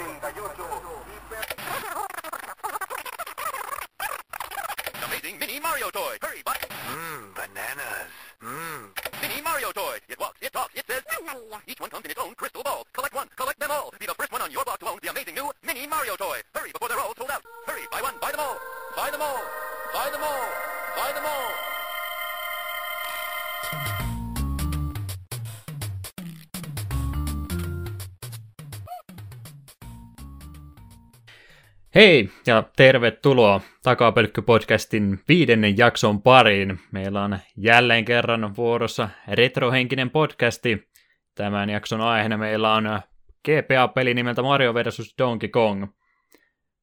71. Hei ja tervetuloa Takapelkky-podcastin viidennen jakson pariin. Meillä on jälleen kerran vuorossa retrohenkinen podcasti. Tämän jakson aiheena meillä on GPA-peli nimeltä Mario vs. Donkey Kong.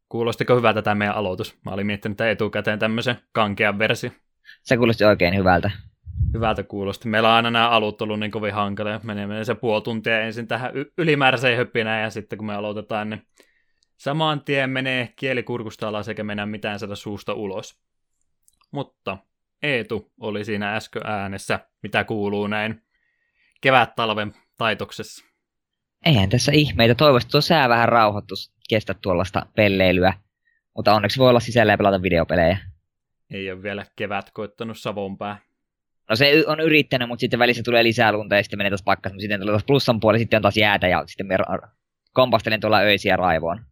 Kuulostiko hyvältä tämä meidän aloitus? Mä olin miettinyt etukäteen tämmöisen kankean versio. Se kuulosti oikein hyvältä. Hyvältä kuulosti. Meillä on aina nämä alut ollut niin kovin hankalia. Menee se puoli tuntia ensin tähän y- ylimääräiseen höppinään ja sitten kun me aloitetaan, niin saman tien menee kielikurkusta alas eikä mennä mitään saada suusta ulos. Mutta Eetu oli siinä äsken äänessä, mitä kuuluu näin kevät-talven taitoksessa. Eihän tässä ihmeitä. Toivottavasti tuo sää vähän rauhoittus kestä tuollaista pelleilyä. Mutta onneksi voi olla sisällä ja pelata videopelejä. Ei ole vielä kevät koittanut savonpää. No se on yrittänyt, mutta sitten välissä tulee lisää lunta ja sitten menee taas pakkas. Mutta sitten tulee taas plussan puoli, sitten on taas jäätä ja sitten me kompastelen tuolla öisiä raivoon.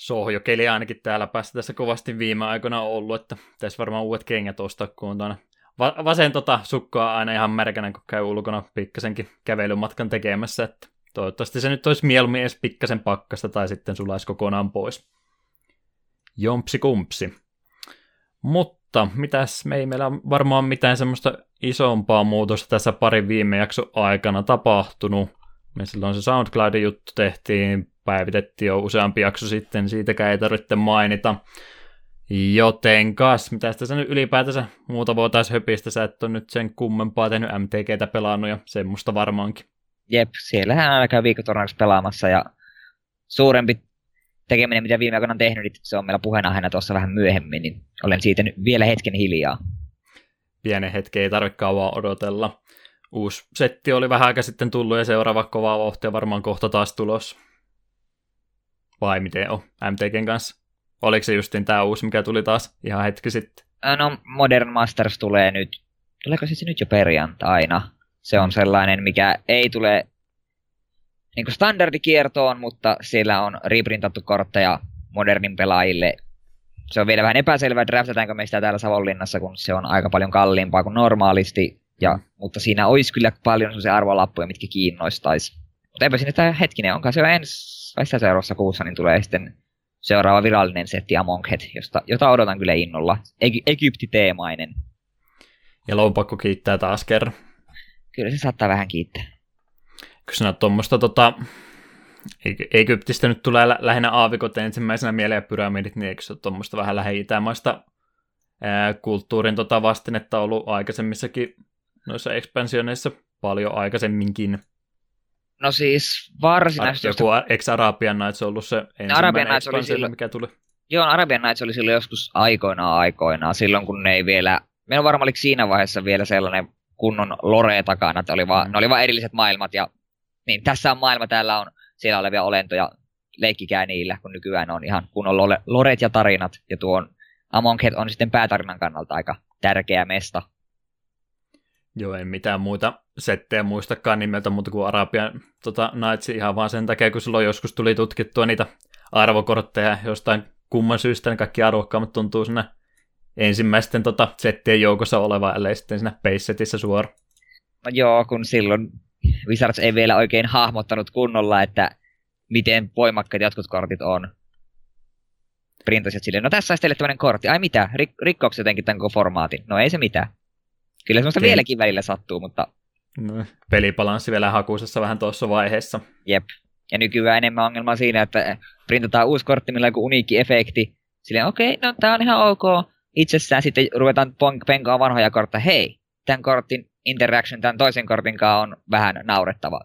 Sohjokeli ainakin täällä päässä tässä kovasti viime aikoina ollut, että tässä varmaan uudet kengät ostaa, kun on va- vasen tota sukkaa aina ihan märkänä, kun käy ulkona pikkasenkin kävelymatkan tekemässä, että toivottavasti se nyt olisi mieluummin edes pikkasen pakkasta tai sitten sulaisi kokonaan pois. Jompsi kumpsi. Mutta mitäs, me ei meillä varmaan mitään semmoista isompaa muutosta tässä parin viime jakson aikana tapahtunut. Me silloin se SoundCloudin juttu tehtiin, päivitettiin jo useampi jakso sitten, siitäkään ei tarvitse mainita. Joten kas, mitä tässä nyt ylipäätänsä muuta voitaisiin höpistä, sä et ole nyt sen kummempaa tehnyt MTGtä pelannut ja semmoista varmaankin. Jep, siellähän aina käy viikkotornaksi pelaamassa ja suurempi tekeminen, mitä viime aikoina on tehnyt, niin se on meillä puheenaiheena tuossa vähän myöhemmin, niin olen siitä nyt vielä hetken hiljaa. Pienen hetken ei tarvitse kauan odotella. Uusi setti oli vähän aika sitten tullut ja seuraava kova vauhti varmaan kohta taas tulos. Vai miten on MTGn kanssa? Oliko se justin tämä uusi, mikä tuli taas ihan hetki sitten? Ää, No, Modern Masters tulee nyt, tuleeko siis se nyt jo perjantaina? Se on sellainen, mikä ei tule niin kuin standardikiertoon, mutta siellä on reprintattu kortteja modernin pelaajille. Se on vielä vähän epäselvää, draftataanko me sitä täällä Savonlinnassa, kun se on aika paljon kalliimpaa kuin normaalisti. Ja, mutta siinä olisi kyllä paljon sellaisia arvolappuja, mitkä kiinnostaisi. Mutta eipä sinne tämä hetkinen, onkaan se jo ensi, vai sitä seuraavassa kuussa, niin tulee sitten seuraava virallinen setti Among Head, josta, jota odotan kyllä innolla. Egy- Egypti-teemainen. Ja lompakko kiittää taas kerran. Kyllä se saattaa vähän kiittää. Kun sinä tuommoista tota, Egy- Egyptistä nyt tulee lä- lähinnä aavikot ensimmäisenä mieleen ja pyramidit, niin eikö se ole tuommoista vähän lähi-itämaista ää, kulttuurin tota vastinetta ollut aikaisemmissakin noissa ekspansioneissa paljon aikaisemminkin. No siis Ar- varsinaisesti... joku ex-Arabian Nights on ollut se ensimmäinen Arabian Nights oli silloin- mikä tuli. Joo, Arabian Nights oli silloin joskus aikoinaan aikoinaan, silloin kun ne ei vielä... Meillä varmaan oli siinä vaiheessa vielä sellainen kunnon lore takana, että oli vaan, Mm. ne oli vaan erilliset maailmat ja niin tässä on maailma, täällä on siellä olevia olentoja, leikkikää niillä, kun nykyään on ihan kunnon lore, loret ja tarinat, ja tuo Among Head on sitten päätarinan kannalta aika tärkeä mesta. Joo, en mitään muita settejä muistakaan nimeltä, mutta kuin Arabian tota, Nights ihan vaan sen takia, kun silloin joskus tuli tutkittua niitä arvokortteja jostain kumman syystä, niin kaikki arvokkaammat tuntuu siinä ensimmäisten tota, settien joukossa oleva, ellei sitten siinä base-setissä suora. No joo, kun silloin Wizards ei vielä oikein hahmottanut kunnolla, että miten voimakkaat jotkut kortit on. Printasit silleen, no tässä olisi teille tämmöinen kortti. Ai mitä, Rik- rikkoako se jotenkin tämän koko formaatin? No ei se mitään. Kyllä semmoista Okei. vieläkin välillä sattuu, mutta No, pelibalanssi vielä hakuisessa vähän tuossa vaiheessa. jep. Ja nykyään enemmän ongelmaa siinä, että printataan uusi kortti, millä on joku uniikki efekti. Silleen, okei, okay, no tää on ihan ok. Itsessään sitten ruvetaan penkaa vanhoja kortteja. Hei, tämän kortin interaction tämän toisen kortin kanssa on vähän naurettava.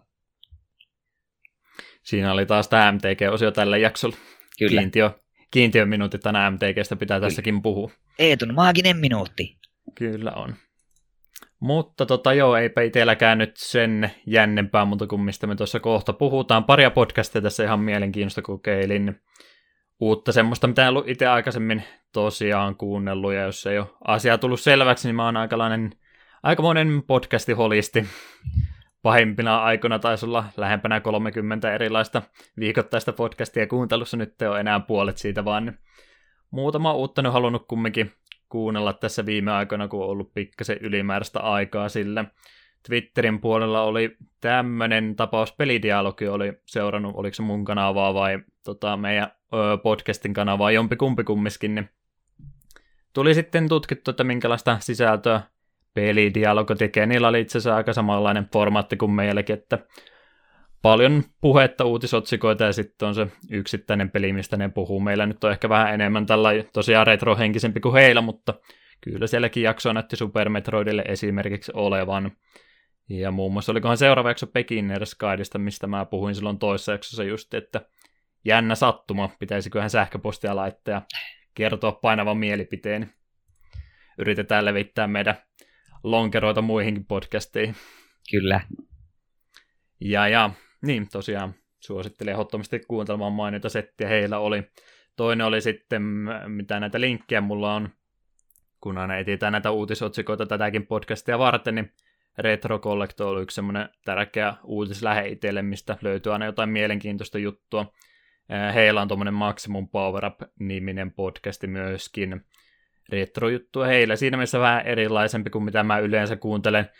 Siinä oli taas tämä MTG-osio tällä jaksolla. Kyllä. Kiintiö, kiintiön minuutit tänään MTGstä pitää tässäkin puhua. Eetun maaginen minuutti. Kyllä on. Mutta tota joo, eipä itselläkään nyt sen jännempää, mutta kuin mistä me tuossa kohta puhutaan. Paria podcastia tässä ihan mielenkiintoista kokeilin. Uutta semmoista, mitä en ollut itse aikaisemmin tosiaan kuunnellut, ja jos ei ole asia tullut selväksi, niin mä oon aikalainen, aikamoinen podcasti-holisti. Pahimpina aikoina taisi olla lähempänä 30 erilaista viikoittaista podcastia kuuntelussa, nyt ei ole enää puolet siitä, vaan muutama uutta nyt halunnut kumminkin kuunnella tässä viime aikoina, kun on ollut pikkasen ylimääräistä aikaa sille. Twitterin puolella oli tämmöinen tapaus, pelidialogi oli seurannut, oliko se mun kanavaa vai tota, meidän ö, podcastin kanavaa, jompikumpi kummiskin, niin tuli sitten tutkittu, että minkälaista sisältöä pelidialogo tekee. Niillä oli itse asiassa aika samanlainen formaatti kuin meilläkin, että paljon puhetta, uutisotsikoita ja sitten on se yksittäinen peli, mistä ne puhuu. Meillä nyt on ehkä vähän enemmän tällä tosiaan retrohenkisempi kuin heillä, mutta kyllä sielläkin jakso näytti Super Metroidille esimerkiksi olevan. Ja muun muassa olikohan seuraava jakso Beginner's Guideista, mistä mä puhuin silloin toisessa jaksossa just, että jännä sattuma, pitäisiköhän sähköpostia laittaa ja kertoa painavan mielipiteen. Yritetään levittää meidän lonkeroita muihinkin podcasteihin. Kyllä. Ja, ja niin, tosiaan suosittelen ehdottomasti kuuntelemaan mainita settiä heillä oli. Toinen oli sitten, mitä näitä linkkejä mulla on, kun aina etsitään näitä uutisotsikoita tätäkin podcastia varten, niin Retro Collector oli yksi semmoinen tärkeä uutislähe itselle, mistä löytyy aina jotain mielenkiintoista juttua. Heillä on tuommoinen Maximum Power Up-niminen podcasti myöskin. Retro-juttua heillä. Siinä mielessä vähän erilaisempi kuin mitä mä yleensä kuuntelen.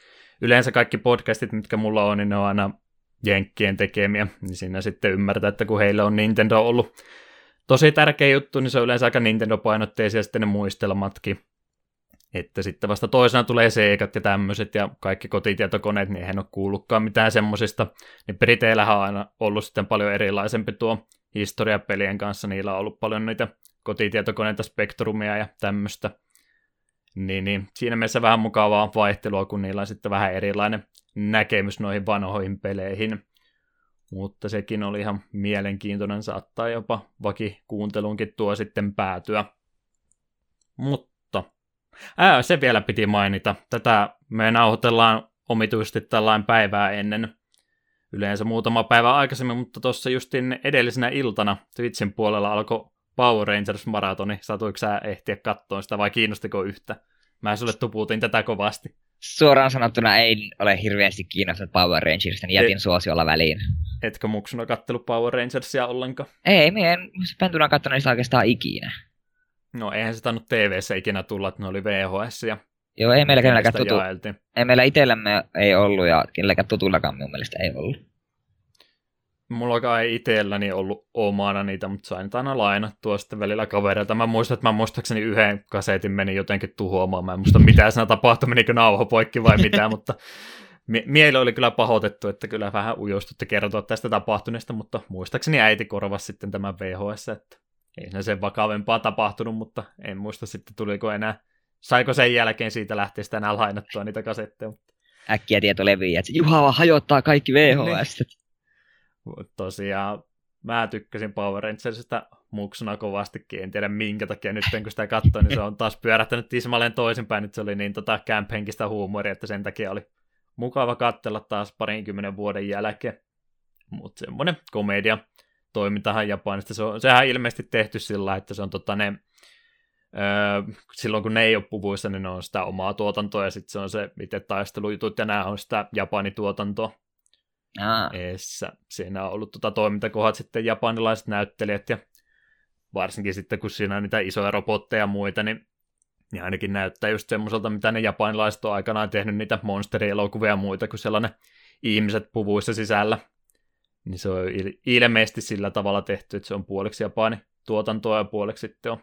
Yleensä kaikki podcastit, mitkä mulla on, niin ne on aina jenkkien tekemiä, niin siinä sitten ymmärtää, että kun heillä on Nintendo ollut tosi tärkeä juttu, niin se on yleensä aika Nintendo-painotteisia sitten ne muistelmatkin. Että sitten vasta toisena tulee seikat ja tämmöiset ja kaikki kotitietokoneet, niin eihän ole kuullutkaan mitään semmosista. Niin Briteillähän on aina ollut sitten paljon erilaisempi tuo historiapelien kanssa, niillä on ollut paljon niitä kotitietokoneita, spektrumia ja tämmöistä. Niin, niin, siinä mielessä vähän mukavaa vaihtelua, kun niillä on sitten vähän erilainen näkemys noihin vanhoihin peleihin. Mutta sekin oli ihan mielenkiintoinen, saattaa jopa vakikuuntelunkin tuo sitten päätyä. Mutta, ää, se vielä piti mainita. Tätä me nauhoitellaan omituisesti tällainen päivää ennen yleensä muutama päivä aikaisemmin, mutta tuossa justin edellisenä iltana Twitchin puolella alkoi Power Rangers-maratoni. Satuiko sä ehtiä katsoa sitä vai kiinnostiko yhtä? Mä sulle tuputin tätä kovasti suoraan sanottuna ei ole hirveästi kiinnostunut Power Rangersista, niin jätin Et, suosiolla väliin. Etkö muksuna kattelu Power Rangersia ollenkaan? Ei, me en pentuna katsonut sitä oikeastaan ikinä. No eihän se tainnut tv ikinä tulla, että ne oli VHS ja Joo, ei meillä kenelläkään tutu. Ei meillä itsellämme ei ollut ja kenelläkään tutullakaan minun mielestä ei ollut. Mulla ei itselläni ollut omana niitä, mutta sain aina lainattua sitten välillä kavereilta. Mä muistan, että mä muistaakseni yhden kasetin meni jotenkin tuhoamaan. Mä en muista mitä siinä tapahtui, menikö nauho poikki vai mitä, mutta mie- mieli oli kyllä pahoitettu, että kyllä vähän ujostutte kertoa tästä tapahtuneesta, mutta muistaakseni äiti korvasi sitten tämän VHS, että ei se sen vakavempaa tapahtunut, mutta en muista sitten tuliko enää, saiko sen jälkeen siitä lähteä sitä enää lainattua niitä kasetteja. Äkkiä tieto leviää, että Juha hajottaa kaikki VHS. Niin tosiaan mä tykkäsin Power Rangersista muksuna kovastikin, en tiedä minkä takia nyt kun sitä katsoin, niin se on taas pyörähtänyt tismalleen toisinpäin, että se oli niin tota camp-henkistä huumoria, että sen takia oli mukava katsella taas parinkymmenen vuoden jälkeen. Mutta semmoinen komedia toimintahan Japanista, se on, sehän on ilmeisesti tehty sillä että se on tota ne, öö, silloin kun ne ei ole puvuissa, niin ne on sitä omaa tuotantoa, ja sitten se on se itse taistelujutut, ja nämä on sitä Japanituotantoa. Eessä. Siinä on ollut tuota toimintakohdat sitten japanilaiset näyttelijät ja varsinkin sitten kun siinä on niitä isoja robotteja ja muita, niin, niin ainakin näyttää just semmoiselta, mitä ne japanilaiset on aikanaan tehnyt niitä monsterielokuvia ja muita, kun sellainen ihmiset puvuissa sisällä. Niin se on ilmeisesti sillä tavalla tehty, että se on puoliksi Japani tuotantoa ja puoliksi sitten on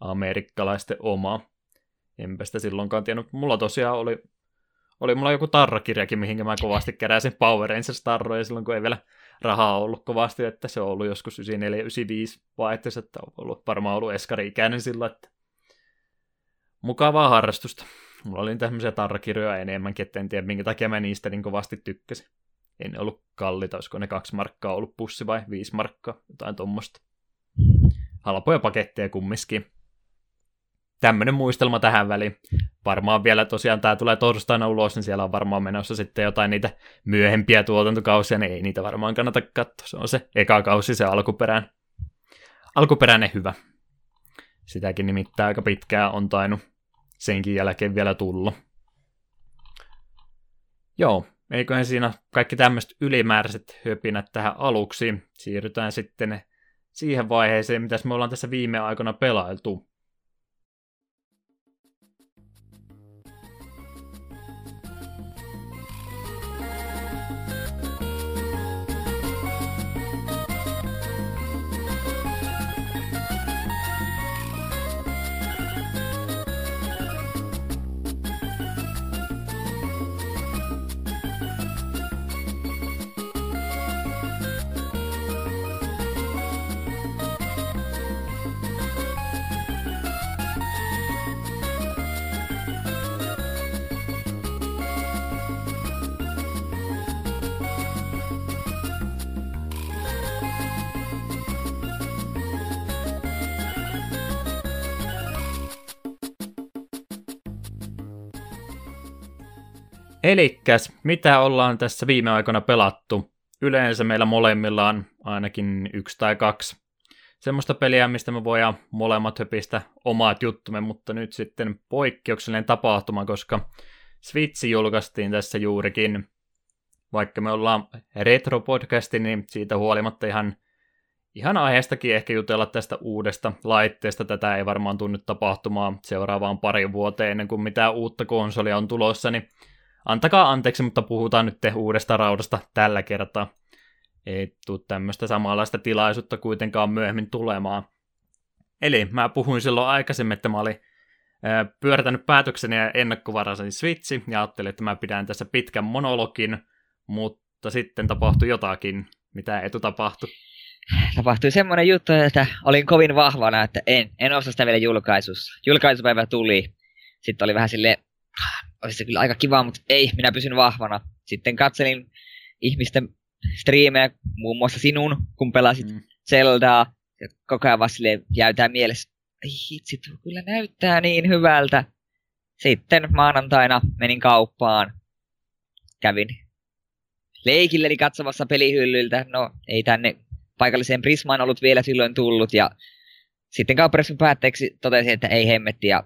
amerikkalaisten omaa. Enpä sitä silloinkaan tiennyt. Mulla tosiaan oli oli mulla joku tarrakirjakin, mihin mä kovasti keräsin Power Rangers tarroja silloin, kun ei vielä rahaa ollut kovasti, että se on ollut joskus 94-95 vaihteessa, että on ollut, varmaan ollut eskari-ikäinen sillä, että mukavaa harrastusta. Mulla oli tämmöisiä tarrakirjoja enemmänkin, että en tiedä minkä takia mä niistä niin kovasti tykkäsin. Ei ne ollut kalliita, olisiko ne kaksi markkaa ollut pussi vai viisi markkaa, jotain tuommoista. Halpoja paketteja kumminkin. Tämmöinen muistelma tähän väliin. Varmaan vielä tosiaan tämä tulee torstaina ulos, niin siellä on varmaan menossa sitten jotain niitä myöhempiä tuotantokausia, niin ei niitä varmaan kannata katsoa. Se on se eka kausi, se alkuperään, alkuperäinen hyvä. Sitäkin nimittäin aika pitkään on tainnut senkin jälkeen vielä tulla. Joo, eiköhän siinä kaikki tämmöiset ylimääräiset höpinät tähän aluksi. Siirrytään sitten siihen vaiheeseen, mitä me ollaan tässä viime aikoina pelailtu. Elikkäs, mitä ollaan tässä viime aikoina pelattu? Yleensä meillä molemmilla on ainakin yksi tai kaksi semmoista peliä, mistä me voidaan molemmat höpistä omat juttumme, mutta nyt sitten poikkeuksellinen tapahtuma, koska Switch julkaistiin tässä juurikin. Vaikka me ollaan retro-podcasti, niin siitä huolimatta ihan, ihan aiheestakin ehkä jutella tästä uudesta laitteesta. Tätä ei varmaan tunnu tapahtumaan seuraavaan pari vuoteen ennen kuin mitään uutta konsolia on tulossa, niin antakaa anteeksi, mutta puhutaan nyt uudesta raudasta tällä kertaa. Ei tule tämmöistä samanlaista tilaisuutta kuitenkaan myöhemmin tulemaan. Eli mä puhuin silloin aikaisemmin, että mä olin pyöritänyt päätökseni ja ennakkovaraisen Switchi, ja ajattelin, että mä pidän tässä pitkän monologin, mutta sitten tapahtui jotakin, mitä ei tapahtu. Tapahtui semmoinen juttu, että olin kovin vahvana, että en, en osaa sitä vielä julkaisussa. Julkaisupäivä tuli. Sitten oli vähän sille olisi se kyllä aika kiva, mutta ei, minä pysyn vahvana. Sitten katselin ihmisten striimejä, muun muassa sinun, kun pelasit mm. Zeldaa, ja koko ajan vaan jäytää mielessä, ei hitsi, tuo kyllä näyttää niin hyvältä. Sitten maanantaina menin kauppaan, kävin leikilleni katsomassa pelihyllyltä, no ei tänne paikalliseen Prismaan ollut vielä silloin tullut, ja sitten kauppareissun päätteeksi totesin, että ei hemmetti, ja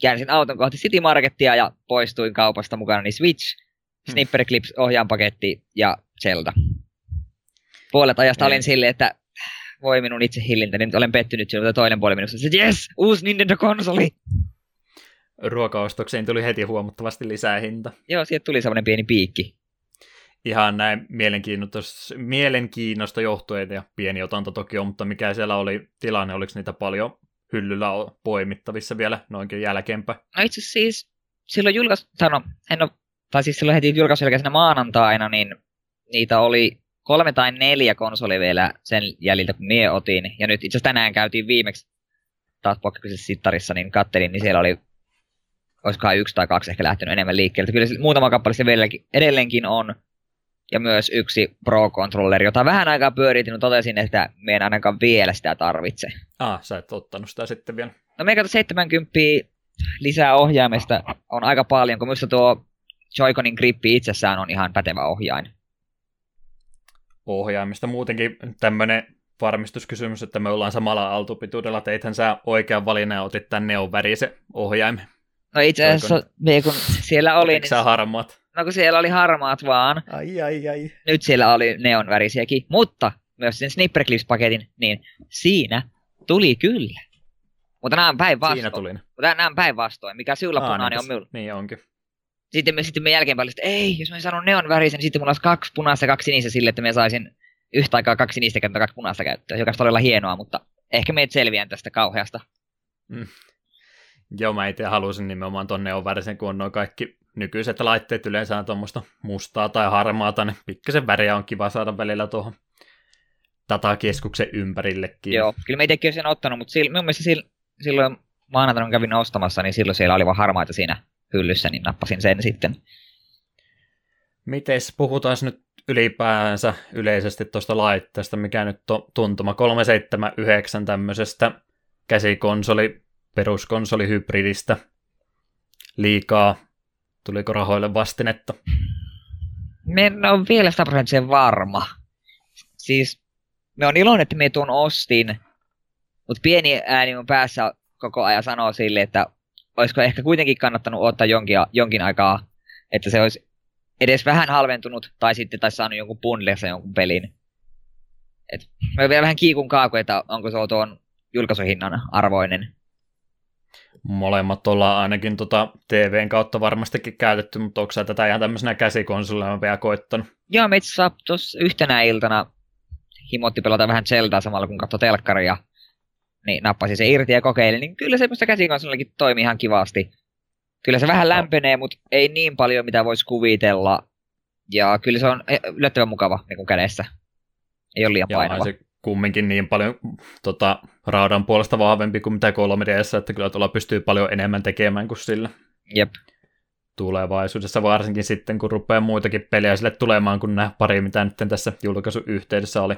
käänsin auton kohti City Marketia ja poistuin kaupasta mukana niin Switch, hmm. Snipper Clips ohjaanpaketti ja Zelda. Puolet ajasta olin silleen, että voi minun itse hillintä, niin nyt olen pettynyt sinulta toinen puoli minusta. Sitten yes, uusi Nintendo-konsoli! Ruokaostokseen tuli heti huomattavasti lisää hinta. Joo, sieltä tuli semmoinen pieni piikki. Ihan näin mielenkiinnosta, mielenkiinnosta johtuen ja pieni otanta toki on, mutta mikä siellä oli tilanne, oliko niitä paljon hyllyllä on poimittavissa vielä noinkin jälkeenpäin. No itse siis silloin julkaisu, no, en ole, tai siis silloin heti julkaisu maanantaina, niin niitä oli kolme tai neljä konsoli vielä sen jäljiltä, kun mie otin. Ja nyt itse asiassa tänään käytiin viimeksi taas pokkisessa sittarissa, niin kattelin, niin siellä oli olisikohan yksi tai kaksi ehkä lähtenyt enemmän liikkeelle. Kyllä muutama kappale se edelleenkin on ja myös yksi Pro-controlleri, jota vähän aikaa pyöritin, mutta totesin, että me en ainakaan vielä sitä tarvitse. Ah, sä et ottanut sitä sitten vielä. No me 70 lisää ohjaimesta on aika paljon, kun minusta tuo Joy-Conin grippi itsessään on ihan pätevä ohjain. Ohjaimista muutenkin tämmöinen varmistuskysymys, että me ollaan samalla altupituudella. Teithän sä oikean valinnan ja otit tänne neon värisen ohjaimen. No itse asiassa, kun siellä oli... Niin... sä harmaat? No kun siellä oli harmaat vaan. Ai ai ai. Nyt siellä oli neonvärisiäkin. Mutta myös sen Snipperclips-paketin, niin siinä tuli kyllä. Mutta nämä on päinvastoin. Siinä tuli. Mutta nämä on päinvastoin. Mikä sinulla punainen on minulla. Niin onkin. Sitten me, sitten me jälkeenpäin että ei, jos mä sanon neon värisen, niin sitten mulla olisi kaksi punaista ja kaksi sinistä sille, että me saisin yhtä aikaa kaksi sinistä käyttöä kaksi punaista käyttöä, joka on todella hienoa, mutta ehkä meitä selviän tästä kauheasta. Mm. Joo, mä itse halusin nimenomaan tuon neon värisen, kun on noin kaikki nykyiset laitteet yleensä on tuommoista mustaa tai harmaata, niin pikkasen väriä on kiva saada välillä tuohon datakeskuksen ympärillekin. Joo, kyllä mä itsekin sen ottanut, mutta sillä, mun mielestä sillä, silloin maanantaina kun kävin ostamassa, niin silloin siellä oli vaan harmaita siinä hyllyssä, niin nappasin sen sitten. Mites puhutaan nyt ylipäänsä yleisesti tuosta laitteesta, mikä nyt on tuntuma 379 tämmöisestä käsikonsoli peruskonsolihybridistä liikaa. Tuliko rahoille vastinetta? Me en ole vielä 100 varma. Siis me on iloinen, että me tuon ostin, mutta pieni ääni mun päässä koko ajan sanoo sille, että olisiko ehkä kuitenkin kannattanut ottaa jonkin, jonkin aikaa, että se olisi edes vähän halventunut, tai sitten tai saanut jonkun bundlessa jonkun pelin. Et mä vielä vähän kiikun kaaku, että onko se tuon julkaisuhinnan arvoinen. Molemmat ollaan ainakin tota TVn kautta varmastikin käytetty, mutta onko sä tätä ihan tämmöisenä käsikonsolina vielä koittanut? Joo, me itse tuossa yhtenä iltana himotti pelata vähän Zeldaa samalla kun katsoi telkkaria, niin nappasi se irti ja kokeili, niin kyllä semmoista käsikonsolillakin toimii ihan kivasti. Kyllä se vähän lämpenee, mutta ei niin paljon, mitä voisi kuvitella. Ja kyllä se on eh, yllättävän mukava niin kuin kädessä. Ei ole liian painava. se kumminkin niin paljon tota, raudan puolesta vahvempi kuin mitä 3 ds että kyllä tuolla pystyy paljon enemmän tekemään kuin sillä. Jep. Tulevaisuudessa varsinkin sitten, kun rupeaa muitakin pelejä sille tulemaan, kun nämä pari, mitä nyt tässä julkaisuyhteydessä oli.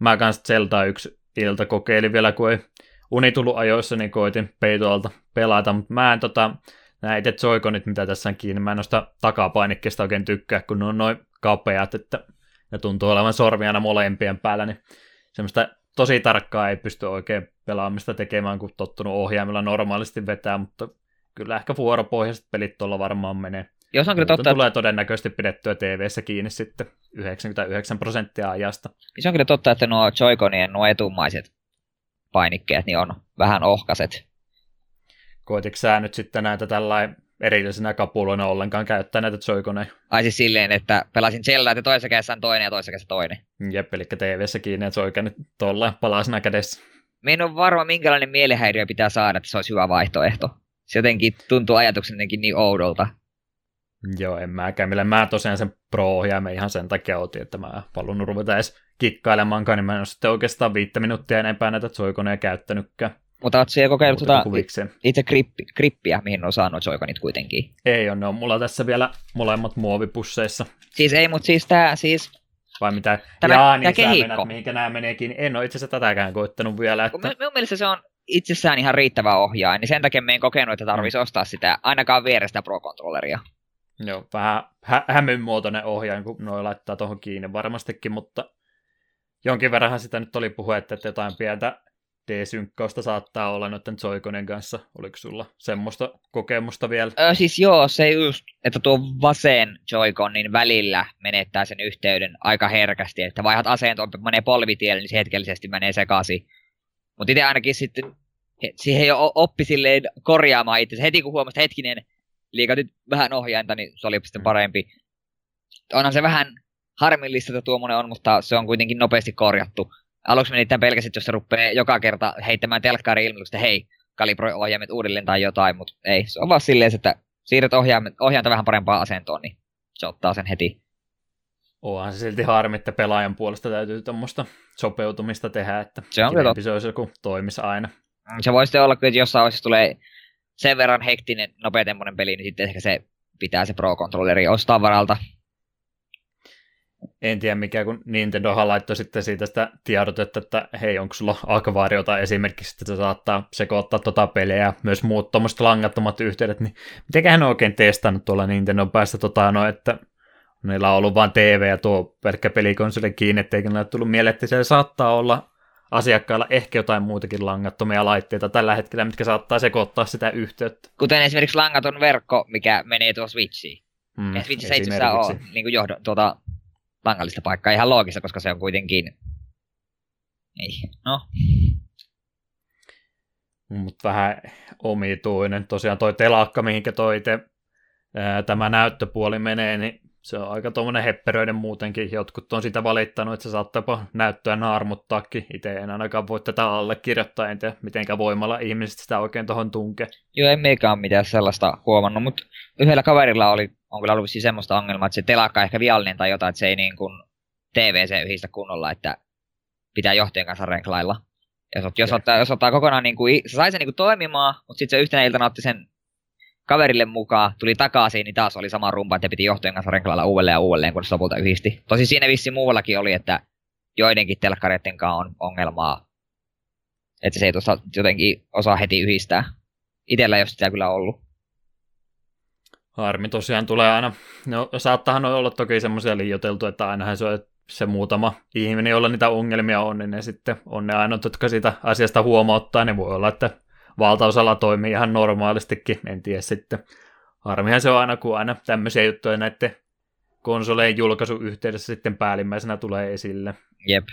Mä kanssa Zelda yksi ilta kokeilin vielä, kun ei uni tullut ajoissa, niin koitin peitoalta pelata, mutta mä en tota, nämä itse joikonit, mitä tässä on kiinni, mä en noista takapainikkeesta oikein tykkää, kun ne on noin kapeat, että ne tuntuu olevan sormiana molempien päällä, niin semmoista tosi tarkkaa ei pysty oikein pelaamista tekemään, kun tottunut ohjaimella normaalisti vetää, mutta kyllä ehkä vuoropohjaiset pelit tuolla varmaan menee. Jos on kyllä totta, tulee todennäköisesti pidettyä tv kiinni sitten 99 prosenttia ajasta. Se on kyllä totta, että nuo Joy-Conien nuo etumaiset painikkeet niin on vähän ohkaset. Koitiko sä nyt sitten näitä tällainen erillisenä kapuloina ollenkaan käyttää näitä joy Ai siis silleen, että pelasin Zelda, että toisessa kädessä on toinen ja toisessa kädessä toinen. Jep, eli TV-ssä kiinni, että joy tuolla palasena kädessä. Me en ole varma, minkälainen mielihäiriö pitää saada, että se olisi hyvä vaihtoehto. Se jotenkin tuntuu ajatuksen jotenkin niin oudolta. Joo, en mäkään. Millä mä tosiaan sen pro me ihan sen takia otin, että mä halunnut ruveta edes kikkailemaankaan, niin mä en ole sitten oikeastaan viittä minuuttia enempää näitä joy käyttänytkään. Mutta oot siellä kokeillut tuota itse grippi, grippiä, mihin on saanut joikonit kuitenkin? Ei on, ne on mulla tässä vielä molemmat muovipusseissa. Siis ei, mutta siis tää siis... Vai mitä? Tämä, Jaa, niin tämä kehikko. Mennät, mihinkä nämä meneekin. En ole itse asiassa tätäkään koittanut vielä. Että... Minun mielestä se on itsessään ihan riittävä ohjaaja, niin sen takia me en kokenut, että tarvitsisi mm. ostaa sitä ainakaan vierestä Pro-controlleria. Joo, vähän hä- hämyn muotoinen ohjaaja, kun noi laittaa tuohon kiinni varmastikin, mutta jonkin verran sitä nyt oli puhe, että jotain pientä D-synkkausta saattaa olla noiden Joikonen kanssa. Oliko sulla semmoista kokemusta vielä? Öö, siis joo, se just, että tuo vasen Joikonin välillä menettää sen yhteyden aika herkästi, että vaihdat asentoon, menee polvitielle, niin se hetkellisesti menee sekaisin. Mutta itse ainakin sitten siihen jo oppi silleen korjaamaan itse. Heti kun huomasi, hetkinen, liikatit vähän ohjainta, niin se oli sitten mm. parempi. Onhan se vähän harmillista, että tuommoinen on, mutta se on kuitenkin nopeasti korjattu aluksi meni tämän pelkäsit, jos se rupeaa joka kerta heittämään telkkari ilmoitusta, hei, kalibroi ohjaimet uudelleen tai jotain, mutta ei. Se on vaan silleen, että siirrät ohjaimet, ohjainta vähän parempaan asentoon, niin se ottaa sen heti. Onhan se silti harmi, että pelaajan puolesta täytyy tuommoista sopeutumista tehdä, että se, on se olisi joku toimisi aina. Mm, se voisi olla, että jossain vaiheessa tulee sen verran hektinen, nopeatemmoinen peli, niin sitten ehkä se pitää se Pro-controlleri ostaa varalta en tiedä mikä, kun Nintendohan laittoi sitten siitä sitä tiedotetta, että hei, onko sulla akvaariota esimerkiksi, että se saattaa sekoittaa tota peliä ja myös muut tuommoiset langattomat yhteydet, niin mitenköhän ne oikein testannut tuolla Nintendon päästä tota, no, että niillä on ollut vain TV ja tuo pelkkä pelikonsoli kiinni, etteikö ne ole tullut mieleen, että siellä saattaa olla asiakkailla ehkä jotain muutakin langattomia laitteita tällä hetkellä, mitkä saattaa sekoittaa sitä yhteyttä. Kuten esimerkiksi langaton verkko, mikä menee tuossa Switchiin. Mm, Switchissä itse asiassa on niin johdo, tuota, langallista paikkaa. Ihan loogista, koska se on kuitenkin... Niin, no. Mutta vähän omituinen. Tosiaan toi telakka, mihinkä toi te, ää, tämä näyttöpuoli menee, niin se on aika tuommoinen hepperöiden muutenkin. Jotkut on sitä valittanut, että se saattaa näyttöä naarmuttaakin. Itse en ainakaan voi tätä allekirjoittaa, en tiedä mitenkä voimalla ihmiset sitä oikein tuohon tunke. Joo, en meikä mitään sellaista huomannut, mutta yhdellä kaverilla oli on kyllä ollut siis semmoista ongelmaa, että se telakka ehkä viallinen tai jotain, että se ei niin kuin TVC yhdistä kunnolla, että pitää johtajan kanssa renklailla. Jos, jos, ottaa, jos ottaa kokonaan, niin kuin, se sai sen niin kuin toimimaan, mutta sitten se yhtenä iltana otti sen kaverille mukaan, tuli takaisin, niin taas oli sama rumpa, että piti johtajan kanssa renklailla uudelleen ja uudelleen, kun se lopulta yhdisti. Tosi siinä vissi muuallakin oli, että joidenkin telkkareiden kanssa on ongelmaa, että se ei tuossa jotenkin osaa heti yhdistää. Itellä ei ole sitä kyllä ollut. Harmi tosiaan tulee aina, no saattahan olla toki semmoisia liioteltu, että ainahan se on se muutama ihminen, jolla niitä ongelmia on, niin ne sitten on ne ainoat, jotka sitä asiasta huomauttaa. Ne voi olla, että valtaosalla toimii ihan normaalistikin, en tiedä sitten. Harmihan se on aina, kun aina tämmöisiä juttuja näiden konsoleen julkaisuyhteydessä sitten päällimmäisenä tulee esille. Jep.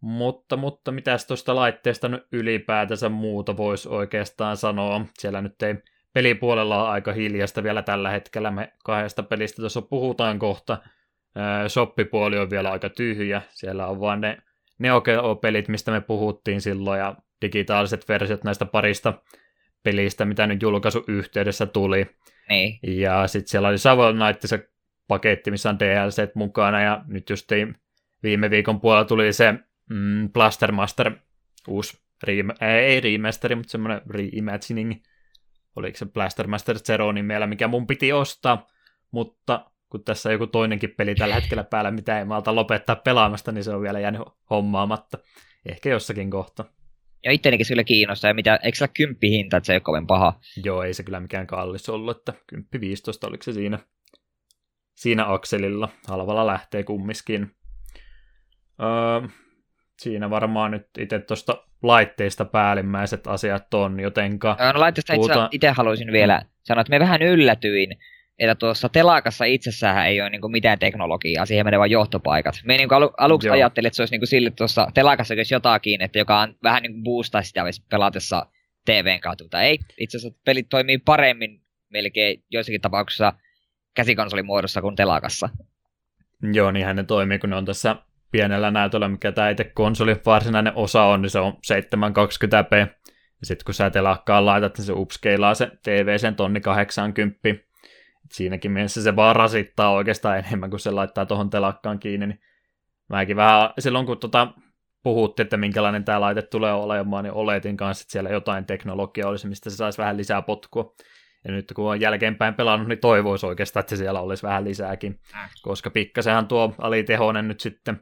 Mutta, mutta mitäs tuosta laitteesta nyt ylipäätänsä muuta voisi oikeastaan sanoa? Siellä nyt ei pelipuolella ole aika hiljasta vielä tällä hetkellä. Me kahdesta pelistä tuossa puhutaan kohta. Shoppipuoli on vielä aika tyhjä. Siellä on vaan ne Neo pelit mistä me puhuttiin silloin, ja digitaaliset versiot näistä parista pelistä, mitä nyt julkaisuyhteydessä tuli. Niin. Ja sitten siellä oli Savon Knight se paketti, missä on DLC mukana, ja nyt just viime viikon puolella tuli se mm, Blaster Master uusi, rem- ei remasteri, mutta semmoinen reimagining, oliko se Blaster Master Zero nimellä, mikä mun piti ostaa, mutta kun tässä on joku toinenkin peli tällä hetkellä päällä, mitä ei malta lopettaa pelaamasta, niin se on vielä jäänyt hommaamatta. Ehkä jossakin kohta. Ja ittenikin se kyllä kiinnostaa, ja mitä, eikö se kymppi hinta, että se ei ole kovin paha? Joo, ei se kyllä mikään kallis ollut, että kymppi 15 oliko se siinä, siinä akselilla. Halvalla lähtee kummiskin. Öö, siinä varmaan nyt itse tuosta laitteista päällimmäiset asiat on, jotenka... No laitteista puhutaan... itse haluaisin vielä sanoa, että me vähän yllätyin, että tuossa telakassa itsessään ei ole niinku mitään teknologiaa, siihen menee vain johtopaikat. Me niinku alu, aluksi Joo. ajattelin, että se olisi niinku sille tuossa telakassa olisi jotakin, että joka on vähän niinku boostaa sitä pelatessa TVn kautta, mutta ei. Itse asiassa pelit toimii paremmin melkein joissakin tapauksissa käsikonsolimuodossa kuin telakassa. Joo, niinhän ne toimii, kun ne on tässä pienellä näytöllä, mikä tämä itse konsoli varsinainen osa on, niin se on 720p. Ja sitten kun sä telakkaan laitat, niin se upscalaa se TV sen tonni 80. Siinäkin mielessä se vaan rasittaa oikeastaan enemmän, kuin se laittaa tuohon telakkaan kiinni. Niin mäkin vähän silloin, kun tota, puhuttiin, että minkälainen tämä laite tulee olemaan, niin oletin kanssa, että siellä jotain teknologiaa olisi, mistä se saisi vähän lisää potkua. Ja nyt kun on jälkeenpäin pelannut, niin toivoisi oikeastaan, että siellä olisi vähän lisääkin, koska pikkasenhan tuo alitehonen nyt sitten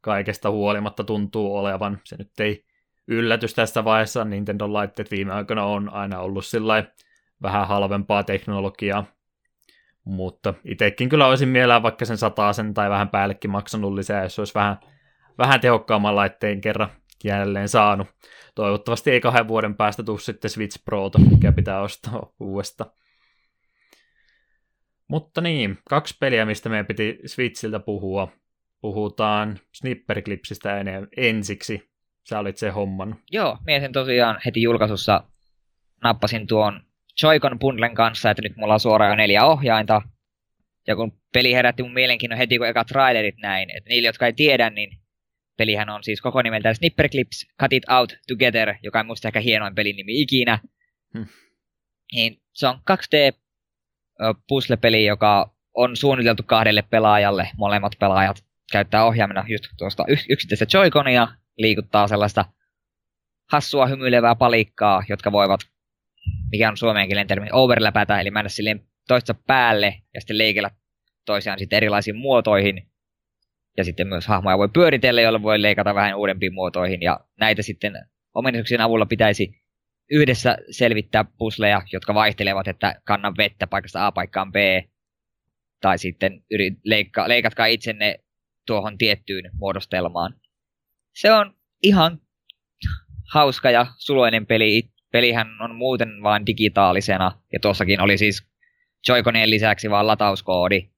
kaikesta huolimatta tuntuu olevan. Se nyt ei yllätys tässä vaiheessa. Nintendo-laitteet viime aikoina on aina ollut sillä vähän halvempaa teknologiaa. Mutta itsekin kyllä olisin mielellään vaikka sen sen tai vähän päällekin maksanut lisää, jos olisi vähän, vähän tehokkaamman laitteen kerran jälleen saanut. Toivottavasti ei kahden vuoden päästä tule sitten Switch Prota, mikä pitää ostaa uudesta. Mutta niin, kaksi peliä, mistä meidän piti Switchiltä puhua puhutaan snipperklipsistä enää ensiksi. Sä olit se homman. Joo, mietin tosiaan heti julkaisussa nappasin tuon Joy-Con bundlen kanssa, että nyt mulla on suoraan jo neljä ohjainta. Ja kun peli herätti mun mielenkiinnon heti, kun eka trailerit näin, että niille, jotka ei tiedä, niin pelihän on siis koko nimeltään Snipperclips Cut It Out Together, joka on musta ehkä hienoin pelin nimi ikinä. Hmm. Niin se on 2D puzzle-peli, joka on suunniteltu kahdelle pelaajalle. Molemmat pelaajat käyttää ohjaamena just tuosta yksittäistä joikonia, liikuttaa sellaista hassua hymyilevää palikkaa, jotka voivat, mikä on suomen kielen termi, overläpätä, eli mennä silleen toista päälle ja sitten leikellä toisiaan sitten erilaisiin muotoihin. Ja sitten myös hahmoja voi pyöritellä, joilla voi leikata vähän uudempiin muotoihin. Ja näitä sitten ominaisuuksien avulla pitäisi yhdessä selvittää pusleja, jotka vaihtelevat, että kannan vettä paikasta A paikkaan B. Tai sitten leikka, leikatkaa itsenne tuohon tiettyyn muodostelmaan. Se on ihan hauska ja suloinen peli. Pelihän on muuten vain digitaalisena, ja tuossakin oli siis Joikonien lisäksi vaan latauskoodi.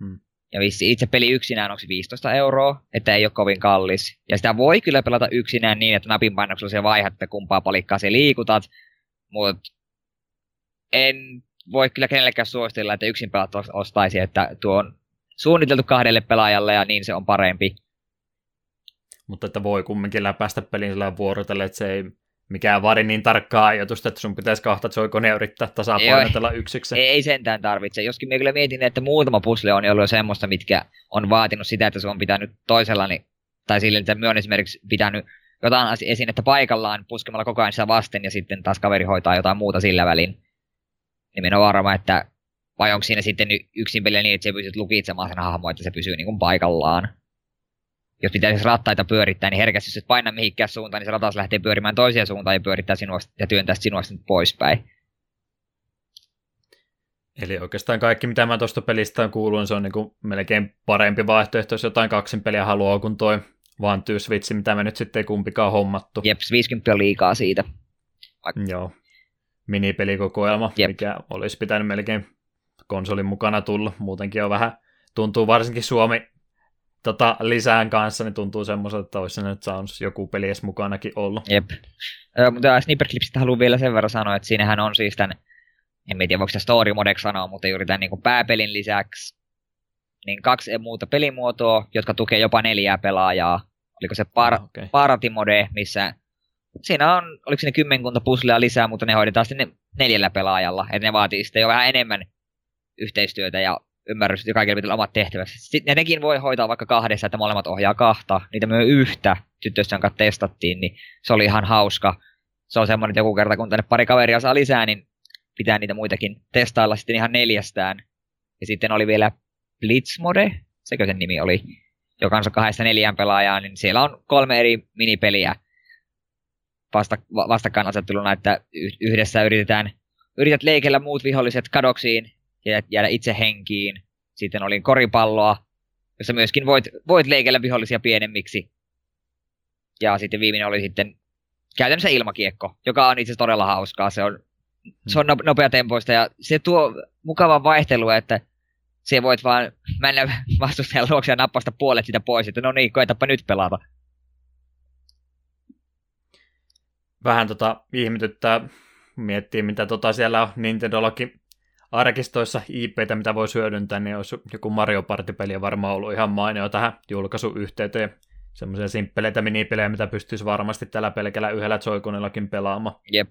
Hmm. Ja vissi itse peli yksinään onko 15 euroa, että ei ole kovin kallis. Ja sitä voi kyllä pelata yksinään niin, että napin painoksella se että kumpaa palikkaa se liikutat. Mutta en voi kyllä kenellekään suositella, että yksin pelat ostaisi, että tuo on suunniteltu kahdelle pelaajalle ja niin se on parempi. Mutta että voi kumminkin läpäistä pelin sillä vuorotelle, että se ei mikään vaadi niin tarkkaa ajoitusta, että sun pitäisi kahta joikonia yrittää tasapainotella yksiksi. Ei, ei sentään tarvitse. Joskin minä kyllä mietin, että muutama pusle on ollut jo semmoista, mitkä on vaatinut sitä, että se on pitänyt toisella, niin, tai sille, että minä on esimerkiksi pitänyt jotain esinettä paikallaan puskemalla koko ajan sitä vasten ja sitten taas kaveri hoitaa jotain muuta sillä välin. Niin minä olen varma, että vai onko siinä sitten yksin peliä niin, että se pystyt lukitsemaan sen hahmoa, että se pysyy niin kuin paikallaan? Jos pitäisi rattaita pyörittää, niin herkästi jos et paina mihinkään suuntaan, niin se ratas lähtee pyörimään toiseen suuntaan ja pyörittää sinua ja työntää sinua sitten poispäin. Eli oikeastaan kaikki, mitä mä tuosta pelistä on kuullut, se on niinku melkein parempi vaihtoehto, jos jotain kaksin peliä haluaa, kuin toi vaan Switch, mitä me nyt sitten ei kumpikaan hommattu. Jep, 50 on liikaa siitä. Joo. Minipelikokoelma, Jep. mikä olisi pitänyt melkein konsolin mukana tulla. Muutenkin on vähän, tuntuu varsinkin Suomi tota, lisään kanssa, niin tuntuu semmoiselta, että olisi nyt saanut joku peli edes mukanakin ollut. Jep. Ö, mutta Snipperclipsistä haluan vielä sen verran sanoa, että siinähän on siis tämän, en tiedä voiko sitä story modeksi sanoa, mutta juuri tämän niin pääpelin lisäksi niin kaksi muuta pelimuotoa, jotka tukee jopa neljää pelaajaa. Oliko se par- oh, okay. Paratimode, missä siinä on, oliko siinä kymmenkunta puslea lisää, mutta ne hoidetaan sitten neljällä pelaajalla. Että ne vaatii sitten jo vähän enemmän yhteistyötä ja ymmärrys, että kaikilla pitää olla omat tehtävät. Sitten nekin voi hoitaa vaikka kahdessa, että molemmat ohjaa kahta. Niitä myös yhtä tyttöistä, jonka testattiin, niin se oli ihan hauska. Se on semmoinen, että joku kerta kun tänne pari kaveria saa lisää, niin pitää niitä muitakin testailla sitten ihan neljästään. Ja sitten oli vielä Blitzmode, sekö sen nimi oli, joka on kahdesta neljään pelaajaa, niin siellä on kolme eri minipeliä vasta, vastakkainasetteluna, että yhdessä yritetään, yrität leikellä muut viholliset kadoksiin ja jäädä itse henkiin. Sitten oli koripalloa, jossa myöskin voit, voit leikellä vihollisia pienemmiksi. Ja sitten viimeinen oli sitten käytännössä ilmakiekko, joka on itse asiassa todella hauskaa. Se on, se on nopeatempoista ja se tuo mukavan vaihtelua, että se voit vaan mennä vastustajan luokse ja nappasta puolet sitä pois, että no niin, koetapa nyt pelata. Vähän tota ihmetyttää miettiä, mitä tota siellä on Nintendollakin arkistoissa IPtä, mitä voi hyödyntää, niin olisi joku Mario Party-peli varmaan ollut ihan mainio tähän julkaisuyhteyteen. Semmoisia simppeleitä minipelejä, mitä pystyisi varmasti tällä pelkällä yhdellä Joy-Conillakin pelaamaan. Jep.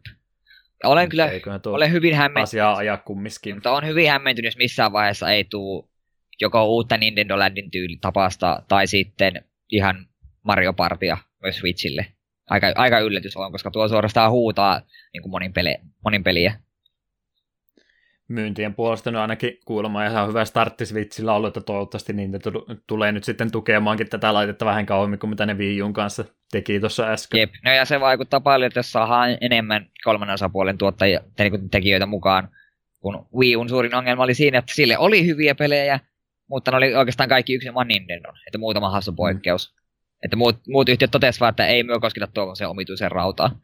Olen kyllä olen hyvin hämmentynyt. Asiaa ajaa kummiskin. Mutta on hyvin hämmentynyt, jos missään vaiheessa ei tule joko uutta Nintendo Landin tapasta tai sitten ihan Mario Partia myös Switchille. Aika, aika yllätys on, koska tuo suorastaan huutaa niin kuin monin, pele, monin peliä myyntien puolesta nyt ainakin kuulemma ihan hyvä startti Switchillä ollut, että toivottavasti niitä tulee nyt sitten tukemaankin tätä laitetta vähän kauemmin kuin mitä ne Wii Uun kanssa teki tuossa äsken. Jep, no ja se vaikuttaa paljon, että jos saadaan enemmän kolmannen osapuolen tuottajia, niin tekijöitä mukaan, kun Wii Uun suurin ongelma oli siinä, että sille oli hyviä pelejä, mutta ne oli oikeastaan kaikki yksin vaan Nintendo, että muutama hassu poikkeus. Mm. Että muut, muut yhtiöt totesivat, että ei myö kosketa tuohon se omituisen rautaan.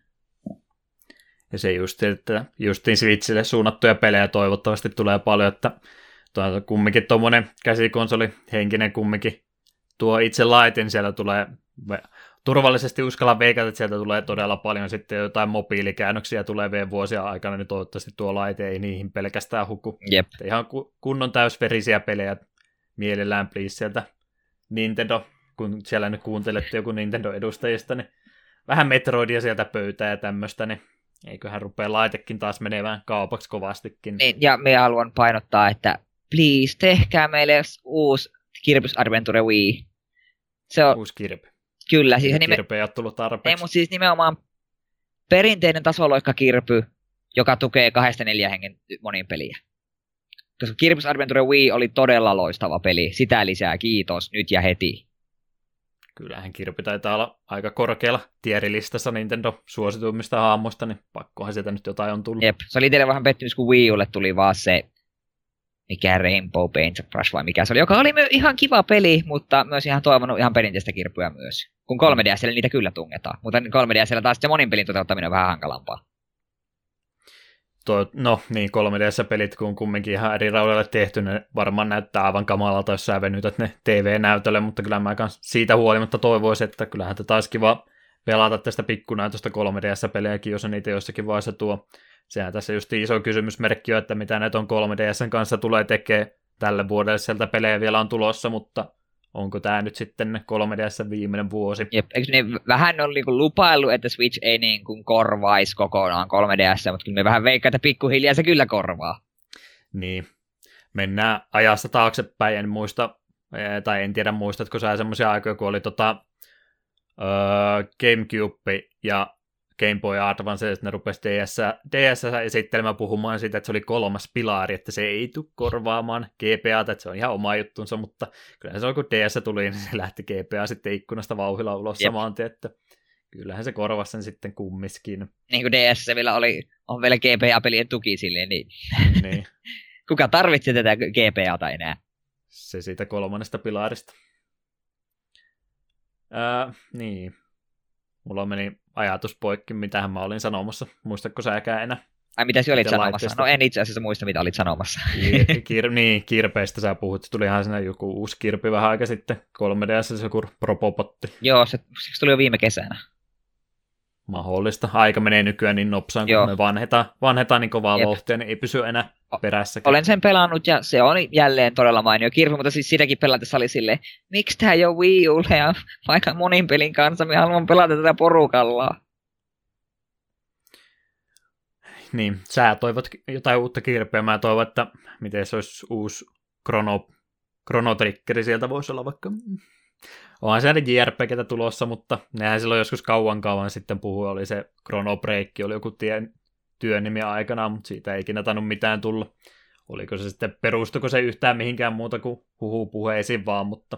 Ja se just, että justiin Switchille suunnattuja pelejä toivottavasti tulee paljon, että tuo, kumminkin tuommoinen käsikonsoli henkinen kumminkin tuo itse laitin, sieltä tulee turvallisesti uskalla veikata, että sieltä tulee todella paljon sitten jotain mobiilikäännöksiä tulevien vuosien aikana, niin toivottavasti tuo laite ei niihin pelkästään huku. Jep. Ihan kunnon täysverisiä pelejä mielellään please sieltä Nintendo, kun siellä nyt kuuntelette joku Nintendo-edustajista, niin vähän Metroidia sieltä pöytää ja tämmöistä, niin Eiköhän rupea laitekin taas menevään kaupaksi kovastikin. Niin, ja me haluan painottaa, että please, tehkää meille uusi Kirby's Adventure Wii. Se on... Uusi Kirby. Kyllä. Siis nime... Kirby ei ole tullut tarpeeksi. Ei, mutta siis nimenomaan perinteinen tasoloikka Kirby, joka tukee kahdesta neljä hengen monin peliä. Koska Kirby's Adventure Wii oli todella loistava peli. Sitä lisää, kiitos, nyt ja heti. Kyllähän Kirby taitaa olla aika korkealla tierilistassa Nintendo suosituimmista haamoista, niin pakkohan sieltä nyt jotain on tullut. Jep, se oli teille vähän pettymys, kun Wii Ulle tuli vaan se mikä Rainbow Paintbrush vai mikä se oli, joka oli ihan kiva peli, mutta myös ihan toivonut ihan perinteistä kirpyä myös. Kun 3DSlle niitä kyllä tungetaan, mutta 3DSllä taas se monin pelin toteuttaminen on vähän hankalampaa. Tuo, no niin, 3DS-pelit, kun kumminkin ihan eri raudalle tehty, ne varmaan näyttää aivan kamalalta, jos sä venytät ne TV-näytölle, mutta kyllä mä siitä huolimatta toivoisin, että kyllähän tätä olisi kiva pelata tästä pikkunäytöstä 3DS-pelejäkin, jos niitä jossakin vaiheessa tuo. Sehän tässä just iso kysymysmerkki on, että mitä näitä on 3DSn kanssa tulee tekemään tälle vuodelle, sieltä pelejä vielä on tulossa, mutta onko tämä nyt sitten 3DS viimeinen vuosi. Jep, eikö ne vähän on niinku lupailu, että Switch ei niinku korvaisi kokonaan 3DS, mutta kyllä me vähän veikkaa, että pikkuhiljaa se kyllä korvaa. Niin, mennään ajassa taaksepäin, en muista, tai en tiedä muistatko sä semmoisia aikoja, kun oli tota, öö, Gamecube ja Game Boy Advance, ja ne rupesi DS, DS esittelemään puhumaan siitä, että se oli kolmas pilari, että se ei tule korvaamaan GPA, että se on ihan oma juttunsa, mutta kyllä se on, kun DS tuli, niin se lähti GPA sitten ikkunasta vauhilla ulos Jep. samaan tien, että kyllähän se korvasi sen sitten kummiskin. Niin kuin DS vielä oli, on vielä GPA-pelien tuki silleen, niin, niin. kuka tarvitsee tätä GPAta enää? Se siitä kolmannesta pilarista. Ää, niin. Mulla meni ajatus poikki, mitä mä olin sanomassa. Muistatko säkään enää? Ai mitä sä olit sanomassa? Laitteesta? No en itse asiassa muista, mitä olit sanomassa. Kir- kir- niin, kirpeistä sä puhut. Tuli ihan sinne joku uusi kirpi vähän aika sitten. 3DS joku propopotti. Joo, se, se tuli jo viime kesänä mahdollista. Aika menee nykyään niin nopsaan, kun Joo. me vanhetaan, vanhetaan niin kovaa Jep. vauhtia, niin ei pysy enää perässä. Olen sen pelannut ja se on jälleen todella mainio kirja, mutta siis sitäkin pelatessa oli silleen, miksi tämä ei ole Wii Ulle ja vaikka monin pelin kanssa, me haluamme pelata tätä porukalla. Niin, sä toivot jotain uutta kirpeä, mä toivon, että miten se olisi uusi Chrono, Chrono Triggeri sieltä voisi olla vaikka onhan siellä JRPGtä tulossa, mutta nehän silloin joskus kauan kauan sitten puhui, oli se Chrono Break, oli joku tien, työn nimi aikana, mutta siitä ei ikinä tainnut mitään tulla. Oliko se sitten, perustuko se yhtään mihinkään muuta kuin huhu puheisiin vaan, mutta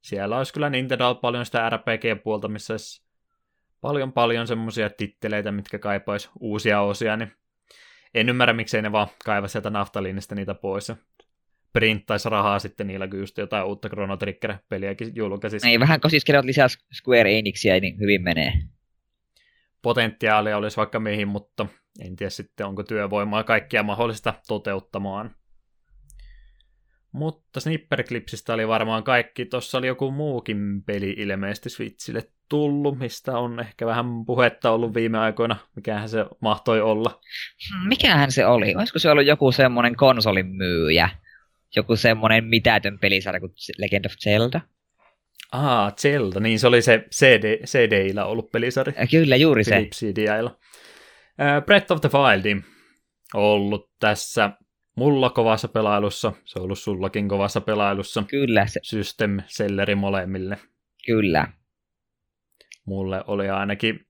siellä olisi kyllä Nintendo paljon sitä RPG-puolta, missä olisi paljon paljon semmoisia titteleitä, mitkä kaipaisi uusia osia, niin en ymmärrä, miksei ne vaan kaiva sieltä naftaliinista niitä pois printtaisi rahaa sitten niillä, kun just jotain uutta Chrono Trigger-peliäkin julkaisisi. Ei, vähän kosiskelevat lisää Square Enixia, niin hyvin menee. Potentiaalia olisi vaikka mihin, mutta en tiedä sitten, onko työvoimaa kaikkia mahdollista toteuttamaan. Mutta Snipperclipsistä oli varmaan kaikki. Tuossa oli joku muukin peli ilmeisesti Switchille tullut, mistä on ehkä vähän puhetta ollut viime aikoina. Mikähän se mahtoi olla? Mikähän se oli? Olisiko se ollut joku semmoinen konsolin myyjä? Joku semmonen mitätön pelisarja kuin Legend of Zelda. Ah, Zelda, niin se oli se CD, CD-illä ollut pelisarja. Ja kyllä, juuri se. CD-illä. Uh, Breath of the Wild ollut tässä mulla kovassa pelailussa, se on ollut sullakin kovassa pelailussa. Kyllä. Se... System selleri molemmille. Kyllä. Mulle oli ainakin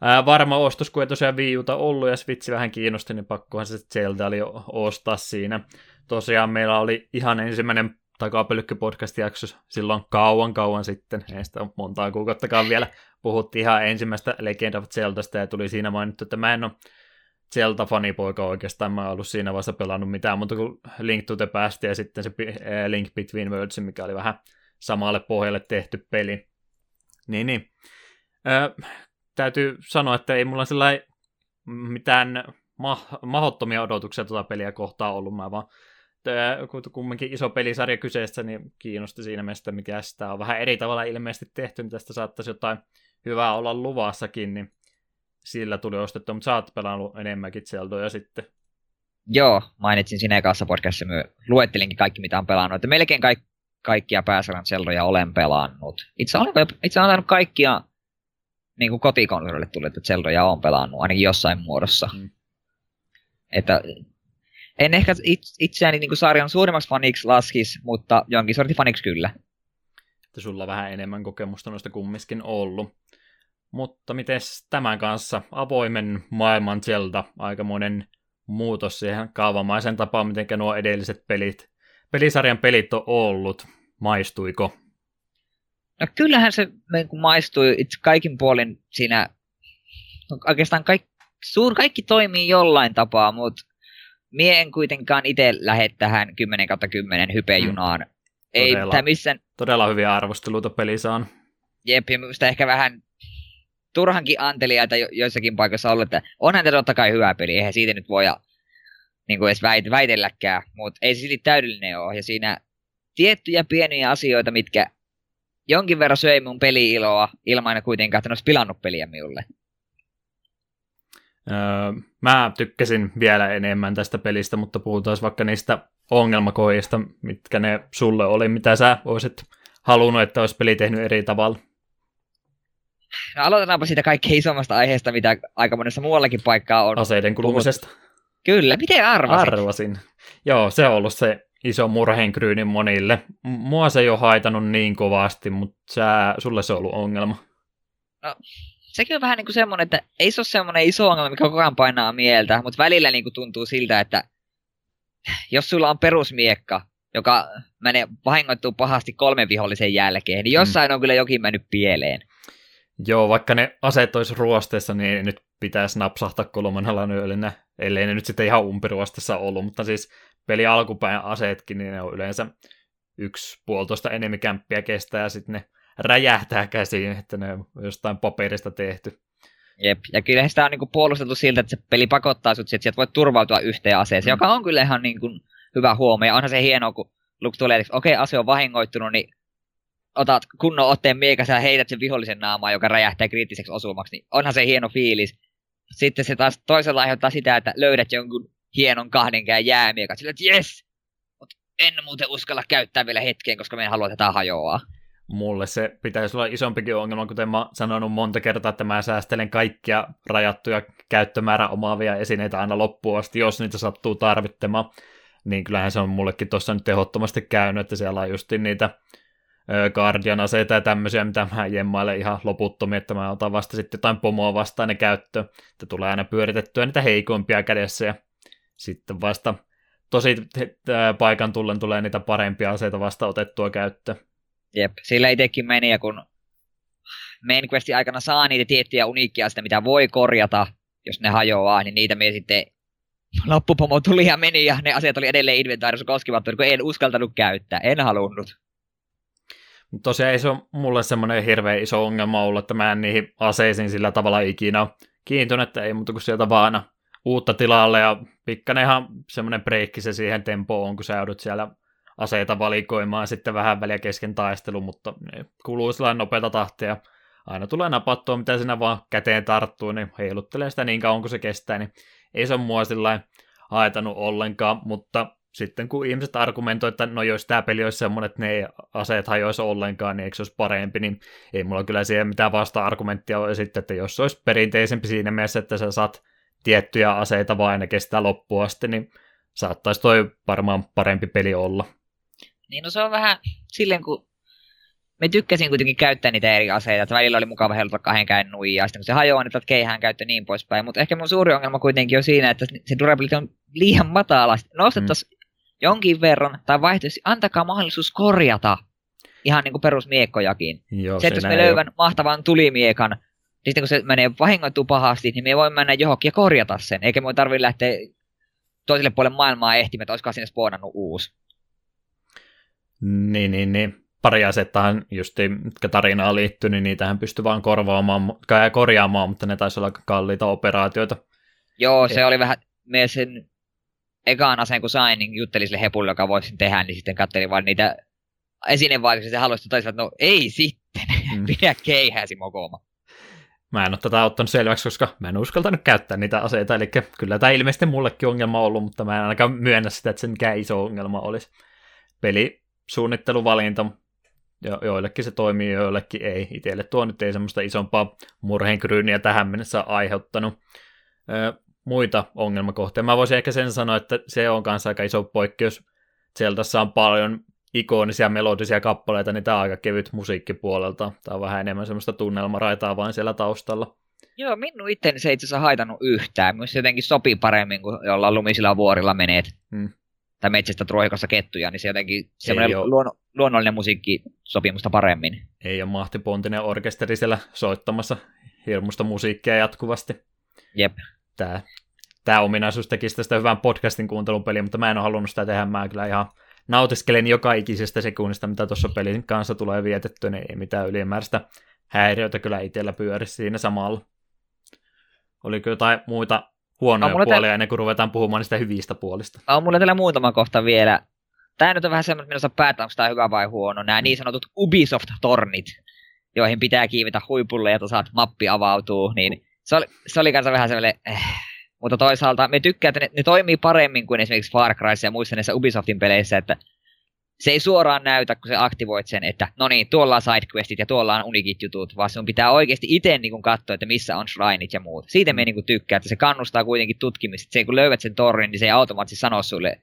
ää, varma ostos, kun ei tosiaan Wii ollut ja Switch vähän kiinnosti, niin pakkohan se Zelda oli ostaa siinä tosiaan meillä oli ihan ensimmäinen takapelykky-podcast-jakso silloin kauan kauan sitten, ei sitä montaa kuukauttakaan vielä, puhuttiin ihan ensimmäistä Legend of Zeldasta ja tuli siinä mainittu, että mä en ole Zelda-fanipoika oikeastaan, mä en ollut siinä vaiheessa pelannut mitään mutta kun Link to the Past ja sitten se eh, Link Between Worlds, mikä oli vähän samalle pohjalle tehty peli. Niin, niin. Ö, täytyy sanoa, että ei mulla sellainen mitään ma- mahottomia odotuksia tuota peliä kohtaan ollut, mä vaan kun kumminkin iso pelisarja kyseessä, niin kiinnosti siinä mielessä, mikä sitä on vähän eri tavalla ilmeisesti tehty, niin tästä saattaisi jotain hyvää olla luvassakin, niin sillä tuli ostettu, mutta sä oot pelannut enemmänkin Zeldoja sitten. Joo, mainitsin sinne kanssa podcastissa, myös luettelinkin kaikki mitä on pelannut, että melkein kaikki, kaikkia pääsarjan Zeldoja olen pelannut. Itse olen, itse olen kaikkia niin kuin kotikonsolille tuli, että Zeldoja on pelannut, ainakin jossain muodossa. Mm. Että en ehkä itseäni niin kuin sarjan suurimmaksi faniksi laskis, mutta jonkin sortin faniksi kyllä. Että sulla vähän enemmän kokemusta noista kummiskin ollut. Mutta miten tämän kanssa avoimen maailman Zelda, aikamoinen muutos siihen kaavamaisen tapaan, miten nuo edelliset pelit, pelisarjan pelit on ollut. Maistuiko? No kyllähän se niin maistui itse kaikin puolin siinä, oikeastaan kaikki, suur, kaikki toimii jollain tapaa, mutta mie en kuitenkaan itse lähde tähän 10 10 hypejunaan. Mm. Ei todella, missään... todella hyviä arvosteluita peli saan. Jep, ja minusta ehkä vähän turhankin anteliaita jo, joissakin paikoissa ollut, että onhan tämä totta kai hyvä peli, eihän siitä nyt voi niin kuin edes väit, väitelläkään, mutta ei se silti täydellinen ole. Ja siinä tiettyjä pieniä asioita, mitkä jonkin verran söi mun peli-iloa ilman kuitenkaan, että ne olisi pilannut peliä minulle. Öö, mä tykkäsin vielä enemmän tästä pelistä, mutta puhutaan vaikka niistä ongelmakohdista, mitkä ne sulle oli, mitä sä olisit halunnut, että olisi peli tehnyt eri tavalla. No aloitetaanpa siitä kaikkein isommasta aiheesta, mitä aika monessa muuallakin paikkaa on. Aseiden kulumisesta. Kyllä, miten arvasit? Arvasin. Joo, se on ollut se iso murheenkryyni monille. Mua se ei ole haitanut niin kovasti, mutta sä, sulle se on ollut ongelma. No, sekin on vähän niin kuin semmoinen, että ei se ole semmoinen iso ongelma, mikä koko ajan painaa mieltä, mutta välillä niin kuin tuntuu siltä, että jos sulla on perusmiekka, joka menee vahingoittuu pahasti kolmen vihollisen jälkeen, niin jossain mm. on kyllä jokin mennyt pieleen. Joo, vaikka ne aseet olisi ruosteessa, niin nyt pitäisi napsahtaa kolmannella nyölinä, ellei ne nyt sitten ihan umpiruostessa ollut, mutta siis peli alkupäin aseetkin, niin ne on yleensä yksi puolitoista enemikämppiä kestää ja sitten ne räjähtää käsiin, että ne on jostain paperista tehty. Jep, ja kyllä sitä on niinku puolustettu siltä, että se peli pakottaa sut, että sieltä voit turvautua yhteen aseeseen, mm. joka on kyllä ihan niinku hyvä huomio. Ja onhan se hienoa, kun Luke tulee, että okei, okay, ase on vahingoittunut, niin otat kunnon otteen miekassa ja heität sen vihollisen naamaa, joka räjähtää kriittiseksi osumaksi, niin onhan se hieno fiilis. Sitten se taas toisella aiheuttaa sitä, että löydät jonkun hienon kahdenkään jäämiekan, sillä että jes, en muuten uskalla käyttää vielä hetkeen, koska me en halua tätä hajoaa mulle se pitäisi olla isompikin ongelma, kuten mä sanonut monta kertaa, että mä säästelen kaikkia rajattuja käyttömäärä omaavia esineitä aina loppuun asti, jos niitä sattuu tarvittamaan. Niin kyllähän se on mullekin tuossa nyt tehottomasti käynyt, että siellä on just niitä Guardian-aseita ja tämmöisiä, mitä mä jemmailen ihan loputtomia, että mä otan vasta sitten jotain pomoa vastaan ne käyttö, että tulee aina pyöritettyä niitä heikoimpia kädessä ja sitten vasta tosi paikan tullen tulee niitä parempia aseita vasta otettua käyttöön. Jep, sillä itsekin meni, ja kun main questin aikana saa niitä tiettyjä uniikkia sitä, mitä voi korjata, jos ne hajoaa, niin niitä me sitten loppupomo tuli ja meni, ja ne asiat oli edelleen inventaarissa koskivat, kun en uskaltanut käyttää, en halunnut. Mutta tosiaan ei se ole mulle semmoinen hirveän iso ongelma ollut, että mä en niihin aseisiin sillä tavalla ikinä kiintynyt, että ei muuta kuin sieltä vaan uutta tilalle ja pikkanenhan semmoinen breikki se siihen tempoon on, kun sä joudut siellä aseita valikoimaan sitten vähän väliä kesken taistelu, mutta kuluu sellainen nopeata tahtia. Aina tulee napattua, mitä sinä vaan käteen tarttuu, niin heiluttelee sitä niin kauan kuin se kestää, niin ei se ole mua sillä haitanut ollenkaan, mutta sitten kun ihmiset argumentoivat, että no jos tämä peli olisi semmoinen, että ne aseet hajoisi ollenkaan, niin eikö se olisi parempi, niin ei mulla kyllä siihen mitään vasta-argumenttia ole sitten, että jos se olisi perinteisempi siinä mielessä, että sä saat tiettyjä aseita vaan ja kestää loppuun asti, niin saattaisi toi varmaan parempi peli olla. Niin no se on vähän silleen, kun me tykkäsin kuitenkin käyttää niitä eri aseita, että välillä oli mukava heiluttaa kahden käyn nuijaa, sitten kun se hajoaa, niin keihään käyttö niin poispäin. Mutta ehkä mun suuri ongelma kuitenkin on siinä, että se durability on liian matala. Nostettaisiin mm. jonkin verran, tai vaihtoehtoisesti antakaa mahdollisuus korjata ihan niin kuin perusmiekkojakin. Joo, se, että jos me löydän ole. mahtavan tulimiekan, niin sitten kun se menee vahingoittuu pahasti, niin me voi mennä johonkin ja korjata sen, eikä me tarvitse lähteä toiselle puolelle maailmaa ehtimään, että olisiko sinne spoonannut uusi. Niin, niin, niin. Pari asettahan just, mitkä tarinaan liittyy, niin niitähän pystyy vaan korvaamaan ja korjaamaan, mutta ne taisi olla aika kalliita operaatioita. Joo, se Et... oli vähän, me sen ekaan aseen kun sain, niin juttelin sille hepulle, joka voisi tehdä, niin sitten katselin vaan niitä esinevaatimuksia, se haluaisi toisaalta, no ei sitten, mm. pidä keihäsi mokoma. Mä en ole tätä ottanut selväksi, koska mä en uskaltanut käyttää niitä aseita, eli kyllä tämä ilmeisesti mullekin ongelma ollut, mutta mä en ainakaan myönnä sitä, että se mikään iso ongelma olisi. Peli suunnitteluvalinta. Jo, joillekin se toimii, joillekin ei. Itselle tuo nyt ei semmoista isompaa murheenkryyniä tähän mennessä aiheuttanut. Ö, muita ongelmakohtia. Mä voisin ehkä sen sanoa, että se on kanssa aika iso poikkeus. Zeltassa on paljon ikonisia melodisia kappaleita, niin tämä on aika kevyt musiikkipuolelta. Tämä on vähän enemmän semmoista tunnelmaraitaa vain siellä taustalla. Joo, minun itteni se itse asiassa haitannut yhtään. Myös jotenkin sopii paremmin kuin jollain lumisilla vuorilla meneet. Hmm tai metsästä ruohikossa kettuja, niin se jotenkin semmoinen luon, luonnollinen musiikki sopii musta paremmin. Ei ole mahtipontinen orkesteri siellä soittamassa hirmusta musiikkia jatkuvasti. Jep. Tää, tää ominaisuus tekisi tästä hyvän podcastin kuuntelun peliä, mutta mä en ole halunnut sitä tehdä. Mä kyllä ihan nautiskelen joka ikisestä sekunnista, mitä tuossa pelin kanssa tulee vietettyä, niin ei mitään ylimääräistä häiriötä kyllä itsellä pyöri siinä samalla. Oliko jotain muita huonoja puolia tä... ennen kuin ruvetaan puhumaan niistä hyvistä puolista. On mulla täällä muutama kohta vielä. Tämä nyt on vähän semmoinen, että päättää, onko tämä hyvä vai huono. Nämä niin sanotut Ubisoft-tornit, joihin pitää kiivetä huipulle, ja saat mappi avautuu. Niin se oli, se oli kanssa vähän semmoinen... Eh. Mutta toisaalta me tykkää, että ne, ne toimii paremmin kuin esimerkiksi Far Cry ja muissa näissä Ubisoftin peleissä, että se ei suoraan näytä, kun se aktivoit sen, että no niin, tuolla on sidequestit ja tuolla on unikit jutut, vaan sun pitää oikeasti itse niin katsoa, että missä on shrineit ja muut. Siitä me niin tykkää, että se kannustaa kuitenkin tutkimista. Se, kun löydät sen torrin, niin se ei automaattisesti sano sulle,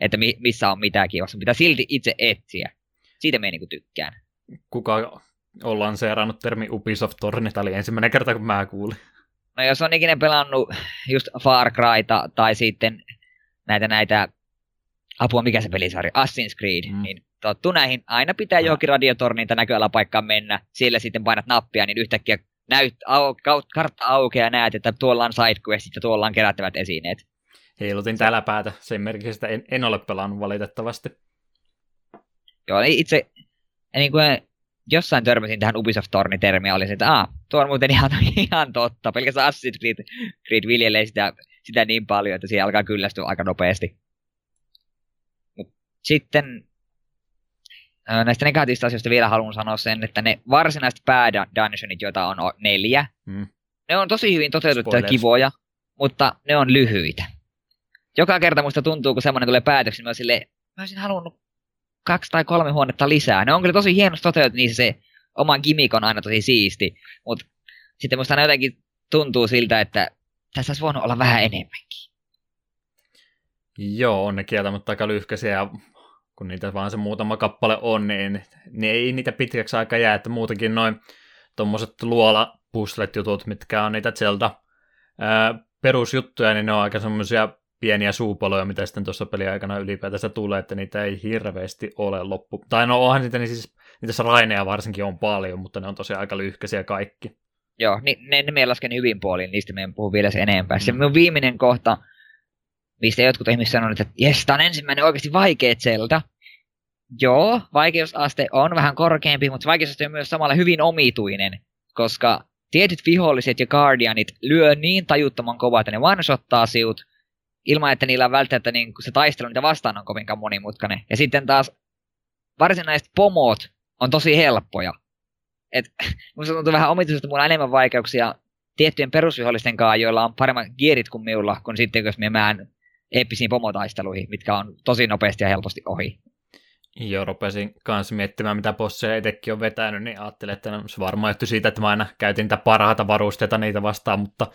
että mi- missä on mitäkin, vaan sun pitää silti itse etsiä. Siitä me niin tykkään. Kuka on lanseerannut termi Ubisoft-torni. Tämä oli ensimmäinen kerta, kun mä kuulin. No jos on ikinä pelannut just Far Cryta tai sitten näitä näitä, apua mikä se pelisarja, Assassin's Creed, mm. niin tottu näihin, aina pitää johonkin radiotorniin tai näköalapaikkaan mennä, siellä sitten painat nappia, niin yhtäkkiä näyt, au, kartta aukeaa ja näet, että tuolla on sidequestit ja tuolla on kerättävät esineet. Heilutin täällä päätä, sen merkiksi en, en ole pelannut valitettavasti. Joo, niin itse niin kuin jossain törmäsin tähän Ubisoft-torni-termiä, oli se, että ah, tuo on muuten ihan, ihan totta. Pelkästään Assassin's Creed, Creed viljelee sitä, sitä niin paljon, että siihen alkaa kyllästyä aika nopeasti. Sitten näistä negatiivista asioista vielä haluan sanoa sen, että ne varsinaiset päädungeonit, joita on neljä, mm. ne on tosi hyvin toteutettuja kivoja, mutta ne on lyhyitä. Joka kerta musta tuntuu, kun semmoinen tulee päätöksi, niin mä, sille, mä olisin halunnut kaksi tai kolme huonetta lisää. Ne on kyllä tosi hienosti toteutettu, niin se oma gimmick on aina tosi siisti, mutta sitten musta aina jotenkin tuntuu siltä, että tässä olisi voinut olla vähän enemmänkin. Joo, on ne kieltämättä aika lyhkäisiä ja kun niitä vaan se muutama kappale on, niin, niin ei niitä pitkäksi aika jää, että muutenkin noin tuommoiset luola puslet jutut, mitkä on niitä sieltä ää, perusjuttuja, niin ne on aika semmoisia pieniä suupaloja, mitä sitten tuossa peliaikana ylipäätänsä tulee, että niitä ei hirveästi ole loppu. Tai no onhan niitä, niin siis niitä raineja varsinkin on paljon, mutta ne on tosiaan aika lyhkäisiä kaikki. Joo, niin ne, ne me lasken hyvin puolin, niistä meidän puhuu vielä se enempää. Se minun viimeinen kohta, mistä jotkut ihmiset sanoneet, että jes, tämä on ensimmäinen oikeasti vaikea Zelda. Joo, vaikeusaste on vähän korkeampi, mutta vaikeusaste on myös samalla hyvin omituinen, koska tietyt viholliset ja guardianit lyö niin tajuttoman kovaa, että ne one-shottaa siut, ilman, että niillä on välttämättä niin se taistelu niitä vastaan on kovinkaan monimutkainen. Ja sitten taas varsinaiset pomot on tosi helppoja. Et, musta tuntuu vähän omituisesti, että mulla on enemmän vaikeuksia tiettyjen perusvihollisten kanssa, joilla on paremmat gierit kuin minulla, kun sitten jos me mään eeppisiin pomotaisteluihin, mitkä on tosi nopeasti ja helposti ohi. Joo, rupesin kanssa miettimään, mitä bosseja itsekin on vetänyt, niin ajattelin, että no, se varmaan johtuu siitä, että mä aina käytin niitä parhaita varusteita niitä vastaan, mutta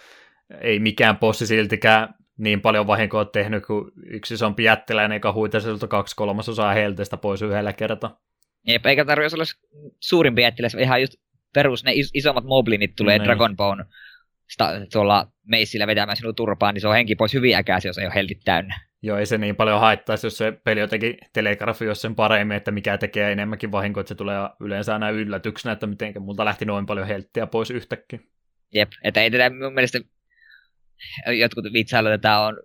ei mikään bossi siltikään niin paljon vahinkoa tehnyt kuin yksi isompi jättiläinen, joka huitaisi kaksi kolmasosaa helteestä pois yhdellä kertaa. Jep, eikä tarvitse olla suurimpi jättiläs, ihan just perus, ne is- isommat moblinit tulee no, Dragonbone sta- tuolla meissillä vetämään sinun turpaan, niin se on henki pois hyvin äkäisi, jos ei ole heltit täynnä. Joo, ei se niin paljon haittaisi, jos se peli jotenkin telegrafioisi sen paremmin, että mikä tekee enemmänkin vahinkoa, että se tulee yleensä aina yllätyksenä, että miten multa lähti noin paljon helttiä pois yhtäkkiä. Jep, että ei tätä mun mielestä, jotkut vitsailut, että tämä on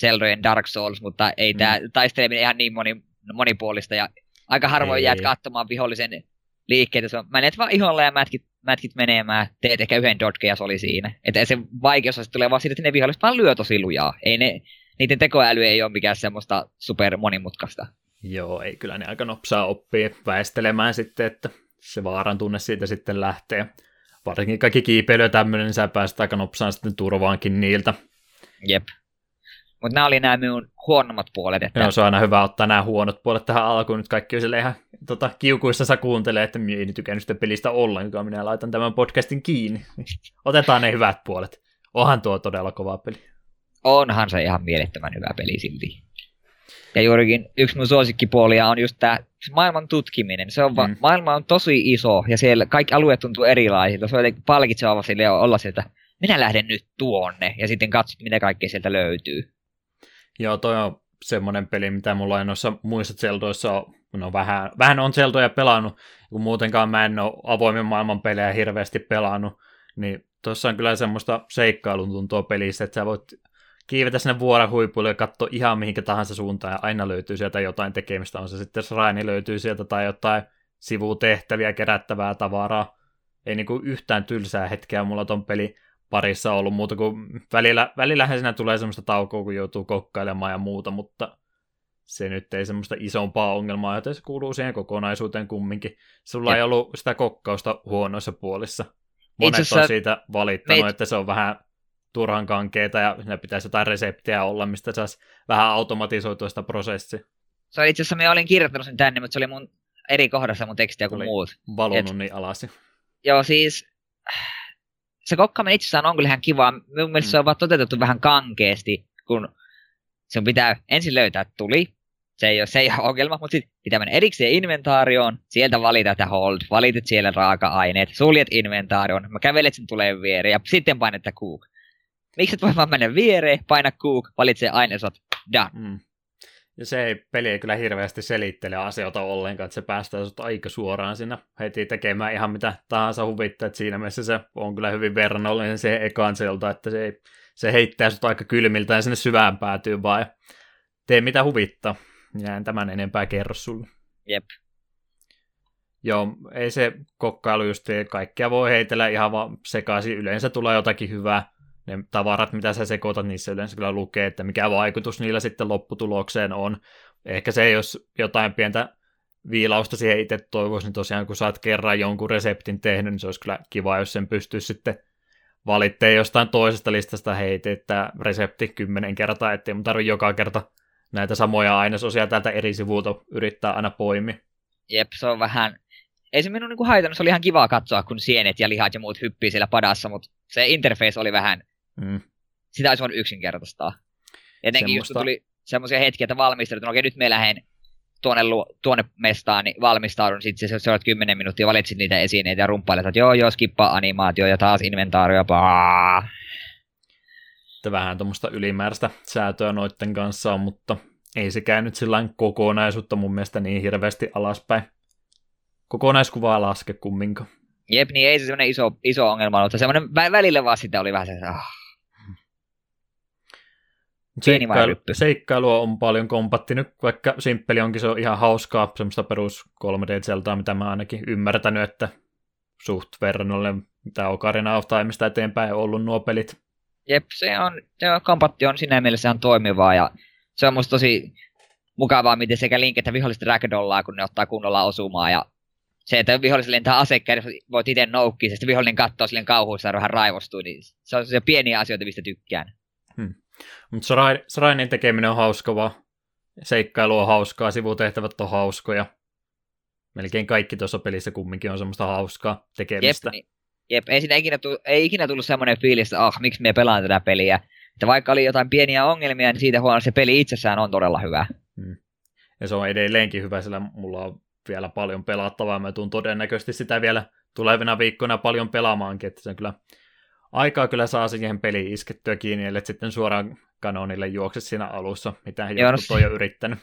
Zeldojen Dark Souls, mutta ei mm. tämä taisteleminen ihan niin moni, monipuolista ja aika harvoin ei, jäät katsomaan vihollisen liikkeitä. Se on, menet vaan iholle ja mätkit, mätkit menemään, teet ehkä yhden dodge ja se oli siinä. Että se vaikeus tulee vaan siitä, että ne viholliset vaan lyö tosi lujaa. Ei ne, niiden tekoäly ei ole mikään semmoista super monimutkaista. Joo, ei kyllä ne aika nopsaa oppii väestelemään sitten, että se vaaran tunne siitä sitten lähtee. Varsinkin kaikki kiipeily ja tämmöinen, niin sä pääset aika nopsaan sitten turvaankin niiltä. Jep. Mutta nämä oli nämä minun huonommat puolet. Että... Joo, se on aina hyvä ottaa nämä huonot puolet tähän alkuun. Nyt kaikki on ihan tota, kiukuissa saa kuuntelee, että minä ei tykännyt sitä pelistä ollenkaan. Minä laitan tämän podcastin kiinni. Otetaan ne hyvät puolet. Onhan tuo todella kova peli. Onhan se ihan mielettömän hyvä peli silti. Ja juurikin yksi mun suosikkipuolia on just tämä maailman tutkiminen. Se on va- mm. Maailma on tosi iso ja siellä kaikki alueet tuntuu erilaisilta. Se on jotenkin palkitseva sille olla sieltä, minä lähden nyt tuonne ja sitten katsot, mitä kaikkea sieltä löytyy. Joo, toi on semmoinen peli, mitä mulla ei noissa muissa Zeldoissa on, no vähän, vähän on Zeldoja pelannut, kun muutenkaan mä en ole avoimen maailman pelejä hirveästi pelannut, niin tuossa on kyllä semmoista seikkailun tuntua pelissä, että sä voit kiivetä sinne vuoren huipulle ja katsoa ihan mihinkä tahansa suuntaan ja aina löytyy sieltä jotain tekemistä, on se sitten Shrine löytyy sieltä tai jotain sivutehtäviä, kerättävää tavaraa. Ei niinku yhtään tylsää hetkeä mulla ton peli parissa ollut muuta kuin välillä, välillähän siinä tulee semmoista taukoa, kun joutuu kokkailemaan ja muuta, mutta se nyt ei semmoista isompaa ongelmaa, joten se kuuluu siihen kokonaisuuteen kumminkin. Sulla ja. ei ollut sitä kokkausta huonoissa puolissa. Monet on siitä valittanut, Meit... että se on vähän turhan kankeeta ja ne pitäisi jotain reseptiä olla, mistä saisi vähän automatisoitua sitä prosessia. Se oli itse asiassa, me olin kirjoittanut sen tänne, mutta se oli mun eri kohdassa mun tekstiä kuin oli muut. valunut Et... niin alas. Joo, siis se kokkaaminen itsessään on kyllä ihan kiva. Minun mielestä mm. se on vaan toteutettu vähän kankeasti, kun sun pitää ensin löytää tuli, Se ei ole, se ei ole ongelma, mutta sitten pitää mennä erikseen inventaarioon, sieltä valita, että hold, valitet siellä raaka-aineet, suljet inventaarioon, mä kävelet sen tulee viereen ja sitten painat, että cook. Miksi et voi vaan mennä viereen, paina cook, valitse ainesot, done. Mm. Ja se ei, peli ei kyllä hirveästi selittele asioita ollenkaan, että se päästää sut aika suoraan sinne heti tekemään ihan mitä tahansa huvittaa, että siinä mielessä se on kyllä hyvin verrannollinen se ekaan sieltä, että se, ei, se heittää sut aika kylmiltä ja sinne syvään päätyy vaan ja tee mitä huvittaa. Jään tämän enempää kerro sulle. Jep. Joo, ei se kokkailu just kaikkea voi heitellä ihan vaan sekaisin. Yleensä tulee jotakin hyvää. Ne tavarat, mitä sä sekoitat, niissä yleensä kyllä lukee, että mikä vaikutus niillä sitten lopputulokseen on. Ehkä se, jos jotain pientä viilausta siihen itse toivoisi, niin tosiaan kun sä oot kerran jonkun reseptin tehnyt, niin se olisi kyllä kiva, jos sen pystyisi sitten valitteen jostain toisesta listasta heitä, että resepti kymmenen kertaa, ettei mun tarvitse joka kerta näitä samoja ainesosia täältä eri sivulta yrittää aina poimia. Jep, se on vähän... Ei se minun niinku haitannut, se oli ihan kivaa katsoa, kun sienet ja lihat ja muut hyppii siellä padassa, mutta se interface oli vähän... Mm. Sitä olisi voinut yksinkertaistaa. Etenkin Semmosta... just tuli semmoisia hetkiä, että valmistelut, no okei nyt me lähden tuonne, tuonne mestaan, niin valmistaudun, sitten se, se olet 10 minuuttia, valitsit niitä esineitä ja rumppailet, että joo, joo, skippaa animaatio ja taas inventaario, paa että vähän tuommoista ylimääräistä säätöä noitten kanssa on, mutta ei se käynyt sillä kokonaisuutta mun mielestä niin hirveästi alaspäin. Kokonaiskuvaa laske kumminkaan. Jep, niin ei se semmoinen iso, iso ongelma mutta semmoinen välillä vaan sitä oli vähän se, ah. Seikkailu, seikkailua on paljon kompattinut, vaikka simppeli onkin, se on ihan hauskaa, semmoista perus 3D-zeltaa, mitä mä ainakin ymmärtänyt, että suht verrannolle, mitä Ocarina of Timeista eteenpäin on ollut nuo pelit. Jep, se on, se on, kompatti on siinä mielessä on toimivaa ja se on musta tosi mukavaa, miten sekä Link että viholliset ragdollaa, kun ne ottaa kunnolla osumaa ja se, että viholliselle lentää asekkäin, voit itse noukkia, sitten vihollinen katsoo silleen kauhuissa ja vähän raivostuu, niin se on se pieniä asioita, mistä tykkään. Mutta Srainin tekeminen on hauskavaa, seikkailu on hauskaa, sivutehtävät on hauskoja. Melkein kaikki tuossa pelissä kumminkin on semmoista hauskaa tekemistä. Jep, niin, Jep, ei, siinä ikinä tullut, ei ikinä tullut semmoinen fiilis, että ah, miksi me pelaan tätä peliä. Että vaikka oli jotain pieniä ongelmia, niin siitä huono se peli itsessään on todella hyvä. Hmm. Ja se on edelleenkin hyvä, sillä mulla on vielä paljon pelattavaa. Mä tuun todennäköisesti sitä vielä tulevina viikkoina paljon pelaamaankin, että se kyllä aikaa kyllä saa siihen peliin iskettyä kiinni, eli sitten suoraan kanonille juokse siinä alussa, mitä Joo, jotkut no, on jo yrittänyt.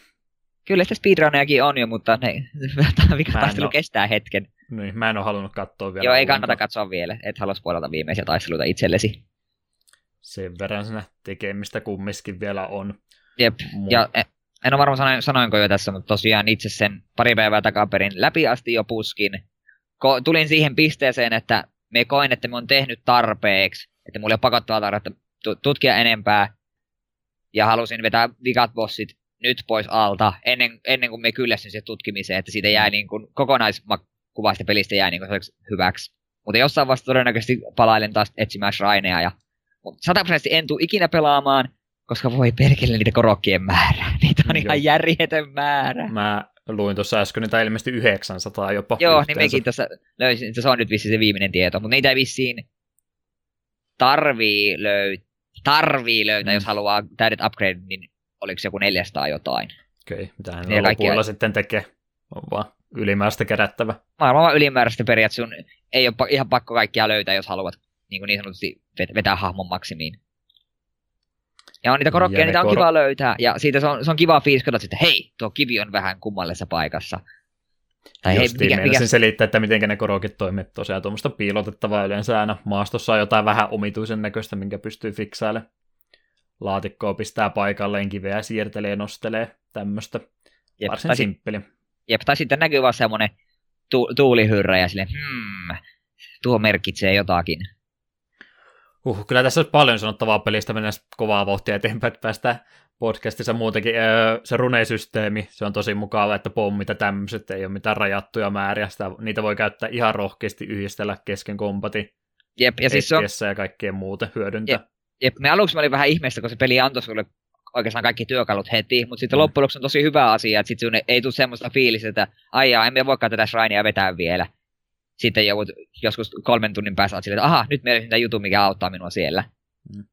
Kyllä sitä speedrunejakin on jo, mutta ne, vikataistelu kestää hetken. Niin, mä en ole halunnut katsoa vielä. Joo, ei kannata katsoa vielä. Et halua spoilata viimeisiä taisteluita itsellesi. Sen verran siinä tekemistä kumminkin vielä on. Jep, Mut... ja e, en ole varma sanoin, sanoinko jo tässä, mutta tosiaan itse sen pari päivää takaperin läpi asti jo puskin. Ko- tulin siihen pisteeseen, että me koin, että me on tehnyt tarpeeksi, että mulla ei ole pakottavaa tarvetta tutkia enempää, ja halusin vetää vikat bossit nyt pois alta, ennen, ennen kuin me kyllästyn siihen tutkimiseen, että siitä jää niin kuin kokonaiskuvasta pelistä jää niin kuin hyväksi. Mutta jossain vasta todennäköisesti palailen taas etsimään shrineja, ja sataprosenttisesti en tule ikinä pelaamaan, koska voi perkele niitä korokkien määrä. Niitä on ihan järjetön määrä. Mä luin tuossa äsken, niitä ilmeisesti 900 jopa Joo, yhteensä. niin mekin tuossa löysin, se on nyt vissiin se viimeinen tieto, mutta niitä ei vissiin tarvii löytää, tarvii löytää, mm. jos haluaa täydet upgrade, niin oliko se joku 400 jotain. Okei, okay, mitä hän lopulla sitten tekee? On vaan ylimääräistä kerättävä. Varmaan ylimääräistä periaatteessa sun ei ole ihan pakko kaikkia löytää, jos haluat niin, kuin niin sanotusti vetää hahmon maksimiin. Ja on niitä korokkeja, niitä on kor... kiva löytää, ja siitä se on, se on kiva fiilis, että hei, tuo kivi on vähän kummallisessa paikassa. Tai hei, mikä, mikä... selittää, että miten ne korokit toimivat tosiaan tuommoista piilotettavaa yleensä aina. Maastossa on jotain vähän omituisen näköistä, minkä pystyy fiksailemaan laatikkoa pistää paikalleen, kiveä siirtelee, nostelee, tämmöistä. Jep, Varsin tai simppeli. Jep, tai sitten näkyy vaan semmoinen tu- tuulihyrrä ja silleen, hmm, tuo merkitsee jotakin. Uh, kyllä tässä olisi paljon sanottavaa pelistä, mennä kovaa vauhtia eteenpäin, että päästään podcastissa muutenkin. Öö, se runesysteemi, se on tosi mukava, että pommit ja tämmöiset ei ole mitään rajattuja määriä, sitä, niitä voi käyttää ihan rohkeasti yhdistellä kesken kompatin. Jep, ja siis on... ja kaikkeen muuten hyödyntää. Jep, Jep, me aluksi mä olin vähän ihmeessä, kun se peli antoi sulle oikeastaan kaikki työkalut heti, mutta sitten mm. loppujen on tosi hyvä asia, että sitten ei tule semmoista fiilistä, että aijaa, emme voikaan tätä shrinea vetää vielä. Sitten joudut joskus kolmen tunnin päässä silleen, että aha, nyt meillä on sitä juttu, mikä auttaa minua siellä. Mm.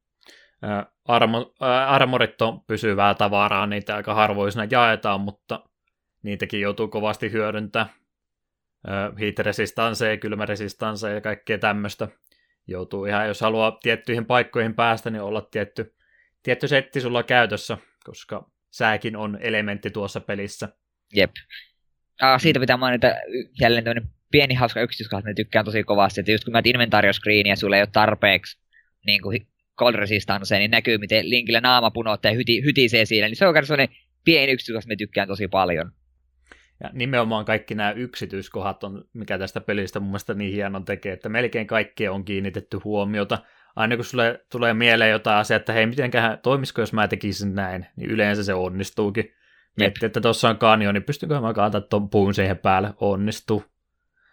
Armo, armorit on pysyvää tavaraa, niitä aika harvoisena jaetaan, mutta niitäkin joutuu kovasti hyödyntämään. Heat-resistansseja, kylmäresistansseja ja kaikkea tämmöistä. Joutuu ihan, jos haluaa tiettyihin paikkoihin päästä, niin olla tietty, tietty setti sulla käytössä, koska sääkin on elementti tuossa pelissä. Jep. Ah, siitä pitää mainita jälleen tämmöinen pieni hauska yksityiskohta, että tykkään tosi kovasti, että just kun mä inventario ja sulle ei ole tarpeeksi niin kuin cold resistance, niin näkyy, miten Linkillä naama punottaa ja hyti, hytisee siinä, niin se on sellainen pieni yksityiskohta, mä tykkään tosi paljon. Ja nimenomaan kaikki nämä yksityiskohdat on, mikä tästä pelistä mun mielestä niin hienon tekee, että melkein kaikkea on kiinnitetty huomiota. Aina kun sulle tulee mieleen jotain asiaa, että hei, mitenköhän toimisiko, jos mä tekisin näin, niin yleensä se onnistuukin. Mietti, että tuossa on kanjo, niin pystynkö mä kantaa tuon puun siihen päälle, onnistuu.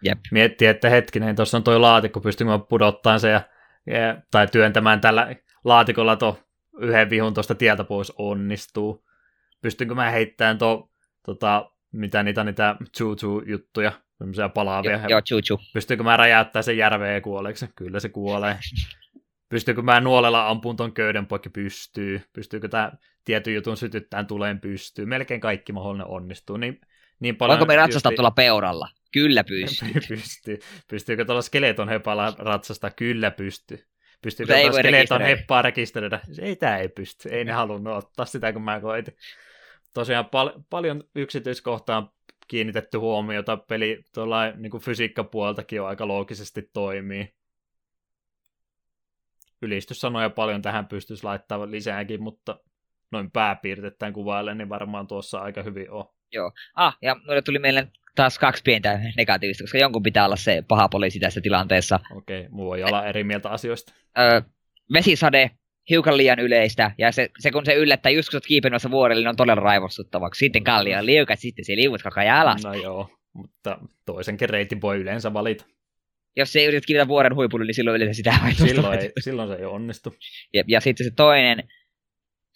Jep. Mietti, että hetkinen, tuossa on toi laatikko, pystynkö mä pudottaa se ja, tai työntämään tällä laatikolla tuon yhden vihun tuosta tieltä pois, onnistuu. Pystynkö mä heittämään tuo tota, mitä niitä niitä choo-choo-juttuja, semmoisia palaavia. Joo, joo choo Pystyykö mä räjäyttää sen järveen ja kuoleeko Kyllä se kuolee. Pystyykö mä nuolella ampuun ton köyden poikki? Pystyy. Pystyykö tämä tietyn jutun sytyttämään tuleen? Pystyy. Melkein kaikki mahdollinen onnistuu. Niin, niin paljon Voinko me ratsastaa tuolla peuralla? Kyllä pystyy. pystyy. Pystyykö tuolla skeleton hepalla ratsastaa? Kyllä pystyy. Pystyykö tuolla skeleton heppaa rekisteröidä? Ei, tämä ei pysty. Ei ne halunnut ottaa sitä, kun mä koitin tosiaan pal- paljon yksityiskohtaan kiinnitetty huomiota. Peli tuolla niin kuin fysiikkapuoltakin on aika loogisesti toimii. Ylistyssanoja paljon tähän pystyisi laittamaan lisääkin, mutta noin pääpiirteittäin kuvaillen, niin varmaan tuossa aika hyvin on. Joo. Ah, ja mulle tuli mieleen taas kaksi pientä negatiivista, koska jonkun pitää olla se paha poliisi tässä tilanteessa. Okei, okay, voi olla eri mieltä asioista. Öö, vesisade hiukan liian yleistä, ja se, se kun se yllättää just kun sä kiipenemässä vuorelle, niin on todella raivostuttavaksi. Sitten kallia on liukat, sitten se liuut koko ajan alas. No joo, mutta toisenkin reitin voi yleensä valita. Jos se yrität kivetä vuoren huipulle, niin silloin yleensä sitä ei silloin, ei, silloin se ei onnistu. Ja, ja sitten se toinen,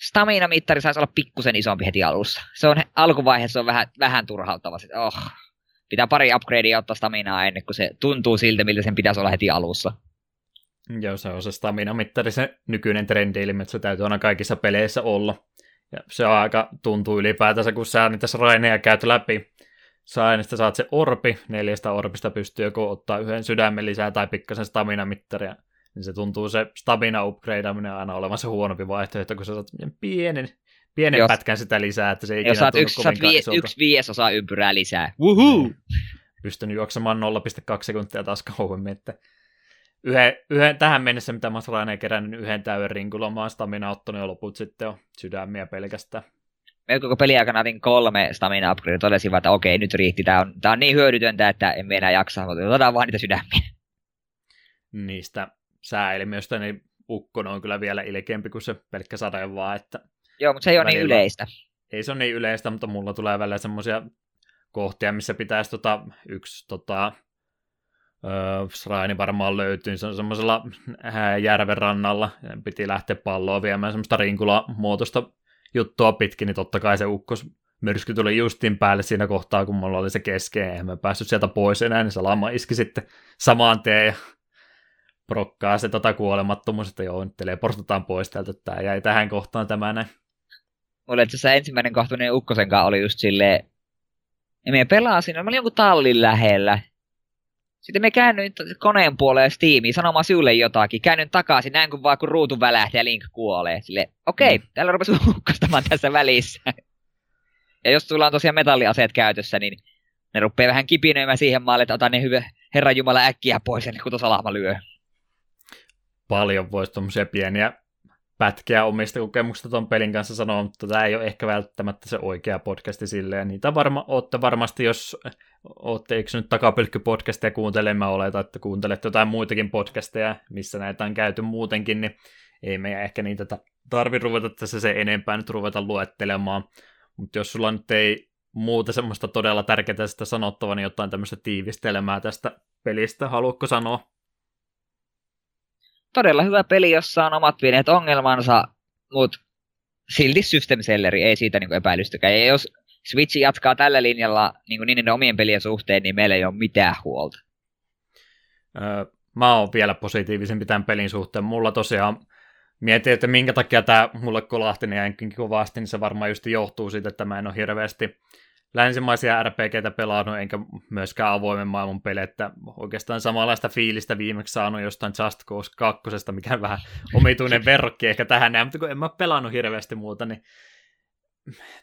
stamina-mittari saisi olla pikkusen isompi heti alussa. Se on alkuvaiheessa on vähän, vähän turhauttava. Oh, pitää pari upgradea ottaa staminaa ennen kuin se tuntuu siltä, miltä sen pitäisi olla heti alussa. Joo, se on se stamina-mittari, se nykyinen trendi, eli se täytyy aina kaikissa peleissä olla. Ja se on aika tuntuu ylipäätänsä, kun sä niitä raineja käyt läpi. Sainista saat se orpi, neljästä orpista pystyy joko ottaa yhden sydämen lisää tai pikkasen stamina-mittaria. Niin se tuntuu se stamina upgradeaminen aina olevan se huonompi vaihtoehto, kun sä saat pienen, pienen Jos, pätkän sitä lisää, että se ei Jos saat yksi, saat vie, yksi viidesosa ympyrää lisää. Woohoo! Pystyn juoksemaan 0,2 sekuntia taas kauemmin, että yhden, yhden, tähän mennessä, mitä mä olen kerännyt, niin yhden täyden rinkulla mä oon stamina ottanut ja loput sitten on sydämiä pelkästään. Me koko peliaikana otin kolme stamina upgrade, todesin että okei, nyt riitti, tää on, tää on niin hyödytöntä, että en enää jaksa, mutta otetaan vaan niitä sydämiä. Niistä sääilmiöistä, niin Ukkon on kyllä vielä ilkeämpi kuin se pelkkä sade vaan, että... Joo, mutta se ei ole niin yleistä. Ei se ole niin yleistä, mutta mulla tulee välillä semmoisia kohtia, missä pitäisi tota, yksi tota, Öö, Sraini varmaan löytyy, se on semmoisella järven rannalla, piti lähteä palloa viemään semmoista rinkula-muotoista juttua pitkin, niin totta kai se ukkos myrsky tuli justin päälle siinä kohtaa, kun mulla oli se keskeinen, eihän mä päässyt sieltä pois enää, niin se lama iski sitten samaan tien ja prokkaa se tota kuolemattomuus, että joo, nyt teleportataan pois täältä, että tämä jäi tähän kohtaan tämä näin. Mulla itse ensimmäinen kohtuminen Ukkosen kanssa oli just silleen, ja me pelasin, mä olin jonkun tallin lähellä, sitten me käännyin koneen puoleen Steamiin sanomaan sinulle jotakin. Käännyin takaisin, näin kun vaan kun ruutu välähtää ja Link kuolee. Sille, okei, okay, mm. täällä rupesi hukkastamaan tässä välissä. Ja jos sulla on tosiaan metalliaseet käytössä, niin ne rupeaa vähän kipinöimään siihen maalle, että ota ne hyvä Herran Jumala äkkiä pois, ennen kuin tuossa lahma lyö. Paljon voisi tuommoisia pieniä pätkiä omista kokemuksista tuon pelin kanssa sanoa, mutta tämä ei ole ehkä välttämättä se oikea podcasti silleen. Niitä varma, olette varmasti, jos olette eksynyt takapylkkypodcasteja kuuntelemaan, oleta, että kuuntelette jotain muitakin podcasteja, missä näitä on käyty muutenkin, niin ei meidän ehkä niitä tarvi ruveta tässä se enempää nyt ruveta luettelemaan. Mutta jos sulla nyt ei muuta semmoista todella tärkeää sitä sanottavaa, niin jotain tämmöistä tiivistelmää tästä pelistä, haluatko sanoa? Todella hyvä peli, jossa on omat pienet ongelmansa, mutta silti system selleri, ei siitä niin epäilystäkään. Ja jos Switch jatkaa tällä linjalla niin kuin niiden omien pelien suhteen, niin meillä ei ole mitään huolta. Öö, mä oon vielä positiivisempi tämän pelin suhteen. Mulla tosiaan mietin, että minkä takia tämä mulle kolahti niin kovasti, niin se varmaan just johtuu siitä, että mä en ole hirveästi länsimaisia RPGtä pelannut, enkä myöskään avoimen maailman pelejä, että oikeastaan samanlaista fiilistä viimeksi saanut jostain Just Cause 2, mikä vähän omituinen verrokki ehkä tähän näin, mutta kun en mä pelannut hirveästi muuta, niin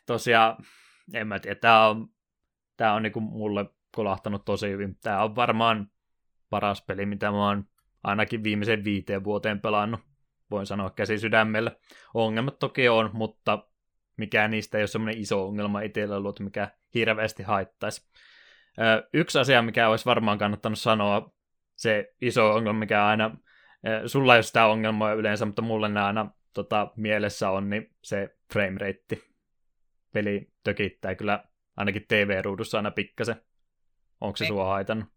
tosiaan, en mä tiedä, tämä on, tää on niinku mulle kolahtanut tosi hyvin. Tämä on varmaan paras peli, mitä mä oon ainakin viimeisen viiteen vuoteen pelannut. Voin sanoa käsi sydämellä. Ongelmat toki on, mutta mikään niistä ei ole semmoinen iso ongelma itsellä ollut, mikä hirveästi haittaisi. Yksi asia, mikä olisi varmaan kannattanut sanoa, se iso ongelma, mikä aina, sulla ei ole sitä ongelmaa yleensä, mutta mulle nämä aina tota, mielessä on, niin se frame rate. Peli tökittää kyllä ainakin TV-ruudussa aina pikkasen. Onko se sua haitannut?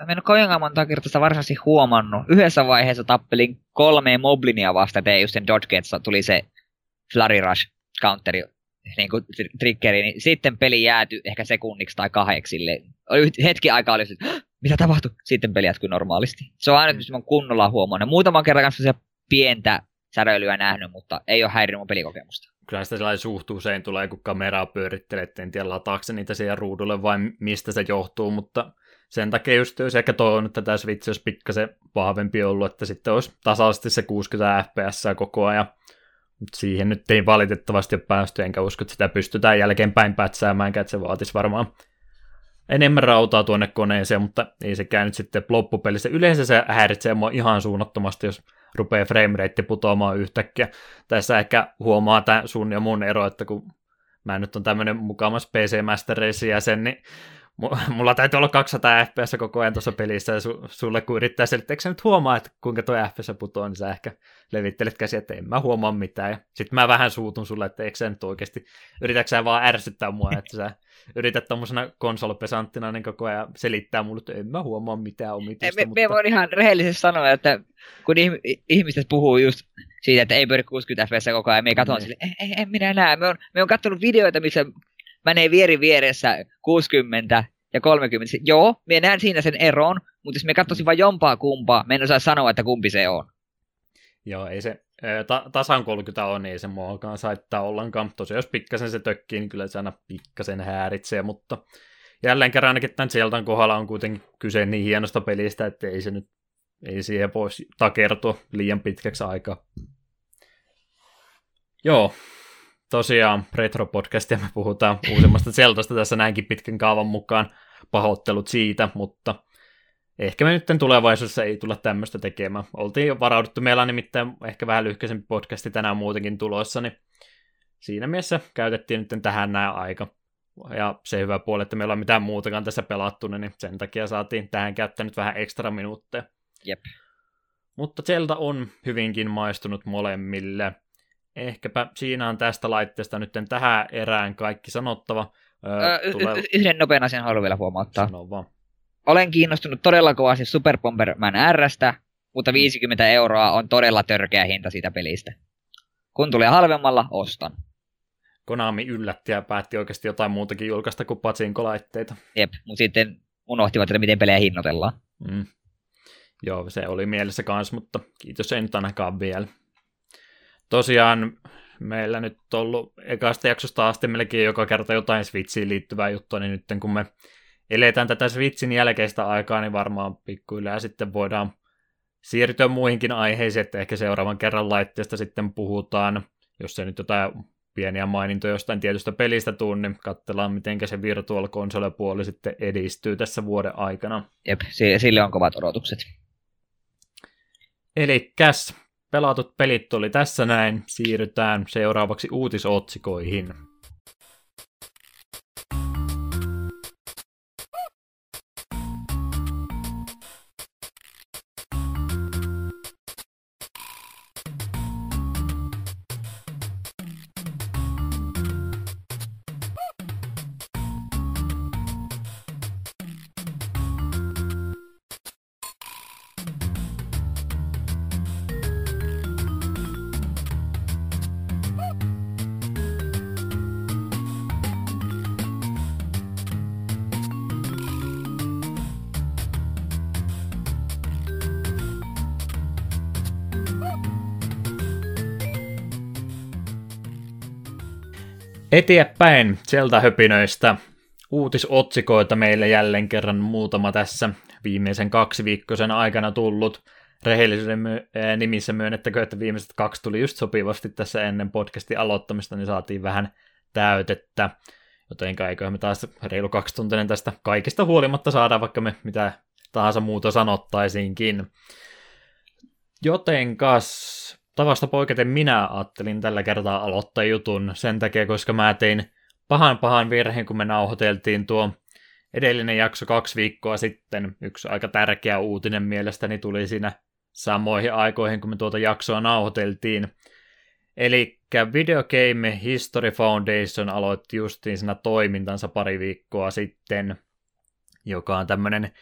Mä en ole kovinkaan monta kertaa varsinaisesti huomannut. Yhdessä vaiheessa tappelin kolme moblinia vasta, tein just sen Dodge tuli se Flurry Rush counteri niin kuin triggeri, niin sitten peli jääty ehkä sekunniksi tai kahdeksille. Oli hetki aikaa oli että mitä tapahtui? Sitten peli jatkui normaalisti. Se on aina, mistä mä kunnolla huomannut. Muutaman kerran kanssa se pientä säröilyä nähnyt, mutta ei ole häirinyt mun pelikokemusta. Kyllä sitä sellainen suht usein tulee, kun kameraa pyörittelee, että en tiedä lataako niitä siihen ruudulle vai mistä se johtuu, mutta sen takia just olisi ehkä toivonut, että tämä Switch olisi pikkasen vahvempi ollut, että sitten olisi tasaisesti se 60 fps koko ajan siihen nyt ei valitettavasti ole päästy, enkä usko, että sitä pystytään jälkeenpäin pätsäämään, että se vaatisi varmaan enemmän rautaa tuonne koneeseen, mutta ei sekään nyt sitten loppupelissä. Yleensä se häiritsee mua ihan suunnattomasti, jos rupeaa framerate putoamaan yhtäkkiä. Tässä ehkä huomaa tämä sun ja mun ero, että kun mä nyt on tämmöinen mukamas PC Master Race jäsen, niin mulla täytyy olla 200 fps koko ajan tuossa pelissä, ja su, sulle kun yrittää selittää, eikö nyt huomaa, että kuinka tuo FPS putoaa, niin sä ehkä levittelet käsiä, että en mä huomaa mitään, ja sitten mä vähän suutun sulle, että eikö sä nyt oikeasti, yritätkö sä vaan ärsyttää mua, että sä yrität tuommoisena konsolipesanttina niin koko ajan selittää mulle, että en mä huomaa mitään omituista. Me, mutta... me voin ihan rehellisesti sanoa, että kun ihmiset puhuu just siitä, että ei pyöri 60 fps koko ajan, me katson mm. sille, ei, ei, en minä näe. Me on, me on katsonut videoita, missä menee vieri vieressä 60 ja 30. Joo, me näen siinä sen eron, mutta jos me katsoisin vain jompaa kumpaa, me en osaa sanoa, että kumpi se on. Joo, ei se, ta- tasan 30 on, niin ei se muakaan saittaa ollenkaan. Tosiaan jos pikkasen se tökkii, niin kyllä se aina pikkasen häiritsee, mutta jälleen kerran ainakin tämän Zeldan kohdalla on kuitenkin kyse niin hienosta pelistä, että ei se nyt ei siihen voisi takertua liian pitkäksi aikaa. Joo, tosiaan Retro-podcastia me puhutaan uusimmasta Zeltasta tässä näinkin pitkän kaavan mukaan. Pahoittelut siitä, mutta ehkä me nyt tulevaisuudessa ei tulla tämmöistä tekemään. Oltiin jo varauduttu, meillä on nimittäin ehkä vähän lyhkäisempi podcasti tänään muutenkin tulossa, niin siinä mielessä käytettiin nyt tähän näin aika. Ja se hyvä puoli, että meillä on mitään muutakaan tässä pelattu, niin sen takia saatiin tähän käyttää nyt vähän ekstra minuutteja. Jep. Mutta Zelda on hyvinkin maistunut molemmille ehkäpä siinä on tästä laitteesta nyt tähän erään kaikki sanottava. Öö, tulee... yhden nopean asian haluan vielä huomauttaa. Sano vaan. Olen kiinnostunut todella kovasti Super Bomberman Rstä, mutta 50 euroa on todella törkeä hinta siitä pelistä. Kun tulee halvemmalla, ostan. Konami yllätti ja päätti oikeasti jotain muutakin julkaista kuin patsinkolaitteita. Jep, mutta sitten unohtivat, että miten pelejä hinnoitellaan. Mm. Joo, se oli mielessä kanssa, mutta kiitos ei nyt ainakaan vielä tosiaan meillä nyt on ollut ekasta jaksosta asti melkein joka kerta jotain Switchiin liittyvää juttua, niin nyt kun me eletään tätä Switchin jälkeistä aikaa, niin varmaan pikkuhiljaa sitten voidaan siirtyä muihinkin aiheisiin, että ehkä seuraavan kerran laitteesta sitten puhutaan, jos se nyt jotain pieniä mainintoja jostain tietystä pelistä tuu, niin katsellaan, miten se virtual console-puoli sitten edistyy tässä vuoden aikana. Jep, sille on kovat odotukset. Eli käs, pelatut pelit oli tässä näin. Siirrytään seuraavaksi uutisotsikoihin. Eteenpäin sieltä höpinöistä uutisotsikoita meille jälleen kerran muutama tässä viimeisen kaksi viikkoisen aikana tullut. Rehellisyyden my- nimissä myönnettäkö, että viimeiset kaksi tuli just sopivasti tässä ennen podcastin aloittamista, niin saatiin vähän täytettä. Joten eiköhän me taas reilu kaksi tuntinen tästä kaikista huolimatta saada, vaikka me mitä tahansa muuta sanottaisiinkin. Jotenkas tavasta poiketen minä ajattelin tällä kertaa aloittaa jutun sen takia, koska mä tein pahan pahan virheen, kun me nauhoiteltiin tuo edellinen jakso kaksi viikkoa sitten. Yksi aika tärkeä uutinen mielestäni tuli siinä samoihin aikoihin, kun me tuota jaksoa nauhoiteltiin. Eli Video Game History Foundation aloitti justiin siinä toimintansa pari viikkoa sitten, joka on tämmöinen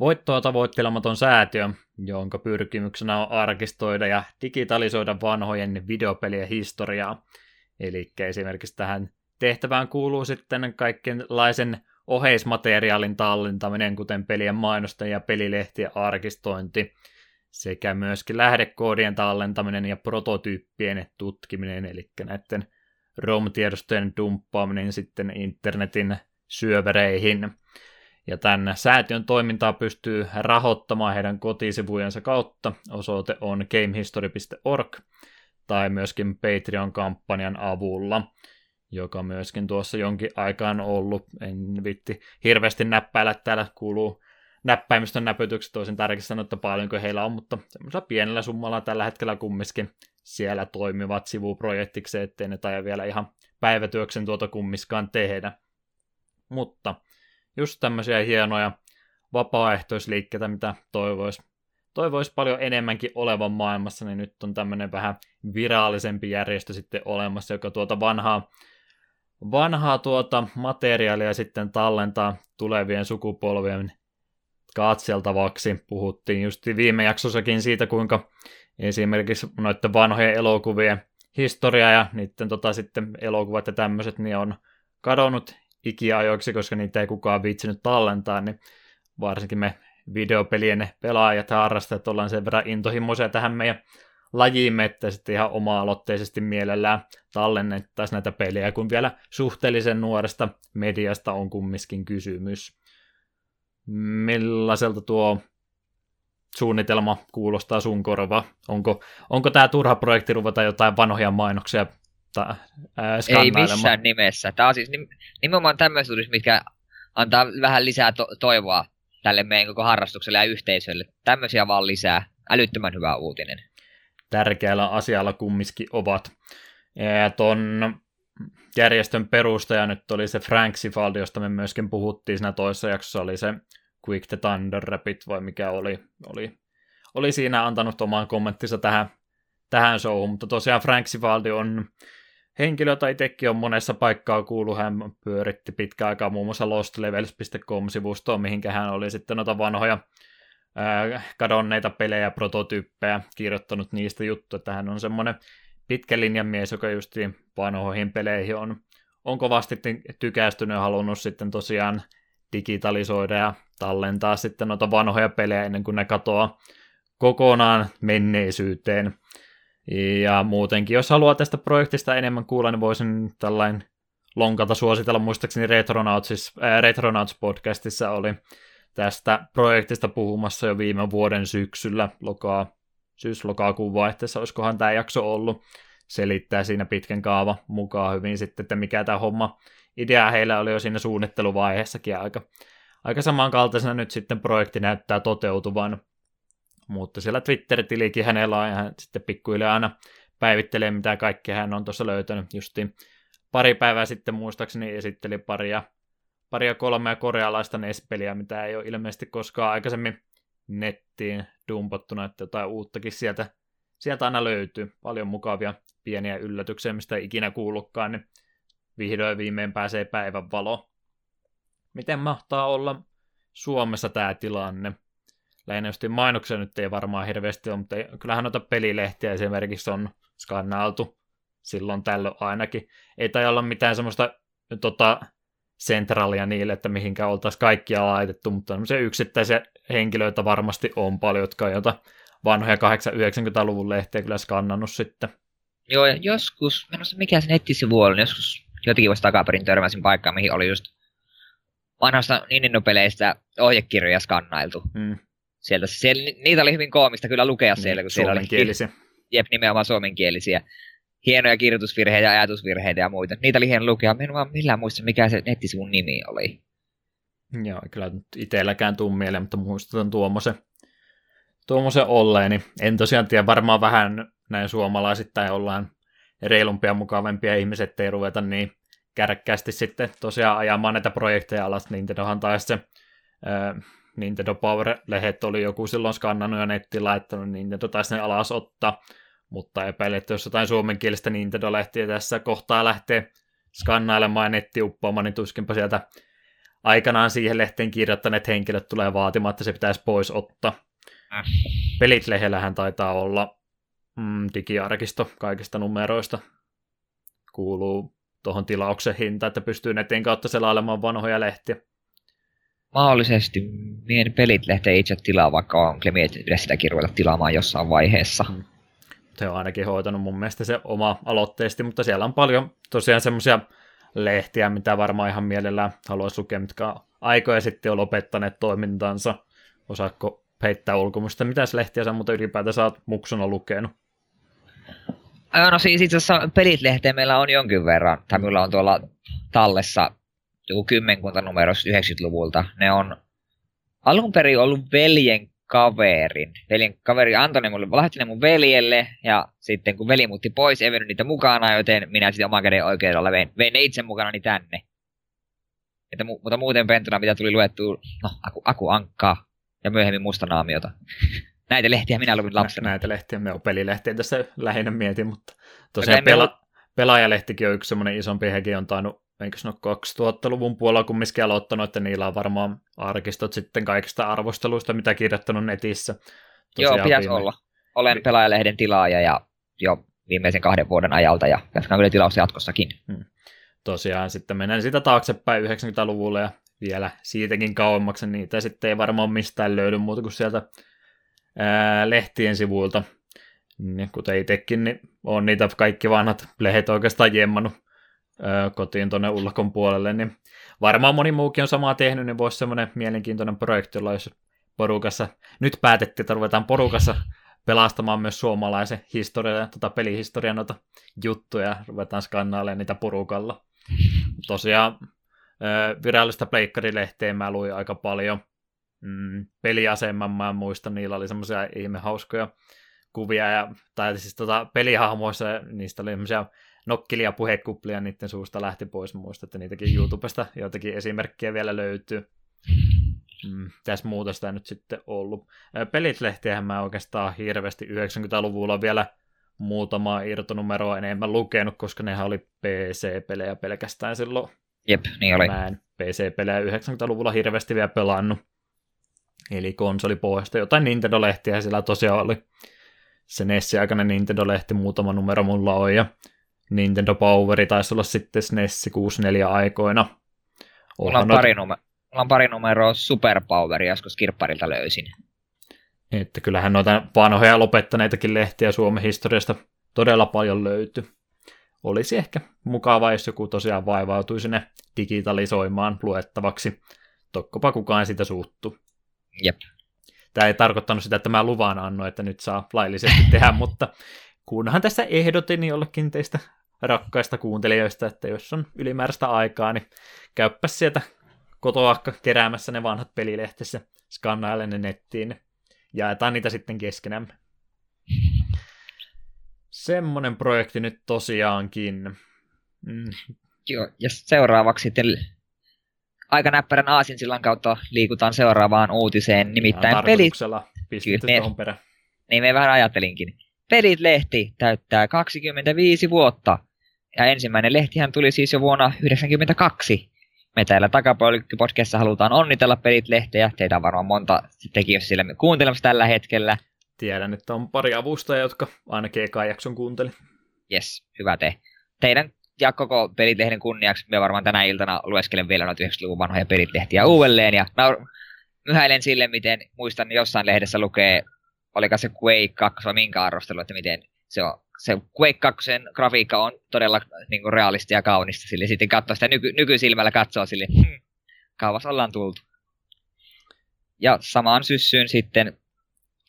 voittoa tavoittelematon säätiö, jonka pyrkimyksenä on arkistoida ja digitalisoida vanhojen videopelien historiaa. Eli esimerkiksi tähän tehtävään kuuluu sitten kaikenlaisen oheismateriaalin tallentaminen, kuten pelien mainosten ja pelilehtien arkistointi, sekä myöskin lähdekoodien tallentaminen ja prototyyppien tutkiminen, eli näiden ROM-tiedostojen dumppaaminen sitten internetin syövereihin. Ja tämän säätiön toimintaa pystyy rahoittamaan heidän kotisivujensa kautta. Osoite on gamehistory.org tai myöskin Patreon-kampanjan avulla, joka myöskin tuossa jonkin aikaan ollut. En vitti hirveästi näppäillä, täällä kuuluu näppäimistön näpytykset, toisin tärkeää sanoa, että paljonko heillä on, mutta semmoisella pienellä summalla tällä hetkellä kumminkin siellä toimivat sivuprojektiksi, ettei ne tai vielä ihan päivätyöksen tuota kummiskaan tehdä. Mutta just tämmöisiä hienoja vapaaehtoisliikkeitä, mitä toivoisi toivois paljon enemmänkin olevan maailmassa, niin nyt on tämmöinen vähän virallisempi järjestö sitten olemassa, joka tuota vanhaa, vanhaa tuota materiaalia sitten tallentaa tulevien sukupolvien katseltavaksi. Puhuttiin just viime jaksossakin siitä, kuinka esimerkiksi noiden vanhojen elokuvien historia ja niiden tota, sitten elokuvat ja tämmöiset niin on kadonnut ikiajoiksi, koska niitä ei kukaan viitsinyt tallentaa, niin varsinkin me videopelien pelaajat ja harrastajat ollaan sen verran intohimoisia tähän meidän lajiimme, että sitten ihan oma-aloitteisesti mielellään tallennettaisiin näitä pelejä, kun vielä suhteellisen nuoresta mediasta on kumminkin kysymys. Millaiselta tuo suunnitelma kuulostaa sun korva? Onko, onko tämä turha projekti ruveta jotain vanhoja mainoksia ta, ää, Ei missään nimessä. Tämä on siis nimenomaan tämmöiset uutiset, mitkä antaa vähän lisää to- toivoa tälle meidän koko harrastukselle ja yhteisölle. Tämmöisiä vaan lisää. Älyttömän hyvä uutinen. Tärkeällä asialla kumminkin ovat. Ja ton järjestön perustaja nyt oli se Frank Sifald, josta me myöskin puhuttiin siinä toisessa jaksossa, oli se Quick the Thunder Rapid, vai mikä oli, oli, oli siinä antanut oman kommenttinsa tähän, tähän showhun, mutta tosiaan Frank Sivaldi on henkilö, jota itsekin on monessa paikkaa kuullut, hän pyöritti pitkä aikaa muun muassa lostlevels.com-sivustoon, mihinkä hän oli sitten noita vanhoja ää, kadonneita pelejä, prototyyppejä, kirjoittanut niistä juttuja, että hän on semmoinen pitkä linjan mies, joka justiin vanhoihin peleihin on, on kovasti tykästynyt ja halunnut sitten tosiaan digitalisoida ja tallentaa sitten noita vanhoja pelejä ennen kuin ne katoaa kokonaan menneisyyteen. Ja muutenkin, jos haluaa tästä projektista enemmän kuulla, niin voisin tällainen lonkalta suositella. Muistaakseni Retronauts, äh, Retronauts podcastissa oli tästä projektista puhumassa jo viime vuoden syksyllä, lokaa, syys-lokakuun vaihteessa, olisikohan tämä jakso ollut. Selittää siinä pitkän kaava mukaan hyvin sitten, että mikä tämä homma idea heillä oli jo siinä suunnitteluvaiheessakin aika, aika samankaltaisena nyt sitten projekti näyttää toteutuvan. Mutta siellä Twitter-tilikin hänellä on ja hän sitten pikkuhiljaa aina päivittelee, mitä kaikkea hän on tuossa löytänyt. Justi pari päivää sitten muistaakseni esitteli paria, paria kolmea korealaista NES-peliä, mitä ei ole ilmeisesti koskaan aikaisemmin nettiin dumpattuna, että jotain uuttakin sieltä, sieltä aina löytyy. Paljon mukavia pieniä yllätyksiä, mistä ei ikinä kuullutkaan, niin vihdoin viimein pääsee päivän valo. Miten mahtaa olla Suomessa tämä tilanne? Lähinnä just mainoksia nyt ei varmaan hirveästi ole, mutta ei, kyllähän noita pelilehtiä esimerkiksi on skannailtu silloin tällöin ainakin. Ei tai olla mitään semmoista tota, sentraalia niille, että mihinkä oltaisiin kaikkia laitettu, mutta semmoisia yksittäisiä henkilöitä varmasti on paljon, jotka on jota vanhoja 890-luvun lehtiä kyllä skannannut sitten. Joo, ja joskus, en mikä se nettisivu oli, joskus jotenkin vuosi takaperin törmäsin paikkaan, mihin oli just vanhasta Nintendo-peleistä ohjekirjoja skannailtu. Mm. Sieltä, siellä, niitä oli hyvin koomista kyllä lukea siellä, kun siellä oli jep, nimenomaan suomenkielisiä. Hienoja kirjoitusvirheitä ja ajatusvirheitä ja muita. Niitä oli hieno lukea. Mä en vaan millään muista, mikä se nettisivun nimi oli. Joo, kyllä nyt itselläkään tuu mieleen, mutta muistutan tuommoisen, tuommoisen olleen. Niin en tosiaan tiedä, varmaan vähän näin suomalaisittain ollaan reilumpia, mukavempia ihmiset, ettei ruveta niin kärkkäästi sitten tosiaan ajamaan näitä projekteja alas. Nintendohan taisi se Nintendo Power-lehet oli joku silloin skannannut ja nettiin laittanut, niin Nintendo taisi ne alas ottaa, mutta epäilen, että jos jotain suomenkielistä Nintendo-lehtiä tässä kohtaa lähtee skannailemaan ja netti uppoamaan, niin tuskinpa sieltä aikanaan siihen lehteen kirjoittaneet henkilöt tulee vaatimaan, että se pitäisi pois ottaa. Äh. Pelit-lehellähän taitaa olla mm, digiarkisto kaikista numeroista. Kuuluu tuohon tilauksen hinta, että pystyy netin kautta selailemaan vanhoja lehtiä. Mahdollisesti mien pelit lähtee itse tilaa, vaikka on pitäisi sitäkin ruveta tilaamaan jossain vaiheessa. Mm. Se on ainakin hoitanut mun mielestä se oma aloitteesti, mutta siellä on paljon tosiaan semmoisia lehtiä, mitä varmaan ihan mielellään haluaisi lukea, mitkä aikoja sitten on lopettaneet toimintansa. Osaatko heittää ulkomusta? Mitäs lehtiä sä mutta ylipäätään oot muksuna lukenut? No siis itse asiassa pelit-lehteä meillä on jonkin verran, tai minulla on tuolla tallessa joku kymmenkunta numerossa 90-luvulta. Ne on alun perin ollut veljen kaverin. Veljen kaveri antoi ne mulle, lahjoitti ne mun veljelle, ja sitten kun veli muutti pois, ei niitä mukana, joten minä sitten oman käden oikeudella vein, vein ne itse mukanani tänne. Että, mu- mutta muuten pentuna, mitä tuli luettu, no, aku, aku ankkaa, ja myöhemmin musta naamiota. Näitä lehtiä minä luin lapsena. Näitä lehtiä, me on pelilehtiä tässä lähinnä mietin, mutta tosiaan pela- pelaajalehtikin on yksi semmoinen isompi, hekin on tainnut, eikö ole 2000-luvun puolella kumminkin aloittanut, että niillä on varmaan arkistot sitten kaikista arvosteluista, mitä kirjoittanut netissä. Joo, Tosiaan pitäisi viime- olla. Olen pelaajalehden tilaaja ja jo viimeisen kahden vuoden ajalta ja jatkan kyllä tilausta jatkossakin. tosiaan sitten mennään siitä taaksepäin 90-luvulle ja vielä siitäkin kauemmaksi, niin niitä sitten ei varmaan mistään löydy muuta kuin sieltä ää, lehtien sivuilta. Niin, kuten itsekin, niin on niitä kaikki vanhat lehdet oikeastaan jemmannut kotiin tuonne ulkon puolelle, niin varmaan moni muukin on samaa tehnyt, niin voisi semmoinen mielenkiintoinen projekti olla, jos porukassa, nyt päätettiin, että ruvetaan porukassa pelastamaan myös suomalaisen historian, tota pelihistorian noita juttuja, ruvetaan skannailemaan niitä porukalla. Tosiaan virallista pleikkarilehteä mä luin aika paljon. Mm, peliaseman mä muistan, niillä oli semmoisia ihme hauskoja kuvia, ja, tai siis tota, pelihahmoissa niistä oli semmoisia nokkilia puhekuplia, niiden suusta lähti pois. Muista, että niitäkin YouTubesta joitakin esimerkkejä vielä löytyy. Mm, tässä muuta sitä nyt sitten ollut. Pelit-lehtiähän mä oikeastaan hirveästi 90-luvulla vielä muutama irtonumeroa enemmän lukenut, koska nehän oli PC-pelejä pelkästään silloin. Jep, niin oli. Mä en PC-pelejä 90-luvulla hirveästi vielä pelannut. Eli konsolipohjasta jotain Nintendo-lehtiä sillä tosiaan oli. Se NES-aikainen Nintendo-lehti muutama numero mulla on ja Nintendo Poweri taisi olla sitten SNES 64 aikoina. Mulla on, pari nume- Mulla on pari numeroa Superpoweria, joskus kirpparilta löysin. Että kyllähän noita vanhoja lopettaneitakin lehtiä Suomen historiasta todella paljon löytyy. Olisi ehkä mukava, jos joku tosiaan vaivautuisi ne digitalisoimaan luettavaksi. Tokkopa kukaan sitä suuttu. Jep. Tämä ei tarkoittanut sitä, että mä luvan annoin, että nyt saa laillisesti tehdä, mutta kunhan tässä ehdotin jollekin teistä rakkaista kuuntelijoista, että jos on ylimääräistä aikaa, niin käyppäs sieltä kotoa keräämässä ne vanhat pelilehtessä, skannaile ne nettiin, niin jaetaan niitä sitten keskenämme. Semmonen projekti nyt tosiaankin. Mm, Joo, ja seuraavaksi sitten aika näppärän aasinsillan kautta liikutaan seuraavaan uutiseen, nimittäin pelit, pistetty niin me vähän ajattelinkin. Pelit-lehti täyttää 25 vuotta, ja ensimmäinen lehtihän tuli siis jo vuonna 1992. Me täällä Takapoilikki-podcastissa halutaan onnitella Pelit-lehteä, teitä on varmaan monta tekijöistä siellä kuuntelemassa tällä hetkellä. Tiedän, että on pari avustajaa, jotka ainakin ekan jakson kuunteli. Yes, hyvä te. Teidän ja koko Pelit-lehden kunniaksi me varmaan tänä iltana lueskelen vielä noita 90-luvun vanhoja Pelit-lehtiä uudelleen, ja naur- myhäilen sille, miten muistan jossain lehdessä lukee, oliko se Quake 2 vai minkä arvostelu, että miten se on se Quake 2 grafiikka on todella niin kuin realistia ja kaunista. Sille sitten katsoo sitä nyky, nykysilmällä katsoo sille, hmm, kauas ollaan tultu. Ja samaan syssyyn sitten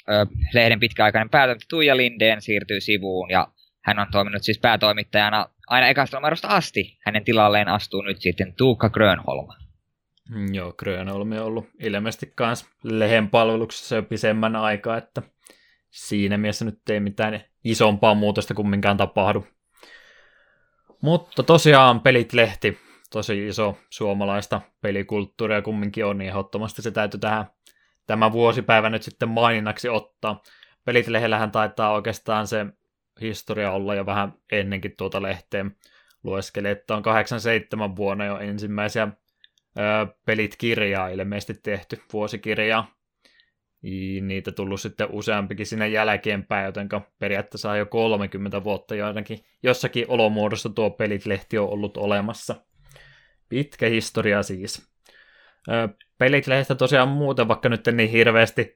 ö, lehden pitkäaikainen päätoimittaja Tuija Lindeen siirtyy sivuun ja hän on toiminut siis päätoimittajana aina ekasta numerosta asti. Hänen tilalleen astuu nyt sitten Tuukka Grönholm. Mm, Joo, Grönholm on ollut ilmeisesti myös lehen palveluksessa jo pisemmän aikaa, että siinä mielessä nyt ei mitään isompaa muutosta kumminkaan tapahdu. Mutta tosiaan Pelit-lehti, tosi iso suomalaista pelikulttuuria kumminkin on, niin ehdottomasti se täytyy tähän tämä vuosipäivä nyt sitten maininnaksi ottaa. Pelit-lehellähän taitaa oikeastaan se historia olla jo vähän ennenkin tuota lehteen. Lueskelin, että on 87 vuonna jo ensimmäisiä ö, pelit-kirjaa ilmeisesti tehty, vuosikirjaa. Niitä tullut sitten useampikin sinne jälkeenpäin, joten periaatteessa jo 30 vuotta jo ainakin jossakin olomuodossa tuo pelit-lehti on ollut olemassa. Pitkä historia siis. Pelit-lehtä tosiaan muuten, vaikka nyt en niin hirveästi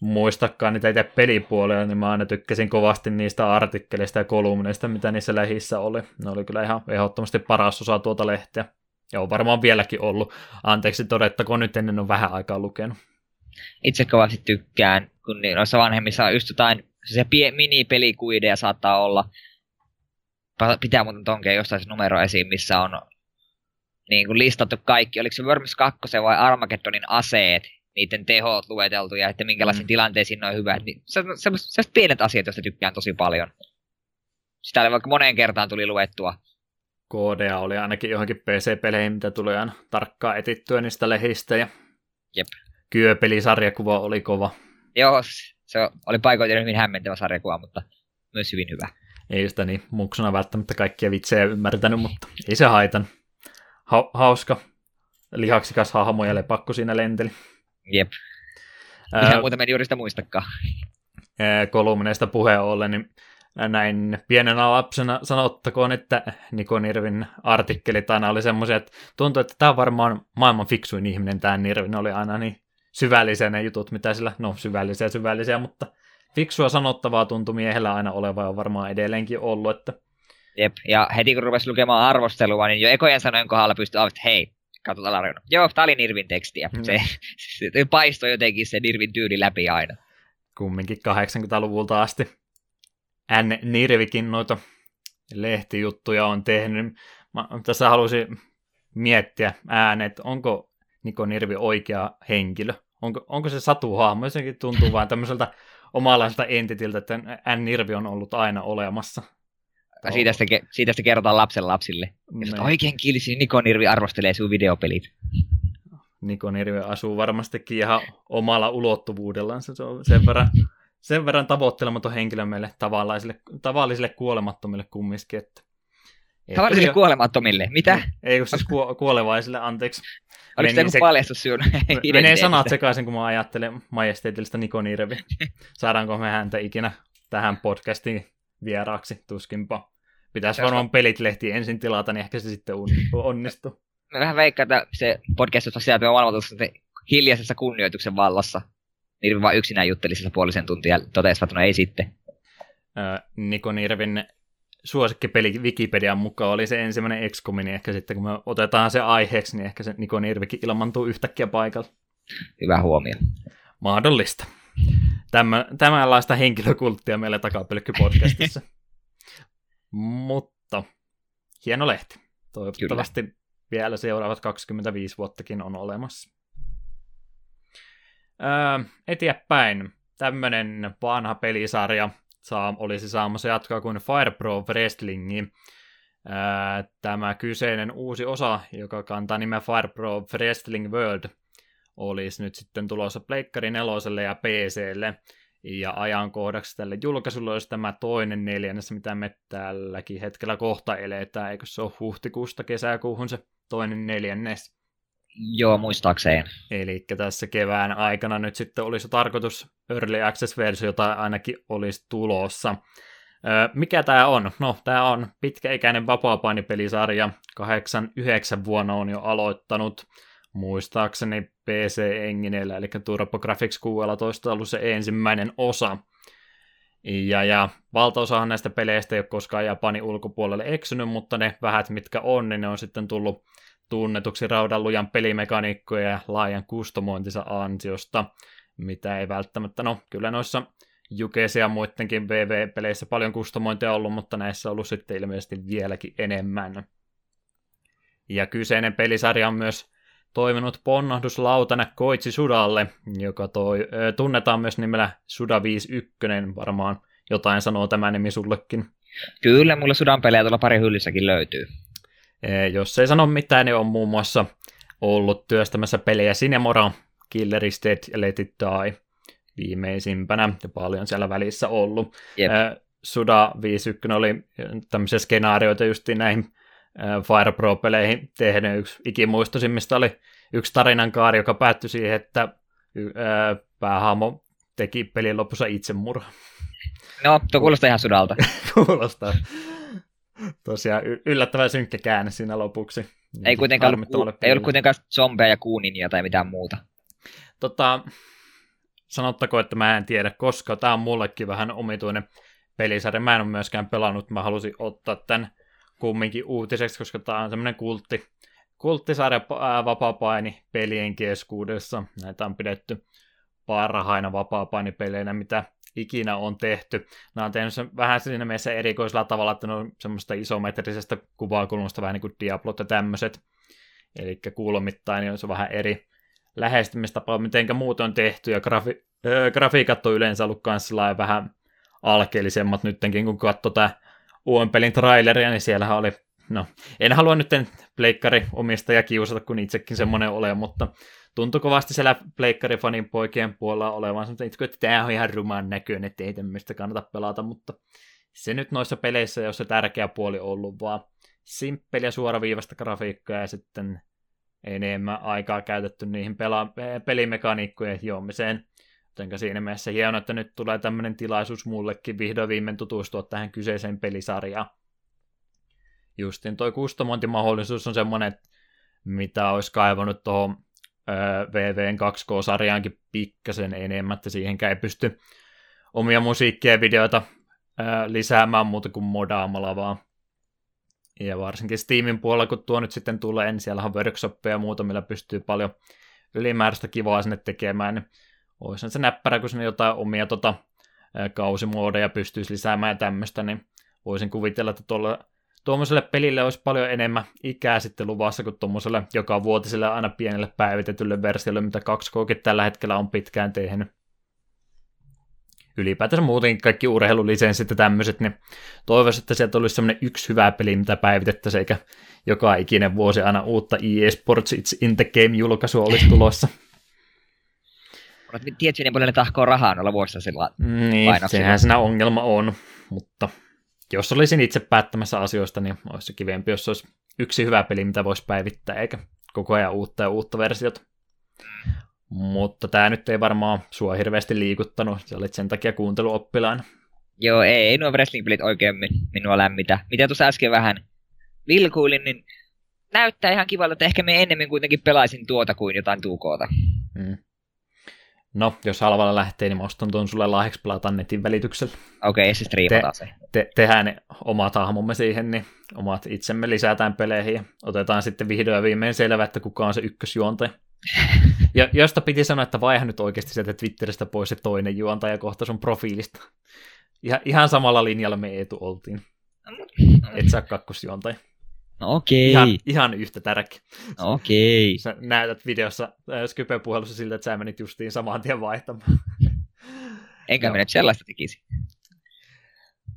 muistakaan niitä itse pelipuolia, niin mä aina tykkäsin kovasti niistä artikkeleista ja kolumneista, mitä niissä lähissä oli. Ne oli kyllä ihan ehdottomasti paras osa tuota lehteä. Ja on varmaan vieläkin ollut. Anteeksi todettakoon nyt ennen on vähän aikaa lukenut. Itse kovasti tykkään, kun niin noissa vanhemmissa on just jotain se pie, mini-pelikuideja saattaa olla. Pitää muuten tonkea jostain se numero esiin, missä on niin kuin listattu kaikki. Oliko se Worms 2 vai Armageddonin aseet, niiden tehot lueteltu ja että minkälaisiin mm. tilanteisiin ne on hyvät. Niin se, se, se, pienet asiat, joista tykkään tosi paljon. Sitä oli vaikka moneen kertaan tuli luettua. Koodea oli ainakin johonkin PC-peleihin, mitä tuli aina tarkkaan etittyä niistä lehistä. Ja Jep. Kyöpelisarjakuva oli kova. Joo, se oli paikoin hyvin hämmentävä sarjakuva, mutta myös hyvin hyvä. Ei sitä niin muksuna välttämättä kaikkia vitsejä ymmärtänyt, mutta ei se haitan. Ha- hauska lihaksikas hahmo ja lepakko siinä lenteli. Jep. Ihan muuta meni juuri sitä muistakaan. Kolumneista puheen ollen, niin näin pienenä lapsena sanottakoon, että Niko Nirvin artikkelit aina oli semmoisia, että tuntui, että tämä on varmaan maailman fiksuin ihminen, tämä Nirvin oli aina niin syvällisiä ne jutut, mitä sillä, no syvällisiä syvällisiä, mutta fiksua sanottavaa tuntui miehellä aina oleva ja varmaan edelleenkin ollut, että Jep, ja heti kun rupesi lukemaan arvostelua, niin jo ekojen sanojen kohdalla pystyi että hei, katsotaan Larina. Joo, tää oli Nirvin tekstiä. Mm. Se, se paistoi jotenkin se Nirvin tyyli läpi aina. Kumminkin 80-luvulta asti. N. Nirvikin noita lehtijuttuja on tehnyt. Mä tässä halusin miettiä ääneen, että onko Niko Nirvi oikea henkilö? Onko, onko se satuhahmo? Jotenkin tuntuu vain tämmöiseltä omalaiselta entitiltä, että N. Nirvi on ollut aina olemassa. Tai siitä sitten, siitä sitten kerrotaan lapsen lapsille. No. oikein niin Niko Nirvi arvostelee sun videopelit. Niko Nirvi asuu varmastikin ihan omalla ulottuvuudellaan. Se on sen verran, sen verran tavoittelematon henkilö meille tavallisille, tavallisille kuolemattomille kumminkin. Että Tavallisille jo... kuolemattomille? Mitä? Ei, kun siis ku- kuolevaisille, anteeksi. Oliko se joku paljastus sinun Menee sanat sekaisin, kun mä ajattelen majesteetillista Niko Nirvi. Saadaanko me häntä ikinä tähän podcastiin vieraaksi, tuskinpa. Pitäisi varmaan pelit-lehti ensin tilata, niin ehkä se sitten onnistuu. Mä vähän veikkaan, että se podcast on sieltä on hiljaisessa kunnioituksen vallassa. Nirvi vaan yksinään jutteli puolisen tuntia ja totesi, että no ei sitten. Niko Nirvin suosikkipeli Wikipedian mukaan oli se ensimmäinen XCOM, niin ehkä sitten kun me otetaan se aiheeksi, niin ehkä se Niko Nirvikin ilmantuu yhtäkkiä paikalla. Hyvä huomio. Mahdollista. Tämä, tämänlaista henkilökulttia meillä takapelkky-podcastissa. Mutta hieno lehti. Toivottavasti Kyllä. vielä seuraavat 25 vuottakin on olemassa. Öö, eteenpäin. Tämmönen vanha pelisarja saa, olisi saamassa jatkaa kuin Fire Pro Wrestlingi. Tämä kyseinen uusi osa, joka kantaa nimeä Fire Pro Wrestling World, olisi nyt sitten tulossa Pleikkari neloselle ja PClle. Ja ajankohdaksi tälle julkaisulle olisi tämä toinen neljännes, mitä me tälläkin hetkellä kohta eletään, eikö se ole huhtikuusta kesäkuuhun se toinen neljännes? Joo, muistaakseen. Eli tässä kevään aikana nyt sitten olisi tarkoitus Early Access-versio tai ainakin olisi tulossa. mikä tämä on? No, tämä on pitkäikäinen vapaapainipelisarja. 89 vuonna on jo aloittanut muistaakseni PC Engineellä, eli TurboGrafx 16 ollut se ensimmäinen osa. Ja, ja valtaosahan näistä peleistä ei ole koskaan Japanin ulkopuolelle eksynyt, mutta ne vähät mitkä on, niin ne on sitten tullut tunnetuksi raudanlujan pelimekaniikkoja ja laajan kustomointinsa ansiosta, mitä ei välttämättä, no kyllä noissa Jukeissa ja muidenkin VV-peleissä paljon kustomointia ollut, mutta näissä on ollut sitten ilmeisesti vieläkin enemmän. Ja kyseinen pelisarja on myös toiminut ponnahduslautana Koitsi Sudalle, joka toi, ö, tunnetaan myös nimellä Suda 51, varmaan jotain sanoo tämä nimi sullekin. Kyllä, mulle Sudan pelejä tuolla pari hyllyssäkin löytyy. E, jos ei sano mitään, niin on muun muassa ollut työstämässä pelejä Cinemora, Killer Dead ja Let It Die viimeisimpänä, ja paljon siellä välissä ollut. Jep. E, Suda 51 oli tämmöisiä skenaarioita justiin näihin Fire Pro-peleihin tehnyt. Yksi ikimuistoisimmista oli yksi tarinankaari, joka päättyi siihen, että päähahmo teki pelin lopussa itsemurha. No, tuo kuulostaa ihan sudalta. Kuulostaa. Tosiaan yllättävän synkkä käänne siinä lopuksi. Ei kuitenkaan ollut, ei ollut kuitenkaan zombeja ja kuuninia tai mitään muuta. Tota, sanottako, että mä en tiedä, koska tämä on mullekin vähän omituinen pelisarja. Mä en ole myöskään pelannut, mä halusin ottaa tämän kumminkin uutiseksi, koska tämä on semmoinen kultti, kulttisarja vapaapaini pelien keskuudessa. Näitä on pidetty parhaina vapaapainipeleinä, mitä ikinä on tehty. Nämä on tehnyt sen vähän siinä mielessä erikoisella tavalla, että ne on semmoista isometrisestä kuvakulmasta vähän niin kuin Diablot ja tämmöiset. Eli kuulomittain niin on se vähän eri lähestymistapa, mitenkä muut on tehty, ja grafi- öö, grafiikat on yleensä ollut kanssa vähän alkeellisemmat nyttenkin, kun katsoo tämä uuden pelin traileria, niin siellähän oli, no, en halua nyt pleikkari omistaja kiusata, kun itsekin semmoinen ole, mutta tuntui kovasti siellä pleikkarifanin poikien puolella olevan että tämä on ihan rumaan näköinen, että ei tämmöistä kannata pelata, mutta se nyt noissa peleissä ei ole se tärkeä puoli ollut, vaan simppeliä suoraviivasta grafiikkaa ja sitten enemmän aikaa käytetty niihin pela- pelimekaniikkojen hiomiseen. Jotenka siinä mielessä hienoa, että nyt tulee tämmöinen tilaisuus mullekin vihdoin viimein tutustua tähän kyseiseen pelisarjaan. Justin toi kustomointimahdollisuus on semmoinen, mitä olisi kaivannut tuohon VVn 2K-sarjaankin pikkasen enemmän, että siihenkään ei pysty omia musiikkia ja videoita ää, lisäämään muuta kuin modaamalla vaan. Ja varsinkin Steamin puolella, kun tuo nyt sitten tulee, niin siellä on workshoppeja ja muuta, millä pystyy paljon ylimääräistä kivaa sinne tekemään, niin olisi se näppärä, kun sinne jotain omia tota, kausimuodeja pystyisi lisäämään ja tämmöistä, niin voisin kuvitella, että tuolla tuommoiselle pelille olisi paljon enemmän ikää sitten luvassa kuin tuommoiselle joka vuotiselle aina pienelle päivitetylle versiolle, mitä 2 k tällä hetkellä on pitkään tehnyt. Ylipäätänsä muuten kaikki urheilulisenssit ja tämmöiset, niin toivoisin, että sieltä olisi semmoinen yksi hyvä peli, mitä päivitettäisiin, eikä joka ikinen vuosi aina uutta EA Sports It's in the Game-julkaisua olisi tulossa. Tiedätkö, niin paljon ne tahkoo rahaa noilla vuosilla Niin, sehän siinä ongelma on, mutta jos olisin itse päättämässä asioista, niin olisi kivempi, jos olisi yksi hyvä peli, mitä voisi päivittää, eikä koko ajan uutta ja uutta versiota. Mutta tämä nyt ei varmaan sua hirveästi liikuttanut, sä olit sen takia kuunteluoppilaan. Joo, ei, ei nuo wrestling-pelit oikein minua lämmitä. Mitä tuossa äsken vähän vilkuilin, niin näyttää ihan kivalta, että ehkä me ennemmin kuitenkin pelaisin tuota kuin jotain tuukoota. Hmm. No, jos halvalla lähtee, niin mä ostan tuon sulle lahjaksi pelata netin välityksellä. Okei, okay, siis striimataan se. Te, tehdään ne omat hahmomme siihen, niin omat itsemme lisätään peleihin ja otetaan sitten vihdoin ja viimein selvä, että kuka on se ykkösjuontaja. ja josta piti sanoa, että vaihan nyt oikeasti sieltä Twitteristä pois se toinen juontaja kohta sun profiilista. Ihan, ihan samalla linjalla me Eetu oltiin. Et sä kakkosjuontaja. No okei. Ihan, ihan yhtä tärkeä. No okei. Sä näytät videossa äh, Skype-puhelussa siltä, että sä menit justiin saman tien vaihtamaan. Enkä minä sellaista tekisi.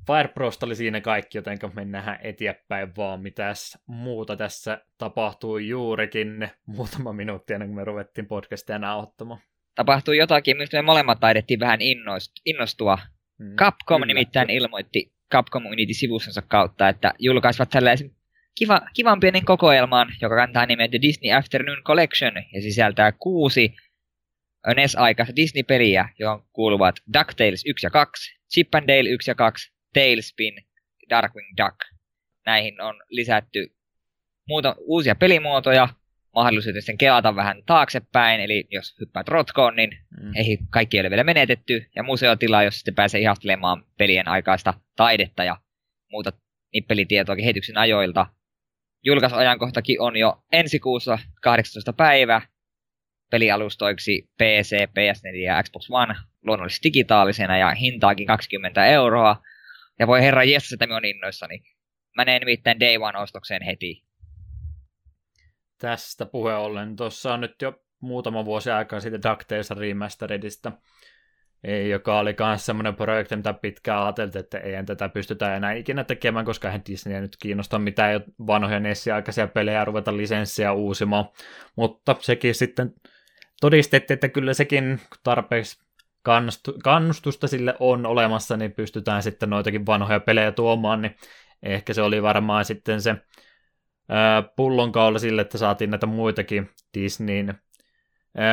Fireprosta oli siinä kaikki, joten mennään eteenpäin vaan. Mitäs muuta tässä tapahtui juurikin muutama minuutti ennen kuin me ruvettiin podcastia nauhoittamaan. Tapahtui jotakin, mistä me molemmat taidettiin vähän innostua. Mm, Capcom kyllä. nimittäin ilmoitti Capcom Unity-sivustonsa kautta, että julkaisivat tällaisen kiva, kivan pienen kokoelman, joka kantaa nimen The Disney Afternoon Collection ja sisältää kuusi NES-aikaista Disney-peliä, johon kuuluvat DuckTales 1 ja 2, Chip and Dale 1 ja 2, Tailspin, Darkwing Duck. Näihin on lisätty muuta uusia pelimuotoja, mahdollisuuden sen kelata vähän taaksepäin, eli jos hyppäät rotkoon, niin Mm. ei kaikki ei ole vielä menetetty, ja museotila, jos sitten pääsee ihastelemaan pelien aikaista taidetta ja muuta nippelitietoa kehityksen ajoilta. Julkaisuajankohtakin on jo ensi kuussa 18. päivä pelialustoiksi PC, PS4 ja Xbox One luonnollisesti digitaalisena ja hintaakin 20 euroa. Ja voi herra jes, että minä on innoissani. Menen nimittäin Day One-ostokseen heti. Tästä puheen ollen, tuossa on nyt jo muutama vuosi aikaa siitä DuckTales Remasteredista, joka oli myös semmoinen projekti, mitä pitkään ajateltiin, että ei tätä pystytä enää ikinä tekemään, koska eihän Disney nyt kiinnosta mitään vanhoja Nessi-aikaisia pelejä ruveta lisenssiä uusimaan. Mutta sekin sitten todistettiin, että kyllä sekin tarpeeksi kannustu- kannustusta sille on olemassa, niin pystytään sitten noitakin vanhoja pelejä tuomaan, niin ehkä se oli varmaan sitten se pullonkaula sille, että saatiin näitä muitakin Disneyn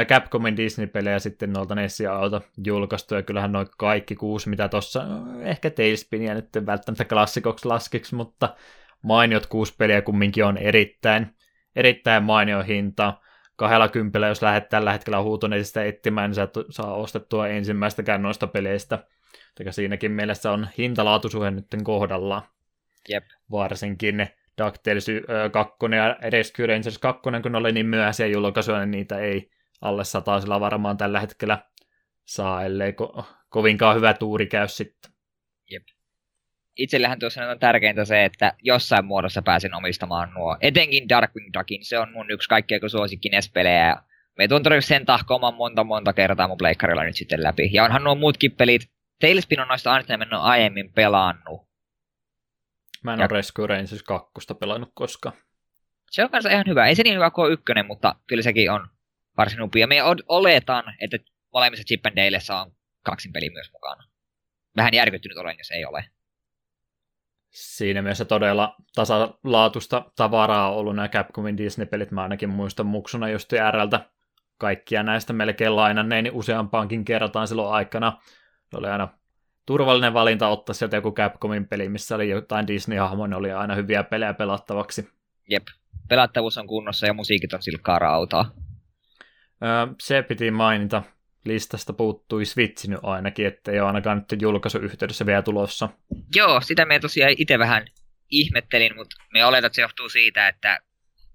Capcomin Disney-pelejä sitten noilta Nessia-alta julkaistu, ja kyllähän noin kaikki kuusi, mitä tuossa, ehkä Tailspinia nyt välttämättä klassikoksi laskiksi, mutta mainiot kuusi peliä kumminkin on erittäin, erittäin mainio hinta. Kahdella kympillä, jos lähdet tällä hetkellä huutoneisista etsimään, niin sä et saa ostettua ensimmäistäkään noista peleistä. Eli siinäkin mielessä on hintalaatusuhe nyt kohdallaan. Jep. Varsinkin ne DuckTales 2 ja Rescue Rangers 2, kun oli niin myöhäisiä julkaisuja, niin niitä ei alle sataisella varmaan tällä hetkellä saa, ellei ko- kovinkaan hyvä tuuri käy sitten. Itsellähän tuossa on tärkeintä se, että jossain muodossa pääsen omistamaan nuo. Etenkin Darkwing Duckin, se on mun yksi kaikkein suosikki NES-pelejä. Ja me todennäköisesti sen tahkoamaan monta monta kertaa mun pleikkarilla nyt sitten läpi. Ja onhan nuo muutkin pelit. Tailspin on noista aina, ole aiemmin pelannut. Mä en Ja- ole Rescue Rangers 2 pelannut koskaan. Se on kanssa ihan hyvä. Ei se niin hyvä kuin ykkönen, mutta kyllä sekin on varsin upea. Me oletan, että molemmissa Chip and Daleissa on kaksin peli myös mukana. Vähän järkyttynyt olen, jos ei ole. Siinä mielessä todella tasalaatusta tavaraa on ollut nämä Capcomin Disney-pelit. Mä ainakin muistan muksuna just RLtä kaikkia näistä melkein lainanneeni useampaankin kertaan silloin aikana. Se oli aina turvallinen valinta ottaa sieltä joku Capcomin peli, missä oli jotain Disney-hahmoja, ne oli aina hyviä pelejä pelattavaksi. Jep. Pelattavuus on kunnossa ja musiikit on silkkaa rautaa. Se piti mainita. Listasta puuttui Switch nyt ainakin, ettei ole ainakaan nyt julkaisuyhteydessä vielä tulossa. Joo, sitä me tosiaan itse vähän ihmettelin, mutta me oletan, että se johtuu siitä, että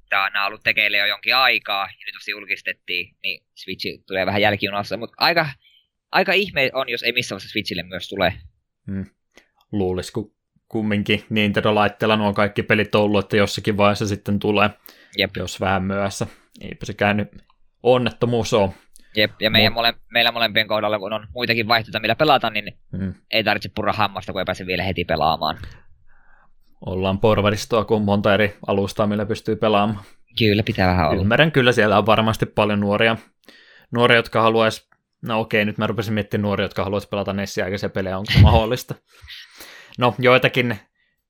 tämä on ollut tekeillä jo jonkin aikaa, ja nyt vasta julkistettiin, niin Switch tulee vähän jälkijunassa, mutta aika, aika ihme on, jos ei missään vaiheessa Switchille myös tule. Luulisi, kun kumminkin Nintendo-laitteella nuo kaikki pelit on ollut, että jossakin vaiheessa sitten tulee, Jep, jos vähän myöhässä. Eipä sekään nyt onnettomuus ole. jep. ja meidän mole, meillä molempien kohdalla, kun on muitakin vaihtoehtoja, millä pelata, niin Mm. ei tarvitse purra hammasta, kun ei pääse vielä heti pelaamaan. Ollaan porvaristoa, kun on monta eri alustaa, millä pystyy pelaamaan. Kyllä, pitää vähän olla. Ymmärrän kyllä, siellä on varmasti paljon nuoria, nuoria jotka haluaisi, no okei, nyt mä rupesin miettimään nuoria, jotka haluaisi pelata Nessia-aikaisia pelejä, onko se mahdollista? No, joitakin,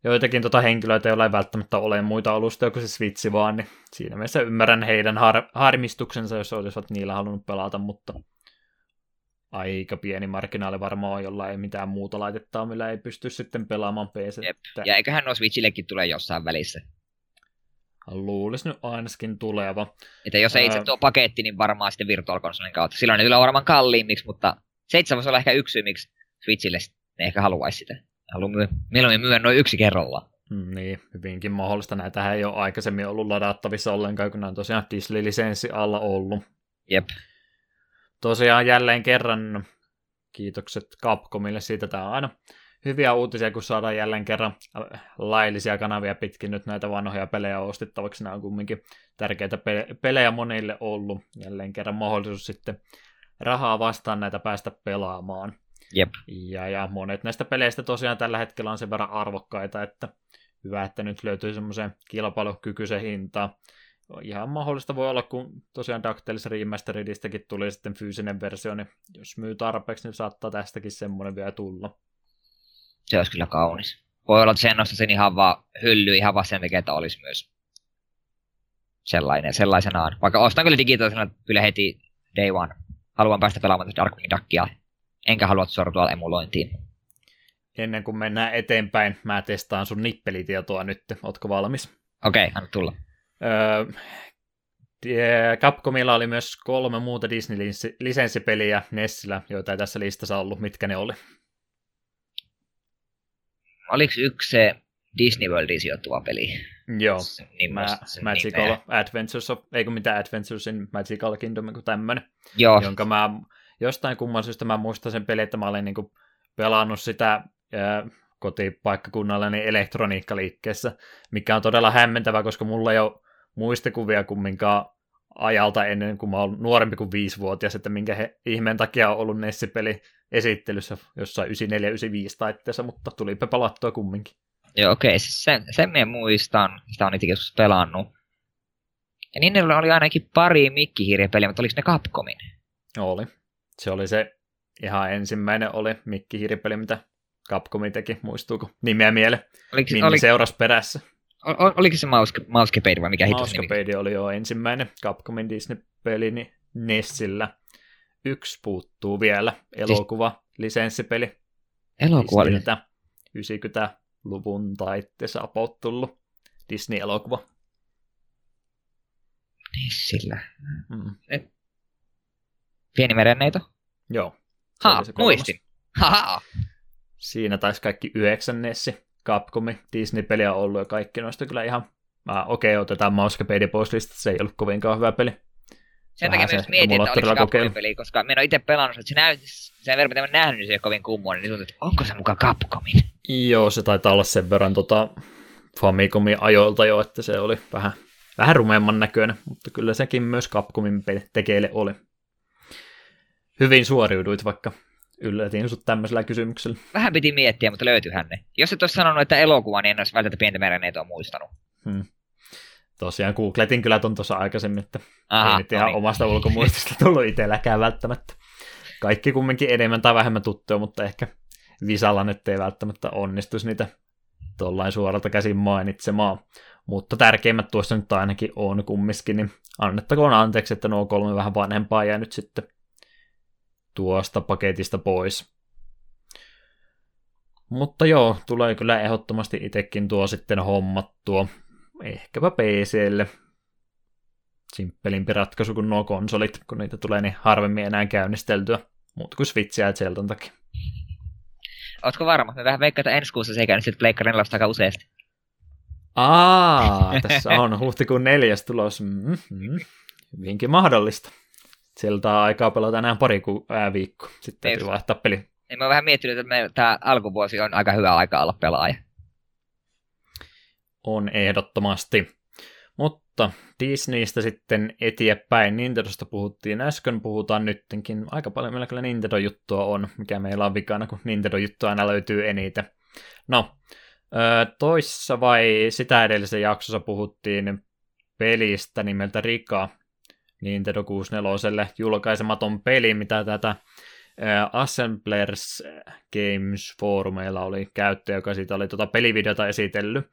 joitakin tota henkilöitä, joilla ei välttämättä ole muita alustoja kuin se Switch vaan, niin siinä mielessä ymmärrän heidän har- harmistuksensa, jos olisivat niillä halunnut pelata, mutta aika pieni marginaali varmaan jolla ei mitään muuta laitetta millä ei pysty sitten pelaamaan PC. Jep. Ja eiköhän nuo Switchillekin tule jossain välissä. Luulisi nyt ainakin tuleva. Että jos ei itse tuo paketti, niin varmaan sitten Virtual Consolen kautta. Silloin ne tulee varmaan kalliimmiksi, mutta se itse voisi olla ehkä yksi syy, miksi Switchille ne ehkä haluaisi sitä. Haluan myö, mieluummin myydä noin yksi kerrallaan. Mm, Niin, hyvinkin mahdollista. Näitähän ei ole aikaisemmin ollut ladattavissa ollenkaan, kun nämä on tosiaan Disney-lisenssi alla ollut. Jep. Tosiaan jälleen kerran kiitokset Capcomille siitä. Tämä on aina hyviä uutisia, kun saadaan jälleen kerran äh, laillisia kanavia pitkin nyt näitä vanhoja pelejä ostettavaksi. Nämä on kumminkin tärkeitä pe- pelejä monille ollut. Jälleen kerran mahdollisuus sitten rahaa vastaan näitä päästä pelaamaan. Jep. Ja, ja monet näistä peleistä tosiaan tällä hetkellä on sen verran arvokkaita, että hyvä, että nyt löytyy semmoisen kilpailukykyisen hinta. Ihan mahdollista voi olla, kun tosiaan DuckTales Remasteredistäkin tuli sitten fyysinen versio, niin jos myy tarpeeksi, niin saattaa tästäkin semmoinen vielä tulla. Se olisi kyllä kaunis. Voi olla, että sen nostaisin ihan vaan hylly ihan vaan sen takia, että olisi myös sellainen, sellaisenaan. Vaikka ostan kyllä digitaalisena kyllä heti day one. Haluan päästä pelaamaan Darkwing Duckia. Enkä halua sortua emulointiin. Ennen kuin mennään eteenpäin, mä testaan sun nippelitietoa nyt. Ootko valmis? Okei, okay, anna tulla. Öö, Capcomilla oli myös kolme muuta Disney-lisenssipeliä Nessillä, joita ei tässä listassa ollut. Mitkä ne oli? Oliko yksi se Disney Worldiin sijoittuva peli? Joo, niin mä, Magical nimeä. Adventures of, eikö mitään Adventures in Magical Kingdom, kuin tämmönen, Joo. jonka mä jostain kumman syystä mä muistan sen peli, että mä olin niinku pelannut sitä ää, kotipaikkakunnallani elektroniikkaliikkeessä, mikä on todella hämmentävä, koska mulla ei ole muistikuvia kumminkaan ajalta ennen kuin mä olen nuorempi kuin viisivuotias, että minkä he, ihmeen takia on ollut Nessi-peli esittelyssä jossain 94-95 taitteessa, mutta tuli pepalattua kumminkin. Joo, okei, okay. siis sen, sen minä muistan, sitä on itse joskus pelannut. Ja niin oli ainakin pari mikkihiiripeliä, mutta oliko ne Capcomin? Oli. Se oli se ihan ensimmäinen oli mikkihiiripeli, mitä Capcomi teki, muistuuko nimeä miele? Oliko, Minni oli... seurasi perässä. Ol, oliko se Mouse, Mousecapade vai mikä hitus Mousecapade oli jo ensimmäinen Capcomin Disney-peli niin Nessillä. Yksi puuttuu vielä, elokuva, siis... lisenssipeli. Elokuva? 90-luvun taitteessa about tullut Disney-elokuva. Nessillä. Mm. Pieni merenneito? Joo. Ha, muistin. Ha, Siinä taisi kaikki yhdeksän Nessi Capcomi Disney-peliä ollut ja kaikki noista kyllä ihan, okei, okay, otetaan Mousecapade pois listasta, se ei ollut kovinkaan hyvä peli. Sen takia myös mietin, että oliko se Capcomin-peli, koska mä en ole itse pelannut, että se näytti, sen verran mitä mä nähnyt, niin se kovin kummoinen, niin tuntuu, että onko se mukaan Capcomin? Joo, se taitaa olla sen verran tota, Famicomin ajoilta jo, että se oli vähän, vähän rumemman näköinen, mutta kyllä sekin myös Capcomin tekeille oli. Hyvin suoriuduit, vaikka yllätin sut tämmöisellä kysymyksellä. Vähän piti miettiä, mutta löytyyhän ne. Jos et olisi sanonut, että elokuva, niin en olisi välttämättä pientä merenneitä muistanut. Hmm. Tosiaan googletin kyllä ton tuossa aikaisemmin, että Aha, ei nyt ihan no niin. omasta ulkomuistista tullut itselläkään välttämättä. Kaikki kumminkin enemmän tai vähemmän tuttuja, mutta ehkä Visalla nyt ei välttämättä onnistuisi niitä tuollain suoralta käsin mainitsemaan. Mutta tärkeimmät tuossa nyt ainakin on kumminkin, niin annettakoon anteeksi, että nuo kolme vähän vanhempaa jää nyt sitten tuosta paketista pois. Mutta joo, tulee kyllä ehdottomasti itsekin tuo sitten hommattua. Ehkäpä PClle. Simppelimpi ratkaisu kuin nuo konsolit, kun niitä tulee niin harvemmin enää käynnisteltyä. Muuta kuin Switchiä Zeldan takia. Ootko varma? Me vähän veikkaa, että ensi kuussa se ei käynnistet Pleikkarin aika useasti. Aa, tässä on huhtikuun neljäs tulos. Mm-hmm. Hyvinkin mahdollista. Sieltä on aikaa pelata enää pari ku, ää, viikkoa. Sitten täytyy vaihtaa peli. Niin mä vähän miettinyt, että tämä alkuvuosi on aika hyvä aika olla pelaaja. On ehdottomasti. Mutta Disneystä sitten eteenpäin. Nintendosta puhuttiin äsken, puhutaan nyttenkin. Aika paljon meillä kyllä Nintendo-juttua on, mikä meillä on vikana, kun Nintendo-juttua aina löytyy eniten. No, toissa vai sitä edellisen jaksossa puhuttiin pelistä nimeltä Rika, Nintendo 64 julkaisematon peli, mitä tätä Assemblers Games foorumeilla oli käyttö, joka siitä oli tuota pelivideota esitellyt.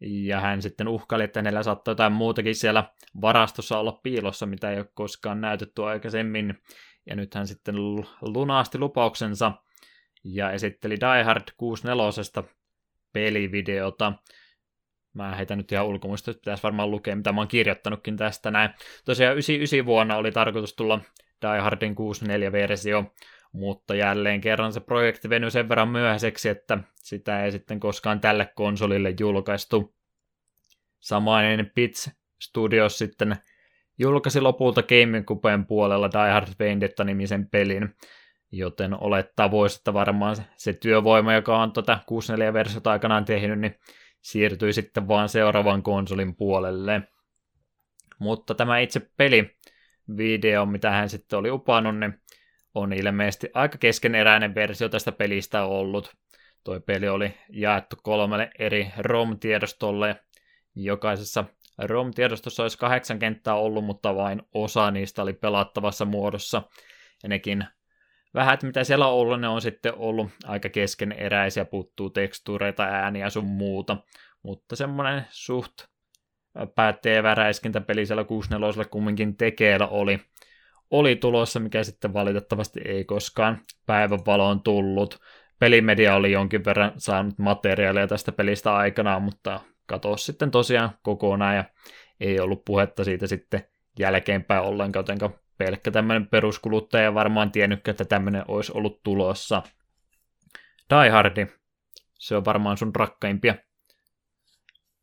Ja hän sitten uhkaili, että hänellä saattoi jotain muutakin siellä varastossa olla piilossa, mitä ei ole koskaan näytetty aikaisemmin. Ja nyt hän sitten lunasti lupauksensa ja esitteli Die Hard 64 pelivideota. Mä heitän nyt ihan ulkomuista, että pitäisi varmaan lukea, mitä mä oon kirjoittanutkin tästä näin. Tosiaan 99 vuonna oli tarkoitus tulla Die Hardin 64-versio, mutta jälleen kerran se projekti venyi sen verran myöhäiseksi, että sitä ei sitten koskaan tälle konsolille julkaistu. Samainen Pits Studios sitten julkaisi lopulta GameCuben puolella Die Hard Vendetta-nimisen pelin, joten olettaa voisi, että varmaan se työvoima, joka on tuota 64-versiota aikanaan tehnyt, niin siirtyi sitten vaan seuraavan konsolin puolelle. Mutta tämä itse peli, video, mitä hän sitten oli upannut, niin on ilmeisesti aika keskeneräinen versio tästä pelistä ollut. Toi peli oli jaettu kolmelle eri ROM-tiedostolle. Jokaisessa ROM-tiedostossa olisi kahdeksan kenttää ollut, mutta vain osa niistä oli pelattavassa muodossa. Ja nekin vähät, mitä siellä on ollut, ne on sitten ollut aika keskeneräisiä, puuttuu tekstuureita, ääniä sun muuta, mutta semmoinen suht päätteevä räiskintäpeli siellä 64 kumminkin tekeellä oli, oli tulossa, mikä sitten valitettavasti ei koskaan päivänvaloon tullut. Pelimedia oli jonkin verran saanut materiaalia tästä pelistä aikanaan, mutta katosi sitten tosiaan kokonaan ja ei ollut puhetta siitä sitten jälkeenpäin ollenkaan, jotenka pelkkä tämmöinen peruskuluttaja varmaan tiennytkään, että tämmöinen olisi ollut tulossa. Die Hardi, se on varmaan sun rakkaimpia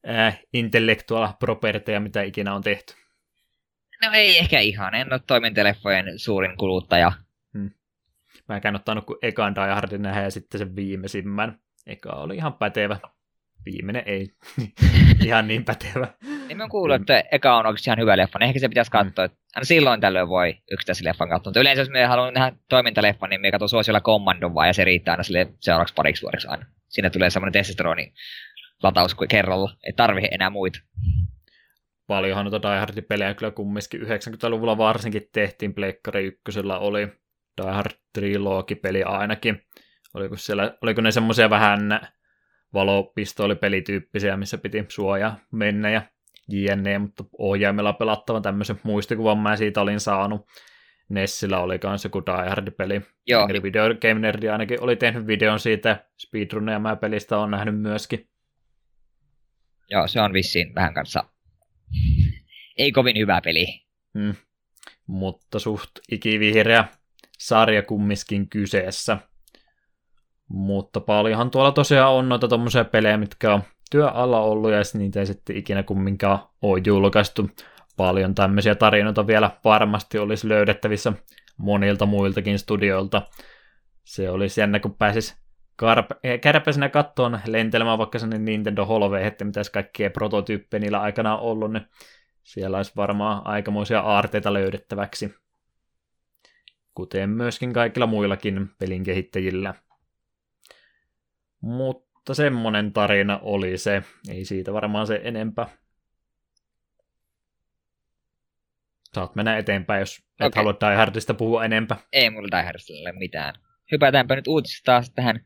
äh, intellektuaal properteja, mitä ikinä on tehty. No ei ehkä ihan, en ole toiminteleffojen suurin kuluttaja. Hmm. Mä en ottanut kuin ekan Die Hardin nähdä ja sitten sen viimeisimmän. Eka oli ihan pätevä. Viimeinen ei. ihan niin pätevä. Niin mä kuullut, että eka on oikeasti ihan hyvä leffa, niin ehkä se pitäisi katsoa. Mm. Aina silloin tällöin voi yksittäisen leffan katsoa. Mutta yleensä jos me haluan nähdä toimintaleffan, niin me katson suosiolla Commandon vaan, ja se riittää aina sille seuraavaksi pariksi vuodeksi aina. Siinä tulee semmoinen testosteroni lataus kerralla, ei tarvi enää muita. Paljonhan noita Die Hard-pelejä kyllä kumminkin 90-luvulla varsinkin tehtiin, Pleikkari ykkösellä oli Die Hard Trilogi-peli ainakin. Oliko, siellä, oliko ne semmoisia vähän valopistoolipelityyppisiä, missä piti suojaa mennä ja jne, mutta ohjaimella pelattava tämmöisen muistikuvan mä siitä olin saanut. Nessillä oli myös joku Die Hard-peli. Joo. Eli Video Game Nerdi ainakin oli tehnyt videon siitä, speedrunneja mä pelistä on nähnyt myöskin. Joo, se on vissiin vähän kanssa ei kovin hyvä peli. Hmm. Mutta suht ikivihreä sarja kummiskin kyseessä. Mutta paljonhan tuolla tosiaan on noita tommosia pelejä, mitkä on työalla ollut ja niitä ei sitten ikinä kumminkaan ole julkaistu. Paljon tämmöisiä tarinoita vielä varmasti olisi löydettävissä monilta muiltakin studioilta. Se olisi jännä, kun pääsis karp- kärpäisenä kattoon lentelemään vaikka sinne Nintendo Holve, että mitäs kaikkia prototyyppejä niillä aikana on ollut, niin siellä olisi varmaan aikamoisia aarteita löydettäväksi. Kuten myöskin kaikilla muillakin pelin kehittäjillä. Mutta semmonen tarina oli se. Ei siitä varmaan se enempää. Saat mennä eteenpäin, jos et okay. halua Die Hardista puhua enempää. Ei mulla Die Hardista ole mitään. Hypätäänpä nyt uutisista taas tähän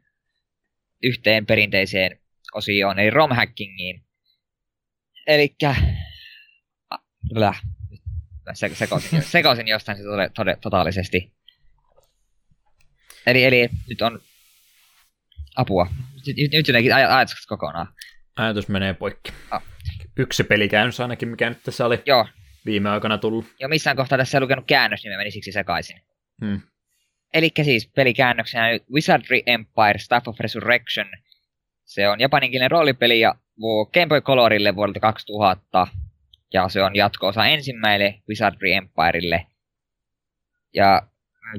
yhteen perinteiseen osioon, eli romhackingiin. Elikkä... Läh. Se, sekoisin, sekoisin jostain se tode, tode, totaalisesti. Eli, eli nyt on apua. Nyt, nyt jotenkin aj- ajatukset kokonaan. Ajatus menee poikki. Ah. Yksi pelikäännös ainakin, mikä nyt tässä oli Joo. viime aikoina tullut. Joo, missään kohtaa tässä ei lukenut käännös, niin mä menin siksi sekaisin. Hmm. Eli siis pelikäännöksenä Wizardry Empire Staff of Resurrection. Se on japaninkielinen roolipeli ja Game Boy Colorille vuodelta 2000. Ja se on jatko-osa ensimmäille Wizardry Empirelle. Ja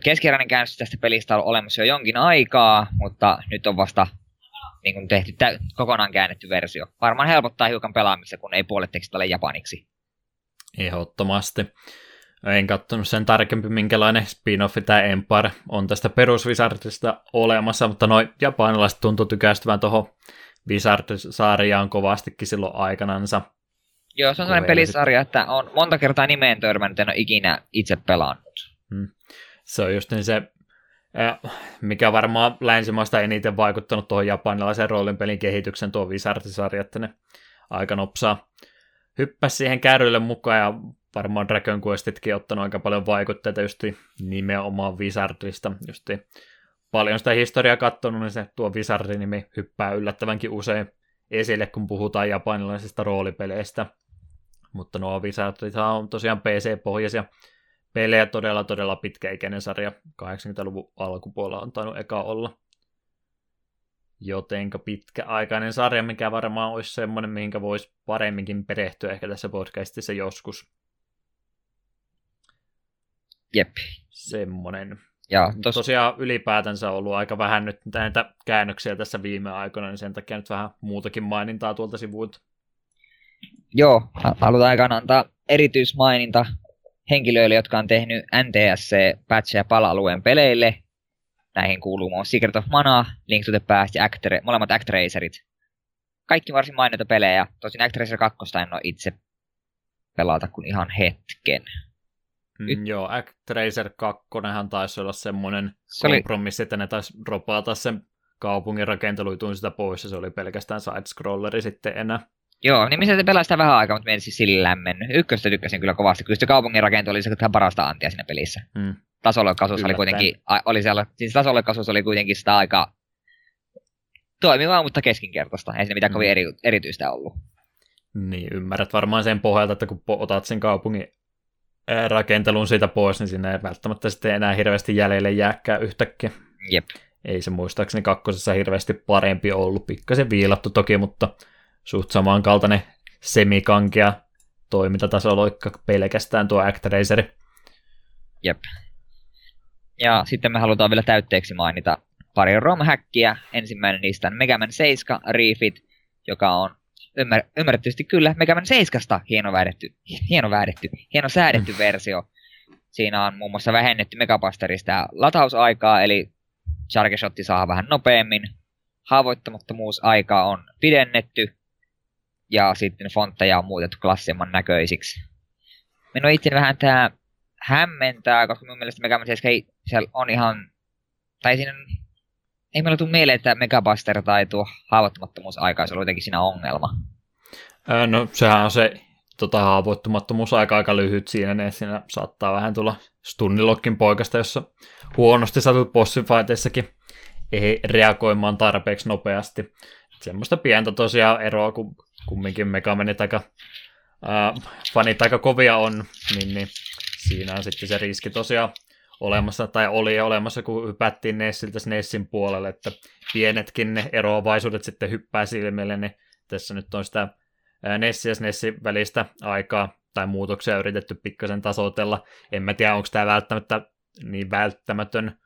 keskeräinen käännös tästä pelistä on olemassa jo jonkin aikaa, mutta nyt on vasta niin kuin tehty tä- kokonaan käännetty versio. Varmaan helpottaa hiukan pelaamista, kun ei puolet tekstistä ole japaniksi. Ehdottomasti. En katsonut sen tarkempi, minkälainen spin-offi tämä Empire on tästä perusvisartista olemassa, mutta noin japanilaiset tuntuu tykästyvän tuohon Wizard-sarjaan kovastikin silloin aikanansa. Joo, se on sellainen pelisarja, että on monta kertaa nimeen törmännyt, en ole ikinä itse pelannut. Hmm. Se on just niin se, mikä varmaan länsimaista eniten vaikuttanut tuohon japanilaisen roolinpelin kehityksen tuo Wizard-sarja, että ne aika nopsaa hyppäsi siihen kärrylle mukaan ja varmaan Dragon Questitkin ottanut aika paljon vaikutteita just nimenomaan Wizardista. Just paljon sitä historiaa katsonut, niin se tuo Wizardin nimi hyppää yllättävänkin usein esille, kun puhutaan japanilaisista roolipeleistä. Mutta nuo Wizardit on tosiaan PC-pohjaisia pelejä, todella todella pitkäikäinen sarja. 80-luvun alkupuolella on tainnut eka olla. Jotenka pitkäaikainen sarja, mikä varmaan olisi semmoinen, mihinkä voisi paremminkin perehtyä ehkä tässä podcastissa joskus. Jep. Semmonen. Ja tos... Tosiaan ylipäätänsä on ollut aika vähän nyt näitä käännöksiä tässä viime aikoina, niin sen takia nyt vähän muutakin mainintaa tuolta sivuilta. Joo, halutaan aikaan antaa erityismaininta henkilöille, jotka on tehnyt NTSC-patcheja pala-alueen peleille. Näihin kuuluu muun Secret of Mana, Link to the Past ja Actre, molemmat Actracerit. Kaikki varsin mainita pelejä. Tosin Actracer 2 en ole itse pelata kuin ihan hetken. Mm, joo, Actracer 2 taisi olla semmoinen se kompromissi, oli... että ne taisi dropata sen kaupungin rakenteluituin sitä pois, ja se oli pelkästään side-scrolleri sitten enää. Joo, niin missä se pelasi sitä vähän aikaa, mutta meni siis sillä lämmennyt. Ykköstä tykkäsin kyllä kovasti, kyllä se kaupungin rakento oli se parasta antia siinä pelissä. Hmm. Tasolokasuus oli kuitenkin, oli siellä, siis tasolokasuus oli kuitenkin sitä aika toimivaa, mutta keskinkertaista. Ei siinä mitään hmm. kovin eri, erityistä ollut. Niin, ymmärrät varmaan sen pohjalta, että kun otat sen kaupungin rakentelun siitä pois, niin siinä ei välttämättä sitten enää hirveästi jäljelle jääkään yhtäkkiä. Jep. Ei se muistaakseni kakkosessa hirveästi parempi ollut. Pikkasen viilattu toki, mutta suht samankaltainen semikankea toimintatasoloikka pelkästään tuo Actraceri. Jep. Ja sitten me halutaan vielä täytteeksi mainita pari ROM-häkkiä. Ensimmäinen niistä on Mega Man 7 Refit, joka on ymmär- ymmärrettävästi kyllä Mega Man 7 hieno väädetty, hieno väädetty, hieno säädetty versio. Siinä on muun muassa vähennetty Megapasterista latausaikaa, eli Charge Shotti saa vähän nopeammin. Haavoittamattomuusaikaa on pidennetty, ja sitten fontteja on muutettu klassimman näköisiksi. Minua itse vähän tää hämmentää, koska mun mielestä Mega Man 7 ei, siellä on ihan... Tai siinä ei meillä tule mieleen, että Megabuster tai tuo haavoittumattomuusaika olisi ollut jotenkin siinä ongelma. No sehän on se tota, haavoittumattomuus aika lyhyt siinä, niin siinä saattaa vähän tulla stunnilokkin poikasta, jossa huonosti satut bossifighteissakin ei reagoimaan tarpeeksi nopeasti. Semmoista pientä tosiaan eroa, kun kumminkin Megamenit aika ää, fanit aika kovia on, niin, niin siinä on sitten se riski tosiaan olemassa, tai oli olemassa, kun hypättiin Nessiltä Nessin puolelle, että pienetkin ne eroavaisuudet sitten hyppää silmille, niin tässä nyt on sitä Nessi ja Nessin välistä aikaa tai muutoksia yritetty pikkasen tasoitella. En mä tiedä, onko tämä välttämättä niin välttämätön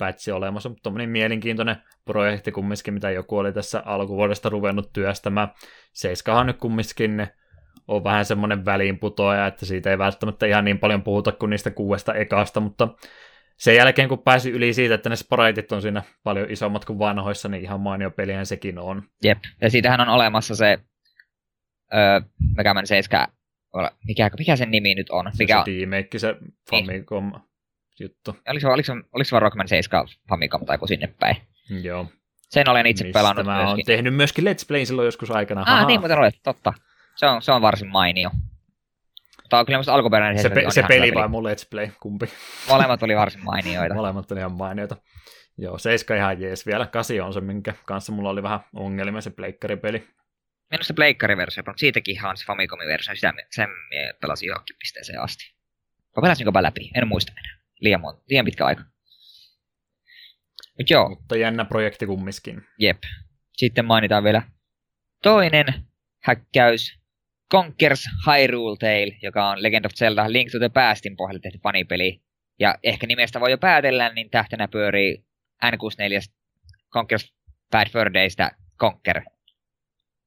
pätsi olemassa, mutta tuommoinen mielenkiintoinen projekti kumminkin, mitä joku oli tässä alkuvuodesta ruvennut työstämään. Seiskahan nyt kumminkin on vähän semmoinen väliinputoaja, että siitä ei välttämättä ihan niin paljon puhuta kuin niistä kuudesta ekasta, mutta sen jälkeen kun pääsi yli siitä, että ne spriteit on siinä paljon isommat kuin vanhoissa, niin ihan mainio pelihän sekin on. Jep, ja siitähän on olemassa se öö, Mega Man 7, mikä, mikä sen nimi nyt on? Mikä se, se se Famicom niin. Juttu. Oliko, oliko, oliko, oliko se vaan Rockman 7 Famicom tai sinne päin? Joo. Sen olen itse Mistä pelannut mä myöskin. olen tehnyt myöskin Let's Play silloin joskus aikana. Ah, niin muuten olet, totta. Se on, se on varsin mainio. Mutta on kyllä musta alkuperäinen Se, pe- se peli vai mun Let's Play, kumpi? Molemmat oli varsin mainioita. Molemmat oli ihan mainioita. Joo, seiska ihan jees vielä. Kasi on se, minkä kanssa mulla oli vähän ongelmia se pleikkaripeli. Minusta se pleikkariversio, mutta siitäkin on se Famicomin versio, sitä sen pelasin johonkin pisteeseen asti. Vai pelasinko läpi? En muista enää. Liian, mon- liian pitkä aika. Mut joo. Mutta jännä projekti kummiskin. Jep. Sitten mainitaan vielä toinen häkkäys. Conkers Hyrule Tale, joka on Legend of Zelda Link to the Pastin pohjalle tehty fanipeli. Ja ehkä nimestä voi jo päätellä, niin tähtenä pyörii N64 Conkers Bad Fur Daystä Conker.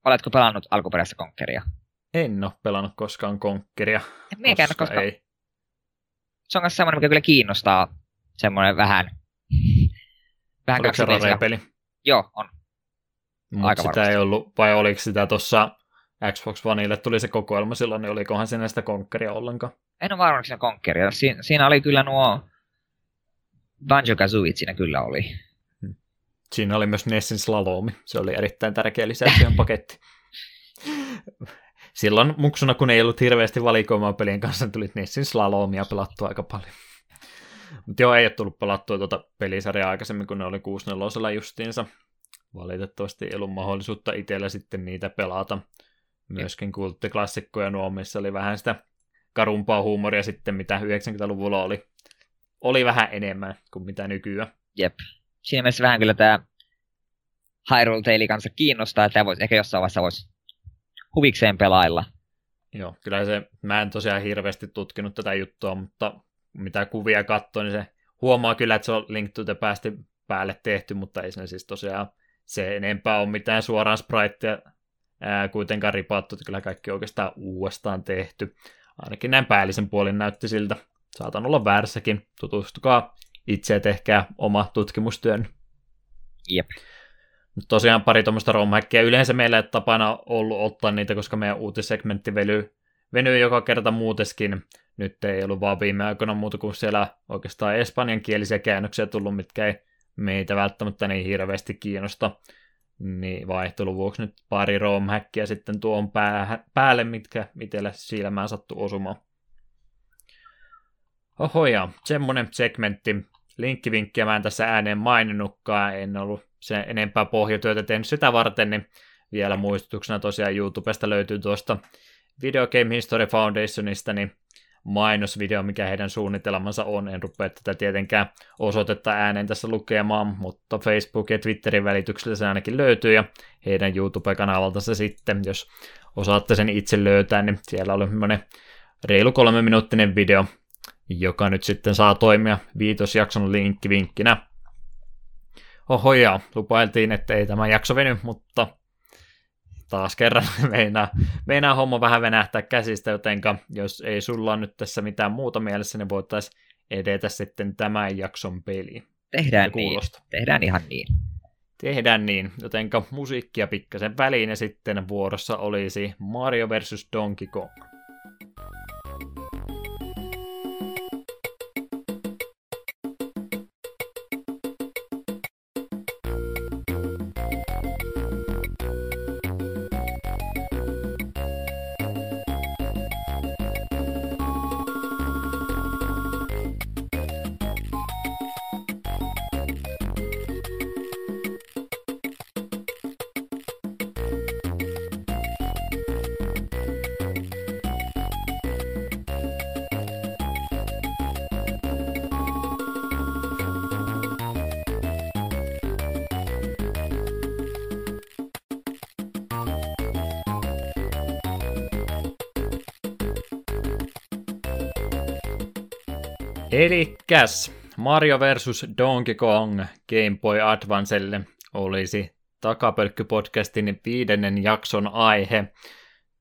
Oletko pelannut alkuperäistä Conkeria? En ole pelannut koskaan Conkeria. Koska, koska ei. Se on myös semmoinen, mikä kyllä kiinnostaa. Semmoinen vähän... vähän Oliko se peli? Joo, on. Mutta sitä varmasti. ei ollut, vai oliko sitä tuossa Xbox Oneille tuli se kokoelma silloin, niin olikohan siinä sitä Conkeria ollenkaan? En ole varma, siinä Conkeria. Si- siinä oli kyllä nuo Banjo-Kazooit siinä kyllä oli. Hmm. Siinä oli myös Nessin Slalomi. Se oli erittäin tärkeä lisäys siihen paketti. Silloin muksuna, kun ei ollut hirveästi valikoimaa pelien kanssa, tuli Nessin Slalomia pelattua aika paljon. Mutta joo, ei ole tullut pelattua tuota pelisarjaa aikaisemmin, kun ne oli 6 justiinsa. Valitettavasti ei ollut mahdollisuutta itsellä sitten niitä pelata myöskin kulttiklassikkoja nuo, missä oli vähän sitä karumpaa huumoria sitten, mitä 90-luvulla oli. Oli vähän enemmän kuin mitä nykyään. Jep. Siinä mielessä vähän kyllä tämä Hyrule Tale kanssa kiinnostaa, että voisi, ehkä jossain vaiheessa voisi huvikseen pelailla. Joo, kyllä se, mä en tosiaan hirveästi tutkinut tätä juttua, mutta mitä kuvia katsoo, niin se huomaa kyllä, että se on Link to the Past päälle tehty, mutta ei se siis tosiaan se enempää ole mitään suoraan spriteja ää, kuitenkaan ripattu, että kyllä kaikki oikeastaan uudestaan tehty. Ainakin näin päällisen puolin näytti siltä. Saatan olla väärässäkin. Tutustukaa itse ja tehkää oma tutkimustyön. Jep. Mutta tosiaan pari tuommoista romhäkkiä. Yleensä meillä ei tapana ollut ottaa niitä, koska meidän uutissegmentti venyy, venyy joka kerta muuteskin. Nyt ei ollut vaan viime aikoina muuta kuin siellä oikeastaan espanjankielisiä käännöksiä tullut, mitkä ei meitä välttämättä niin hirveästi kiinnosta niin vaihtelun vuoksi nyt pari romhäkkiä sitten tuon pää, päälle, mitkä itselle silmään sattu osumaan. Oho ja, semmonen segmentti. Linkkivinkkiä mä en tässä ääneen maininnutkaan, en ollut sen enempää pohjatyötä tehnyt sitä varten, niin vielä muistutuksena tosiaan YouTubesta löytyy tuosta Video Game History Foundationista, niin mainosvideo, mikä heidän suunnitelmansa on. En rupea tätä tietenkään osoitetta ääneen tässä lukemaan, mutta Facebook ja Twitterin välityksellä se ainakin löytyy, ja heidän YouTube-kanavalta se sitten, jos osaatte sen itse löytää, niin siellä oli semmoinen reilu kolme minuuttinen video, joka nyt sitten saa toimia viitosjakson linkki vinkkinä. Oho ja lupailtiin, että ei tämä jakso veny, mutta taas kerran meinaa, meinaa homma vähän venähtää käsistä, jotenka jos ei sulla nyt tässä mitään muuta mielessä, niin voitaisiin edetä sitten tämän jakson peliin. Tehdään niin. Tehdään ihan niin. Tehdään niin, jotenka musiikkia pikkasen väliin ja sitten vuorossa olisi Mario vs. Donkey Kong. Elikkäs Mario vs. Donkey Kong Game Boy Advancelle olisi Takapölkky-podcastin viidennen jakson aihe.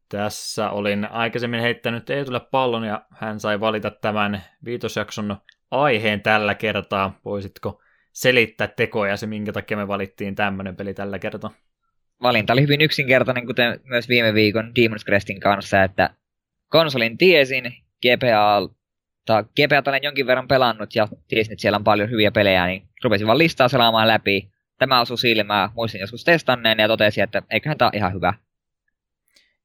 Tässä olin aikaisemmin heittänyt Eetulle pallon ja hän sai valita tämän viitosjakson aiheen tällä kertaa. Voisitko selittää tekoja se, minkä takia me valittiin tämmöinen peli tällä kertaa? Valinta oli hyvin yksinkertainen, kuten myös viime viikon Demon's Crestin kanssa, että konsolin tiesin, GPA mutta GPA olen jonkin verran pelannut ja tiesin, että siellä on paljon hyviä pelejä, niin rupesin vaan listaa selaamaan läpi. Tämä osui silmään, muistin joskus testanneen ja totesin, että eiköhän tämä ihan hyvä.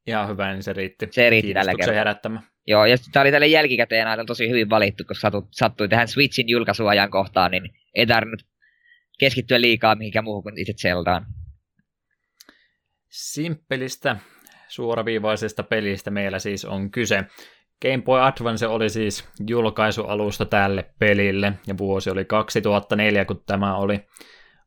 Ihan hyvä, niin se riitti. Se riitti tällä kertaa. herättämä. Joo, ja tämä oli tälle jälkikäteen aina tosi hyvin valittu, kun sattui, sattui tähän Switchin julkaisuajan kohtaan, niin ei tarvinnut keskittyä liikaa mihinkään muuhun kuin itse Zeldaan. Simppelistä suoraviivaisesta pelistä meillä siis on kyse. Game Boy Advance oli siis julkaisualusta tälle pelille, ja vuosi oli 2004, kun tämä oli,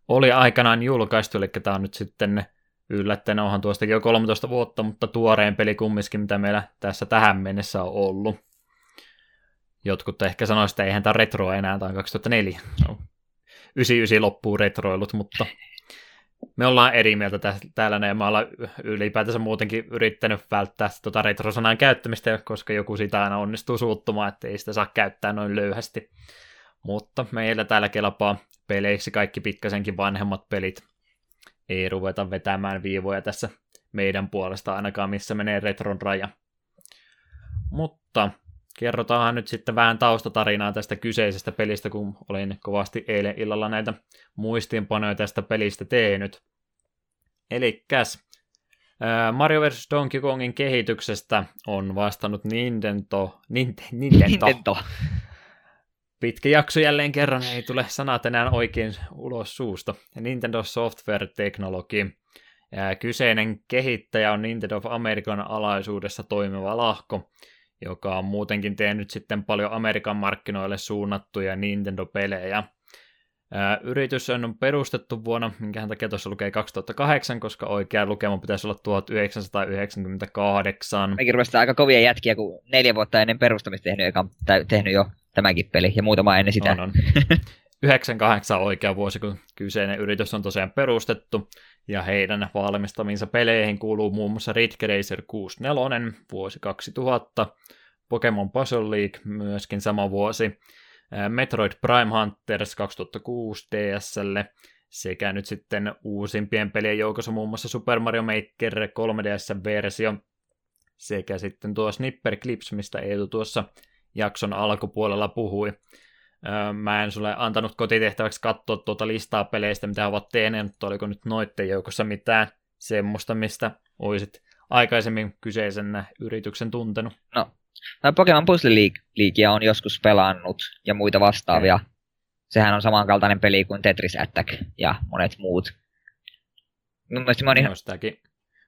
oli aikanaan julkaistu, eli tämä on nyt sitten yllättäen, onhan tuostakin jo 13 vuotta, mutta tuoreen peli kumminkin, mitä meillä tässä tähän mennessä on ollut. Jotkut ehkä sanoisivat, että eihän tämä retro enää, tämä on 2004. No, 99 loppuu retroilut, mutta me ollaan eri mieltä tästä, täällä, ja mä ollaan ylipäätänsä muutenkin yrittänyt välttää tuota retrosanan käyttämistä, koska joku sitä aina onnistuu suuttumaan, että ei sitä saa käyttää noin löyhästi. Mutta meillä täällä kelpaa peleiksi kaikki pikkasenkin vanhemmat pelit. Ei ruveta vetämään viivoja tässä meidän puolesta ainakaan, missä menee retron raja. Mutta kerrotaanhan nyt sitten vähän taustatarinaa tästä kyseisestä pelistä, kun olin kovasti eilen illalla näitä muistiinpanoja tästä pelistä tehnyt. Elikkäs, Mario vs. Donkey Kongin kehityksestä on vastannut Nintendo. Ninte, Nintendo. Nintendo. Pitkä jakso jälleen kerran, ei tule sanat enää oikein ulos suusta. Nintendo Software Technology. Kyseinen kehittäjä on Nintendo of American alaisuudessa toimiva lahko, joka on muutenkin tehnyt sitten paljon Amerikan markkinoille suunnattuja Nintendo-pelejä. Yritys on perustettu vuonna, minkä takia tuossa lukee 2008, koska oikea lukema pitäisi olla 1998. Mekin rupesi aika kovia jätkiä, kun neljä vuotta ennen perustamista tehnyt, joka on tehnyt jo tämäkin peli, ja muutama ennen sitä. On, on. 98 oikea vuosi, kun kyseinen yritys on tosiaan perustettu, ja heidän valmistamiinsa peleihin kuuluu muun muassa Ridge Racer 64 vuosi 2000, Pokemon Puzzle League myöskin sama vuosi, Metroid Prime Hunters 2006 DSlle, sekä nyt sitten uusimpien pelien joukossa muun muassa Super Mario Maker 3DS-versio, sekä sitten tuo Snipper Clips, mistä Eetu tuossa jakson alkupuolella puhui. Mä en sulle antanut kotitehtäväksi katsoa tuota listaa peleistä, mitä ovat tehneet, mutta oliko nyt noitten joukossa mitään semmoista, mistä olisit aikaisemmin kyseisen yrityksen tuntenut? No, Pokemon Puzzle League on joskus pelannut ja muita vastaavia. Mm. Sehän on samankaltainen peli kuin Tetris Attack ja monet muut. Mielestäni moni... Jostakin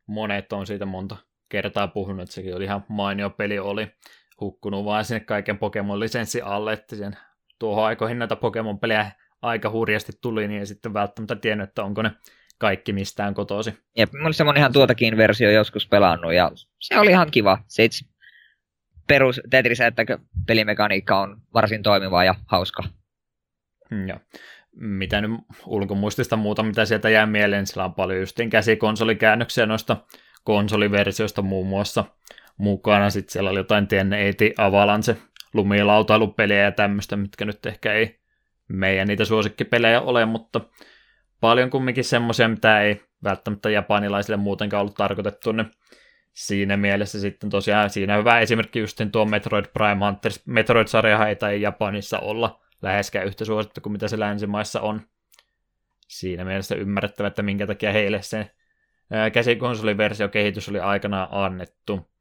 monet on siitä monta kertaa puhunut, että sekin oli ihan mainio peli oli. hukkunut vaan sinne kaiken Pokemon-lisenssi alle, että sen tuohon aikoihin näitä Pokemon-pelejä aika hurjasti tuli, niin ei sitten välttämättä tiennyt, että onko ne kaikki mistään kotosi. Jep, mä olisin ihan tuotakin versio joskus pelannut, ja se oli ihan kiva. Se itse perus Tetris, että pelimekaniikka on varsin toimiva ja hauska. Hmm, ja mitä nyt ulkomuistista muuta, mitä sieltä jää mieleen, sillä on paljon justiin käsikonsolikäännyksiä noista konsoliversioista muun muassa mukana. Sitten siellä oli jotain TN80 Avalanche lumilautailupelejä ja tämmöistä, mitkä nyt ehkä ei meidän niitä suosikkipelejä ole, mutta paljon kumminkin semmoisia, mitä ei välttämättä japanilaisille muutenkaan ollut tarkoitettu, niin siinä mielessä sitten tosiaan siinä hyvä esimerkki just tuo Metroid Prime Hunters. Metroid-sarjahan ei tai Japanissa olla läheskään yhtä suosittu kuin mitä se länsimaissa on. Siinä mielessä ymmärrettävä, että minkä takia heille se käsikonsoliversiokehitys oli aikanaan annettu.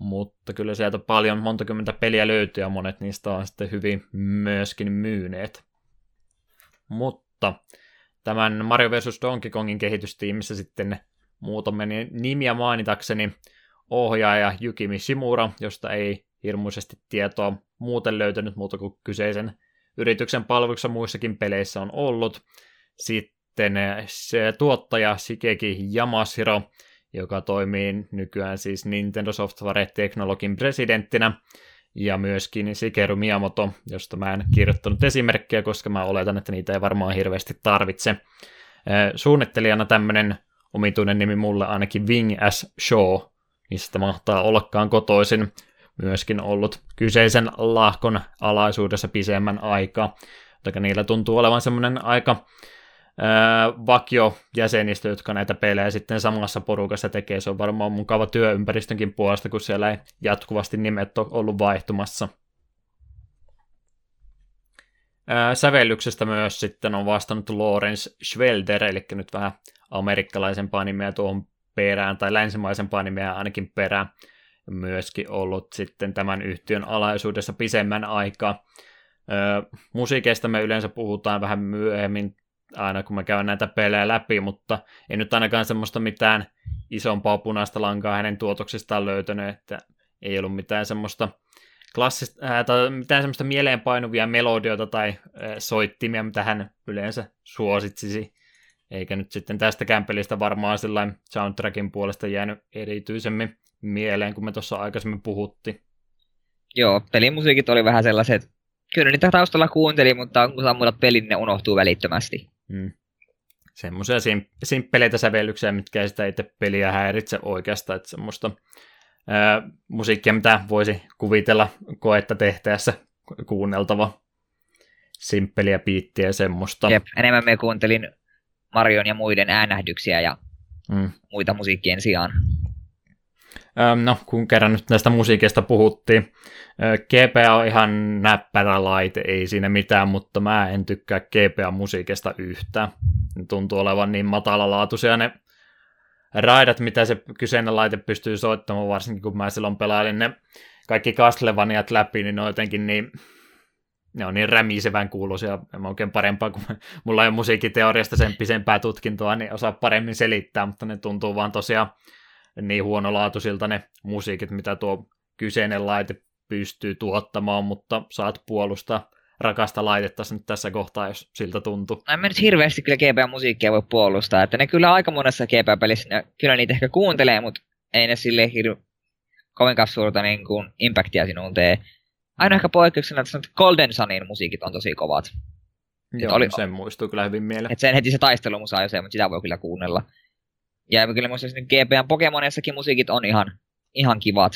Mutta kyllä sieltä paljon, monta kymmentä peliä löytyy ja monet niistä on sitten hyvin myöskin myyneet. Mutta tämän Mario vs. Donkey Kongin kehitystiimissä sitten muutamia nimiä mainitakseni ohjaaja Yukimi Shimura, josta ei hirmuisesti tietoa muuten löytänyt muuta kuin kyseisen yrityksen palveluksessa muissakin peleissä on ollut. Sitten se tuottaja Shigeki Yamashiro, joka toimii nykyään siis Nintendo Software Technologin presidenttinä, ja myöskin Shigeru Miyamoto, josta mä en kirjoittanut esimerkkejä, koska mä oletan, että niitä ei varmaan hirveästi tarvitse. Suunnittelijana tämmöinen omituinen nimi mulle ainakin Wing as Show, mistä mahtaa ollakaan kotoisin, myöskin ollut kyseisen lahkon alaisuudessa pisemmän aikaa. Mutta niillä tuntuu olevan semmoinen aika vakio jäsenistö, jotka näitä pelejä sitten samassa porukassa tekee. Se on varmaan mukava työympäristönkin puolesta, kun siellä ei jatkuvasti nimet ole ollut vaihtumassa. sävellyksestä myös sitten on vastannut Lawrence Schwelder, eli nyt vähän amerikkalaisempaa nimeä tuohon perään, tai länsimaisempaa nimeä ainakin perään. Myöskin ollut sitten tämän yhtiön alaisuudessa pisemmän aikaa. musiikeista me yleensä puhutaan vähän myöhemmin aina kun mä käyn näitä pelejä läpi, mutta ei nyt ainakaan semmoista mitään isompaa punaista lankaa hänen tuotoksistaan löytänyt, että ei ollut mitään semmoista klassista, äh, tai mitään semmoista mieleenpainuvia melodioita tai äh, soittimia, mitä hän yleensä suositsisi. Eikä nyt sitten tästäkään pelistä varmaan sellainen soundtrackin puolesta jäänyt erityisemmin mieleen, kun me tuossa aikaisemmin puhuttiin. Joo, pelimusiikit oli vähän sellaiset, kyllä niitä taustalla kuuntelin, mutta kun sammuta pelin, ne unohtuu välittömästi. Mm. Semmoisia sim- simppeleitä sävellyksiä, mitkä ei sitä itse peliä häiritse oikeastaan, että semmoista ää, musiikkia, mitä voisi kuvitella koetta tehtäessä kuunneltava simppeliä piittiä ja semmoista. Jep, enemmän me kuuntelin Marion ja muiden äänähdyksiä ja mm. muita musiikkien sijaan. No, kun kerran nyt näistä musiikista puhuttiin, GPA on ihan näppärä laite, ei siinä mitään, mutta mä en tykkää GPA-musiikista yhtään. Tuntuu olevan niin matalalaatuisia ne raidat, mitä se kyseinen laite pystyy soittamaan, varsinkin kun mä silloin pelailin ne kaikki Castlevaniat läpi, niin ne on jotenkin niin, ne on niin rämisevän kuuluisia, en mä oikein parempaa, kun mulla ei musiikkiteoriasta sen pisempää tutkintoa, niin osaa paremmin selittää, mutta ne tuntuu vaan tosiaan niin huonolaatuisilta ne musiikit, mitä tuo kyseinen laite pystyy tuottamaan, mutta saat puolustaa rakasta laitetta nyt tässä kohtaa, jos siltä tuntuu. No en mä nyt hirveästi kyllä GPA-musiikkia voi puolustaa, että ne kyllä aika monessa GPA-pelissä, ne, kyllä niitä ehkä kuuntelee, mutta ei ne sille hir- kovinkaan suurta niin kuin impactia sinuun tee. Aina ehkä poikkeuksena, että Golden Sunin musiikit on tosi kovat. Joo, oli, sen muistuu kyllä hyvin mieleen. Että sen heti se taistelumusa jo se, mutta sitä voi kyllä kuunnella. Ja kyllä muista GPAn Pokemonissakin musiikit on ihan, ihan kivat.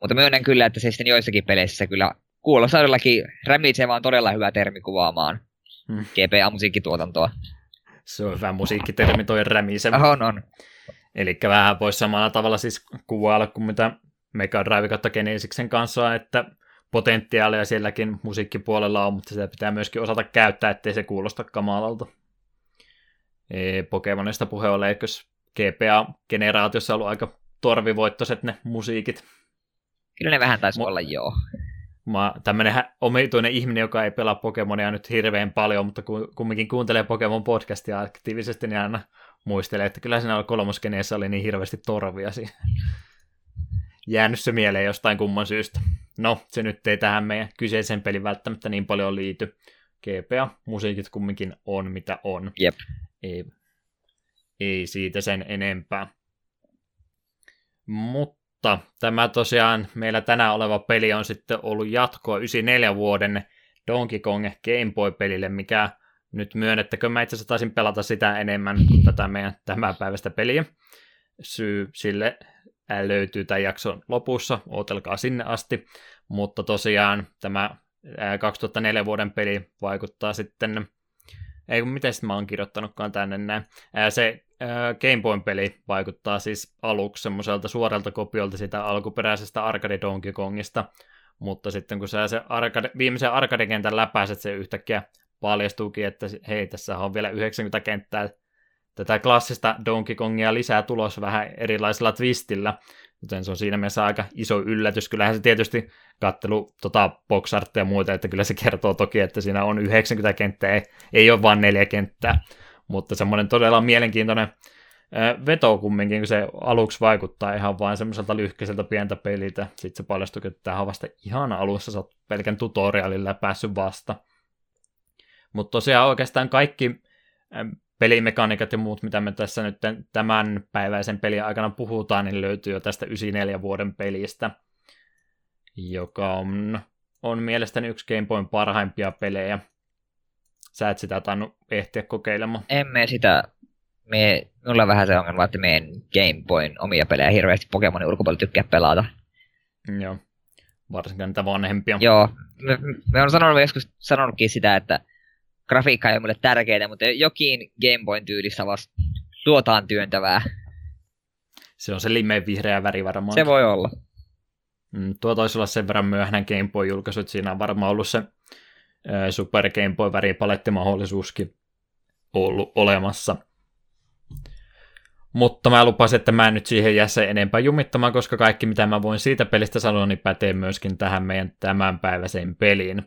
Mutta myönnän kyllä, että se sitten joissakin peleissä kyllä kuulostaa todellakin rämitsevä on todella hyvä termi kuvaamaan hmm. GPA-musiikkituotantoa. Se on hyvä musiikkitermi toi rämisevä. On, on. Eli vähän voisi samalla tavalla siis kuvailla kuin mitä Mega Drive kautta Genesiksen kanssa, että potentiaalia sielläkin musiikkipuolella on, mutta sitä pitää myöskin osata käyttää, ettei se kuulosta kamalalta. Pokemonista puhe ole, eikö GPA-generaatiossa ollut aika torvivoittoiset ne musiikit. Kyllä ne vähän taisi Mo- olla, joo. Mä tämmönen omituinen ihminen, joka ei pelaa Pokemonia nyt hirveän paljon, mutta kumminkin kuuntelee Pokemon podcastia aktiivisesti, niin aina muistelee, että kyllä siinä kolmoskeneessä oli niin hirveästi torvia siinä. Jäänyt se mieleen jostain kumman syystä. no, se nyt ei tähän meidän kyseiseen pelin välttämättä niin paljon liity. GPA musiikit kumminkin on mitä on. Jep. Ei, ei siitä sen enempää. Mutta tämä tosiaan meillä tänään oleva peli on sitten ollut jatkoa 94 vuoden Donkey Kong Game Boy-pelille, mikä nyt myönnettäkö, mä itse asiassa taisin pelata sitä enemmän kuin tätä meidän tämän päivästä peliä. Syy sille löytyy tämän jakson lopussa, ootelkaa sinne asti, mutta tosiaan tämä 2004 vuoden peli vaikuttaa sitten, ei kun miten mä oon kirjoittanutkaan tänne näin, se Game Boyn peli vaikuttaa siis aluksi semmoiselta suoralta kopiolta sitä alkuperäisestä Arcade Donkey Kongista, mutta sitten kun sä se arcade, viimeisen arcade-kentän läpäiset, se yhtäkkiä paljastuukin, että hei, tässä on vielä 90 kenttää. Tätä klassista Donkey Kongia lisää tulos vähän erilaisella twistillä, joten se on siinä mielessä aika iso yllätys. Kyllähän se tietysti kattelu tota, box ja muuta, että kyllä se kertoo toki, että siinä on 90 kenttää, ei, ei ole vain neljä kenttää, mutta semmoinen todella mielenkiintoinen veto kumminkin, kun se aluksi vaikuttaa ihan vain semmoiselta lyhkäiseltä pientä peliltä. Sitten se paljastui, että tämä on vasta ihan alussa, sä oot pelkän tutorialilla päässyt vasta. Mutta tosiaan oikeastaan kaikki pelimekaniikat ja muut, mitä me tässä nyt tämän päiväisen pelin aikana puhutaan, niin löytyy jo tästä 94 vuoden pelistä, joka on, on mielestäni yksi Game Boyn parhaimpia pelejä. Sä et sitä tainnut ehtiä kokeilemaan. Emme sitä me, minulla on vähän se ongelma, että meidän Game Boyn omia pelejä hirveästi Pokemonin ulkopuolella tykkää pelata. Joo, varsinkin niitä vanhempia. Joo, me, me on sanonut joskus sanonutkin sitä, että grafiikka ei ole mulle tärkeää, mutta jokin Game Boyn tyylissä vasta luotaan työntävää. Se on se limeen vihreä väri varmaan. Se voi olla. Mm, tuo taisi olla sen verran myöhäinen Game Boy julkaisu, että siinä on varmaan ollut se Super Game Boy väripalettimahdollisuuskin ollut olemassa. Mutta mä lupasin, että mä en nyt siihen jää se enempää jumittamaan, koska kaikki mitä mä voin siitä pelistä sanoa, niin pätee myöskin tähän meidän tämänpäiväiseen peliin.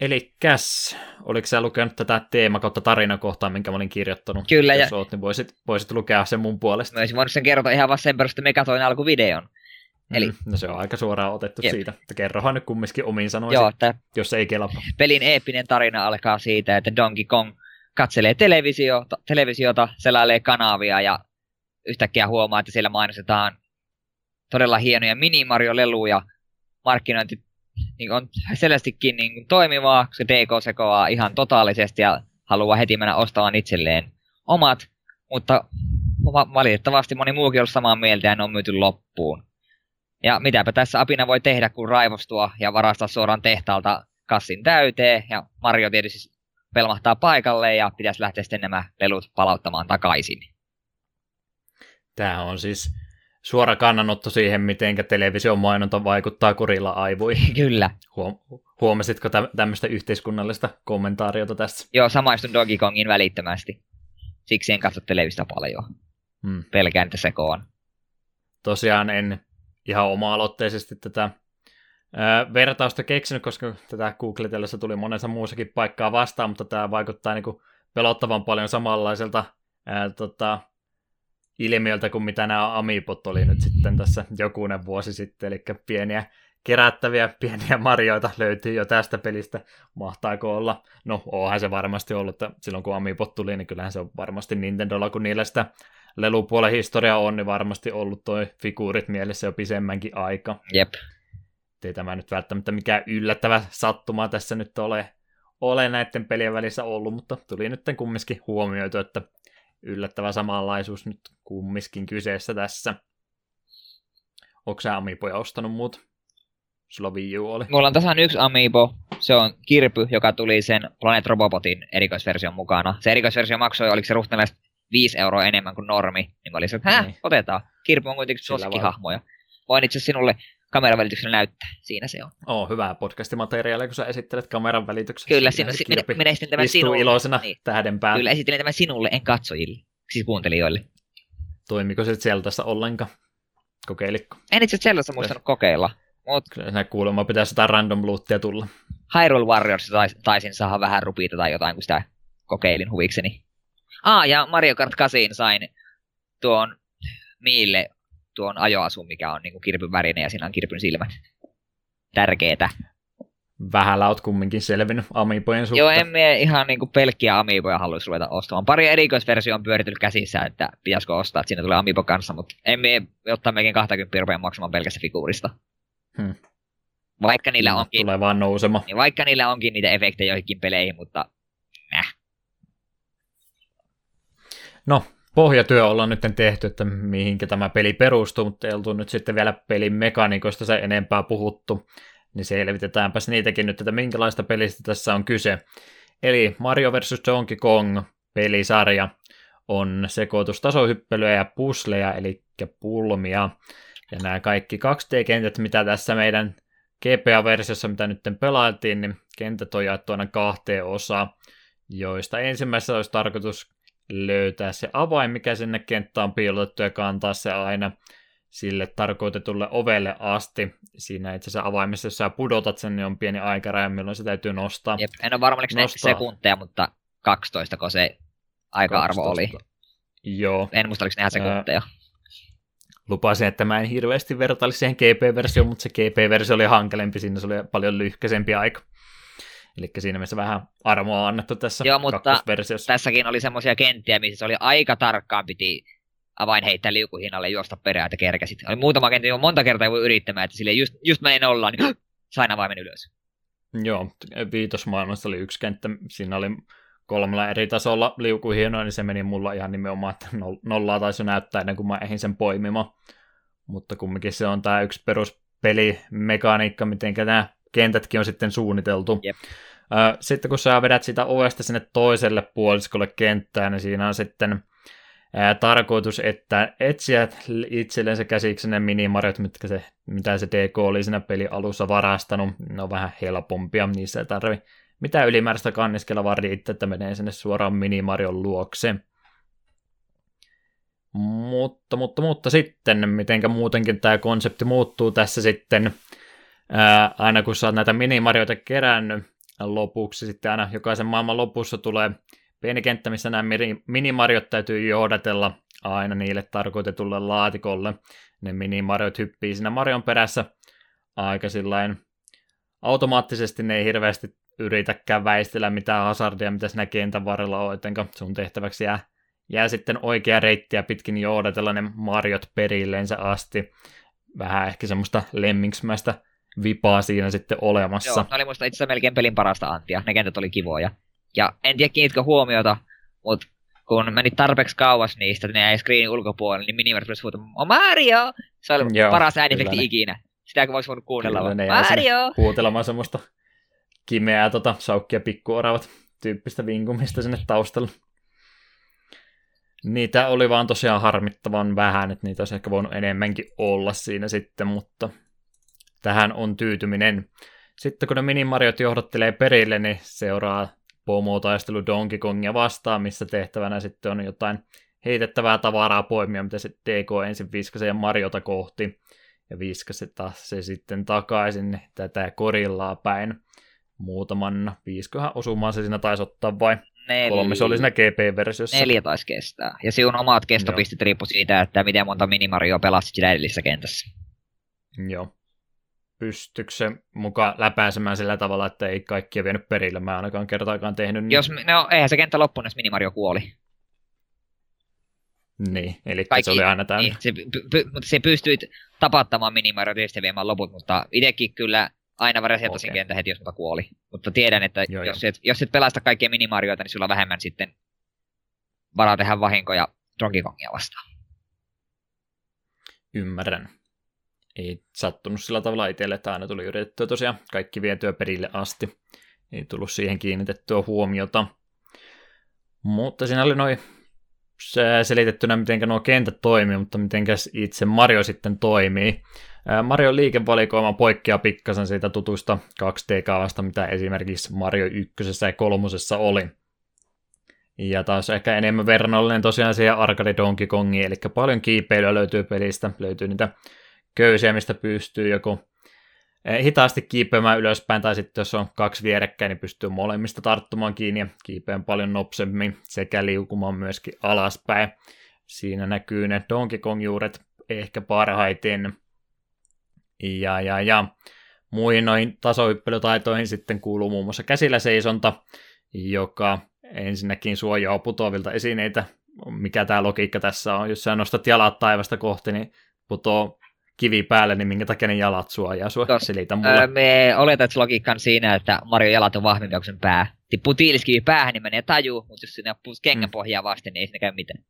Eli käs, oliko sä lukenut tätä teema kautta tarinakohtaa, minkä mä olin kirjoittanut? Kyllä. Jos ja... oot, niin voisit, voisit lukea sen mun puolesta. Mä olisin voinut sen kertoa ihan vasta sen perusteella, mikä toin alkuvideon. Eli... Mm, no se on aika suoraan otettu Jep. siitä. Että kerrohan nyt kumminkin omiin sanoisin, Joo, että jos ei kelapa. Pelin eeppinen tarina alkaa siitä, että Donkey Kong katselee televisiota, televisiota selailee kanavia ja yhtäkkiä huomaa, että siellä mainostetaan todella hienoja mini Mario-leluja. Markkinointi niin on selvästikin niin toimivaa, koska DK sekoaa ihan totaalisesti ja haluaa heti mennä ostamaan itselleen omat, mutta valitettavasti moni muukin on samaa mieltä ja ne on myyty loppuun. Ja mitäpä tässä apina voi tehdä, kun raivostua ja varastaa suoraan tehtaalta kassin täyteen, ja Mario tietysti pelmahtaa paikalle ja pitäisi lähteä sitten nämä lelut palauttamaan takaisin. Tämä on siis suora kannanotto siihen, miten television mainonta vaikuttaa kurilla aivoihin. Kyllä. Huom- huomasitko tä- tämmöistä yhteiskunnallista kommentaariota tässä? Joo, samaistun Donkey Kongin välittömästi. Siksi en katso televistä paljon. Hmm. Pelkään, että sekoon. Tosiaan en ihan oma-aloitteisesti tätä ää, vertausta keksinyt, koska tätä googletellessa tuli monessa muussakin paikkaa vastaan, mutta tämä vaikuttaa niin kuin pelottavan paljon samanlaiselta ää, tota, ilmiöltä kuin mitä nämä Amipot oli nyt sitten tässä jokunen vuosi sitten, eli pieniä kerättäviä pieniä marjoita löytyy jo tästä pelistä. Mahtaako olla? No, onhan se varmasti ollut, että silloin kun Amipot tuli, niin kyllähän se on varmasti Nintendolla, kun niillä sitä lelupuolen historia on, niin varmasti ollut toi figuurit mielessä jo pisemmänkin aika. Jep. Ei tämä nyt välttämättä mikään yllättävä sattuma tässä nyt ole, ole näiden pelien välissä ollut, mutta tuli nyt kumminkin huomioitu, että yllättävä samanlaisuus nyt kummiskin kyseessä tässä. Onko sä Amiiboja ostanut muut? Sulla Wii U oli. Mulla on tasan yksi Amiibo. Se on Kirpy, joka tuli sen Planet Robotin erikoisversion mukana. Se erikoisversio maksoi, oliko se ruhtinalaista 5 euroa enemmän kuin normi. Niin mä olin että niin. otetaan. Kirpy on kuitenkin suosikkihahmoja. Voin itse sinulle kameran välityksellä näyttää. Siinä se on. Oo, hyvää podcastimateriaalia, kun sä esittelet kameran välityksellä. Kyllä, sinä, minä, minä esitän tämän sinulle. iloisena niin. tähden päälle. Kyllä, esittelen tämän sinulle, en katsojille, siis kuuntelijoille. Toimiko se Zeldassa ollenkaan? Kokeilikko? En itse Zeldassa muistanut kokeilla. Mut... Kyllä se kuulemma pitäisi jotain random lootia tulla. Hyrule Warriors taisin saada vähän rupiita tai jotain, kun sitä kokeilin huvikseni. Ah, ja Mario Kart 8 sain tuon Miille tuon ajoasun, mikä on niin kuin kirpyn värinen ja siinä on kirpyn silmät. tärkeetä. Vähällä oot kumminkin selvinnyt Amiibojen suhteen. Joo, en mie ihan niinku pelkkiä Amiiboja haluaisi ruveta ostamaan. Pari erikoisversio on pyöritellyt käsissä, että pitäisikö ostaa, että siinä tulee Amiibo kanssa, mutta en mie ottaa mekin 20 rupeaa maksamaan pelkästä figuurista. Hmm. Vaikka niillä onkin, Tulee vaan nousema. niin vaikka niillä onkin niitä efektejä joihinkin peleihin, mutta näh. No, pohjatyö ollaan nyt tehty, että mihinkä tämä peli perustuu, mutta ei oltu nyt sitten vielä pelin mekaniikoista se enempää puhuttu, niin selvitetäänpäs niitäkin nyt, että minkälaista pelistä tässä on kyse. Eli Mario vs. Donkey Kong pelisarja on sekoitus tasohyppelyä ja pusleja, eli pulmia. Ja nämä kaikki 2D-kentät, mitä tässä meidän GPA-versiossa, mitä nyt pelailtiin, niin kentät on jaettu aina kahteen osaan, joista ensimmäisessä olisi tarkoitus löytää se avain, mikä sinne kenttään on piilotettu ja kantaa se aina sille tarkoitetulle ovelle asti. Siinä itse asiassa avaimessa, jos sä pudotat sen, niin on pieni aikaraja, milloin se täytyy nostaa. Jep, en ole varma, oliko Nostaa. sekunteja, mutta 12, kun se aika-arvo oli. 12. Joo, En muista, oliko ne sekunteja. lupasin, että mä en hirveästi vertailisi siihen GP-versioon, mutta se GP-versio oli hankalempi, siinä se oli paljon lyhkäisempi aika. Eli siinä mielessä vähän armoa annettu tässä Joo, mutta. Tässäkin oli semmoisia kenttiä, missä se oli aika tarkkaan piti avain heittää liukuhinnalle juosta perään, että kerkäsit. Oli muutama kenttä, johon monta kertaa voi yrittämään, että sille just, just meni nollaan, niin sain avaimen ylös. Joo, viitosmaailmassa oli yksi kenttä, siinä oli kolmella eri tasolla liukuhienoa, niin se meni mulla ihan nimenomaan, että nol- nollaa taisi jo näyttää ennen kuin mä ehdin sen poimimaan. Mutta kumminkin se on tämä yksi peruspelimekaniikka, miten nämä kentätkin on sitten suunniteltu. Jep. Ö, Sitten kun sä vedät sitä ovesta sinne toiselle puoliskolle kenttään, niin siinä on sitten tarkoitus, että etsijät itsellensä käsiksi ne minimariot, mitkä se, mitä se DK oli siinä peli alussa varastanut, ne on vähän helpompia, niissä ei tarvi mitään ylimääräistä kanniskella, vaan riittää, että menee sinne suoraan minimarion luokse. Mutta, mutta, mutta sitten, mitenkä muutenkin tämä konsepti muuttuu tässä sitten, ää, aina kun sä oot näitä minimarioita kerännyt, lopuksi sitten aina jokaisen maailman lopussa tulee pieni kenttä, missä nämä mini- minimariot täytyy johdatella aina niille tarkoitetulle laatikolle. Ne minimariot hyppii siinä Marion perässä aika sillain automaattisesti ne ei hirveästi yritäkään väistellä mitään hazardia, mitä siinä kentän varrella on, jotenka sun tehtäväksi jää, jää sitten oikea reittiä pitkin johdatella ne marjot perilleensä asti. Vähän ehkä semmoista lemminksmäistä vipaa siinä sitten olemassa. Joo, ne oli muista itse asiassa melkein pelin parasta antia. Ne kentät oli kivoja. Ja en tiedä kiinnitkö huomiota, mutta kun menit tarpeeksi kauas niistä, että ne jäi screenin ulkopuolelle, niin minimarit rupesi huutamaan, on Mario! Se oli Joo, paras äänifekti ikinä. Sitäkö voisi voinut kuunnella Kyllä ne Mario! huutelemaan semmoista kimeää tota, saukkia pikkuoravat tyyppistä vinkumista sinne taustalla. Niitä oli vaan tosiaan harmittavan vähän, että niitä olisi ehkä voinut enemmänkin olla siinä sitten, mutta tähän on tyytyminen. Sitten kun ne minimariot johdattelee perille, niin seuraa pomotaistelu Donkey Kongia vastaan, missä tehtävänä sitten on jotain heitettävää tavaraa poimia, mitä se DK ensin viskasi ja Mariota kohti ja viskasi se sitten takaisin tätä korillaa päin. Muutaman viisköhän osumaan se siinä taisi ottaa vai Nel... kolme se oli siinä GP-versiossa. Neljä taisi kestää. Ja sinun omat kestopistit riippu siitä, että miten monta minimarioa pelasit sitä edellisessä kentässä. Joo. Pystyykö se mukaan läpäisemään sillä tavalla, että ei kaikkia vienyt perille? Mä en ainakaan kertaakaan tehnyt niin. Jos, no, eihän se kenttä loppunut, jos minimario kuoli. Niin, eli Kaikki- se oli aina täynnä. Niin, se, py, py, mutta se pystyit tapattamaan minimario tietysti viemään loput, mutta itsekin kyllä aina resettasin Okei. kentän heti, jos multa kuoli. Mutta tiedän, että Joo, jos, et, jos et pelasta kaikkia minimarioita, niin sulla on vähemmän sitten varaa tehdä vahinkoja Donkey Kongia vastaan. Ymmärrän. Ei sattunut sillä tavalla itselle, että aina tuli yritettyä tosiaan kaikki vietyä perille asti. Ei tullut siihen kiinnitettyä huomiota. Mutta siinä oli noin se- selitettynä, miten nuo kentät toimii, mutta miten itse Mario sitten toimii. Mario liikevalikoima poikkeaa pikkasen siitä tutusta 2D-kaavasta, mitä esimerkiksi Mario 1 ja 3 oli. Ja taas ehkä enemmän verrannollinen tosiaan siihen Arcade Donkey Kongiin, eli paljon kiipeilyä löytyy pelistä, löytyy niitä köysiä, mistä pystyy joko eh, hitaasti kiipeämään ylöspäin, tai sitten jos on kaksi vierekkäin, niin pystyy molemmista tarttumaan kiinni ja kiipeän paljon nopsemmin sekä liukumaan myöskin alaspäin. Siinä näkyy ne Donkey Kong-juuret ehkä parhaiten. Ja, ja, ja. muihin noihin tasohyppelytaitoihin sitten kuuluu muun muassa käsillä seisonta, joka ensinnäkin suojaa putoavilta esineitä. Mikä tämä logiikka tässä on? Jos sä nostat jalat taivasta kohti, niin putoo kivi päälle, niin minkä takia ne jalat suojaa sua? Tos, Selitä mulle. Öö, me logiikka on siinä, että Mario jalat on vahvempi kuin sen pää. Tippuu tiiliskivi päähän, niin menee taju, mutta jos sinne appuu kengän Mm. pohjaa vasten, niin ei siinä käy mitään.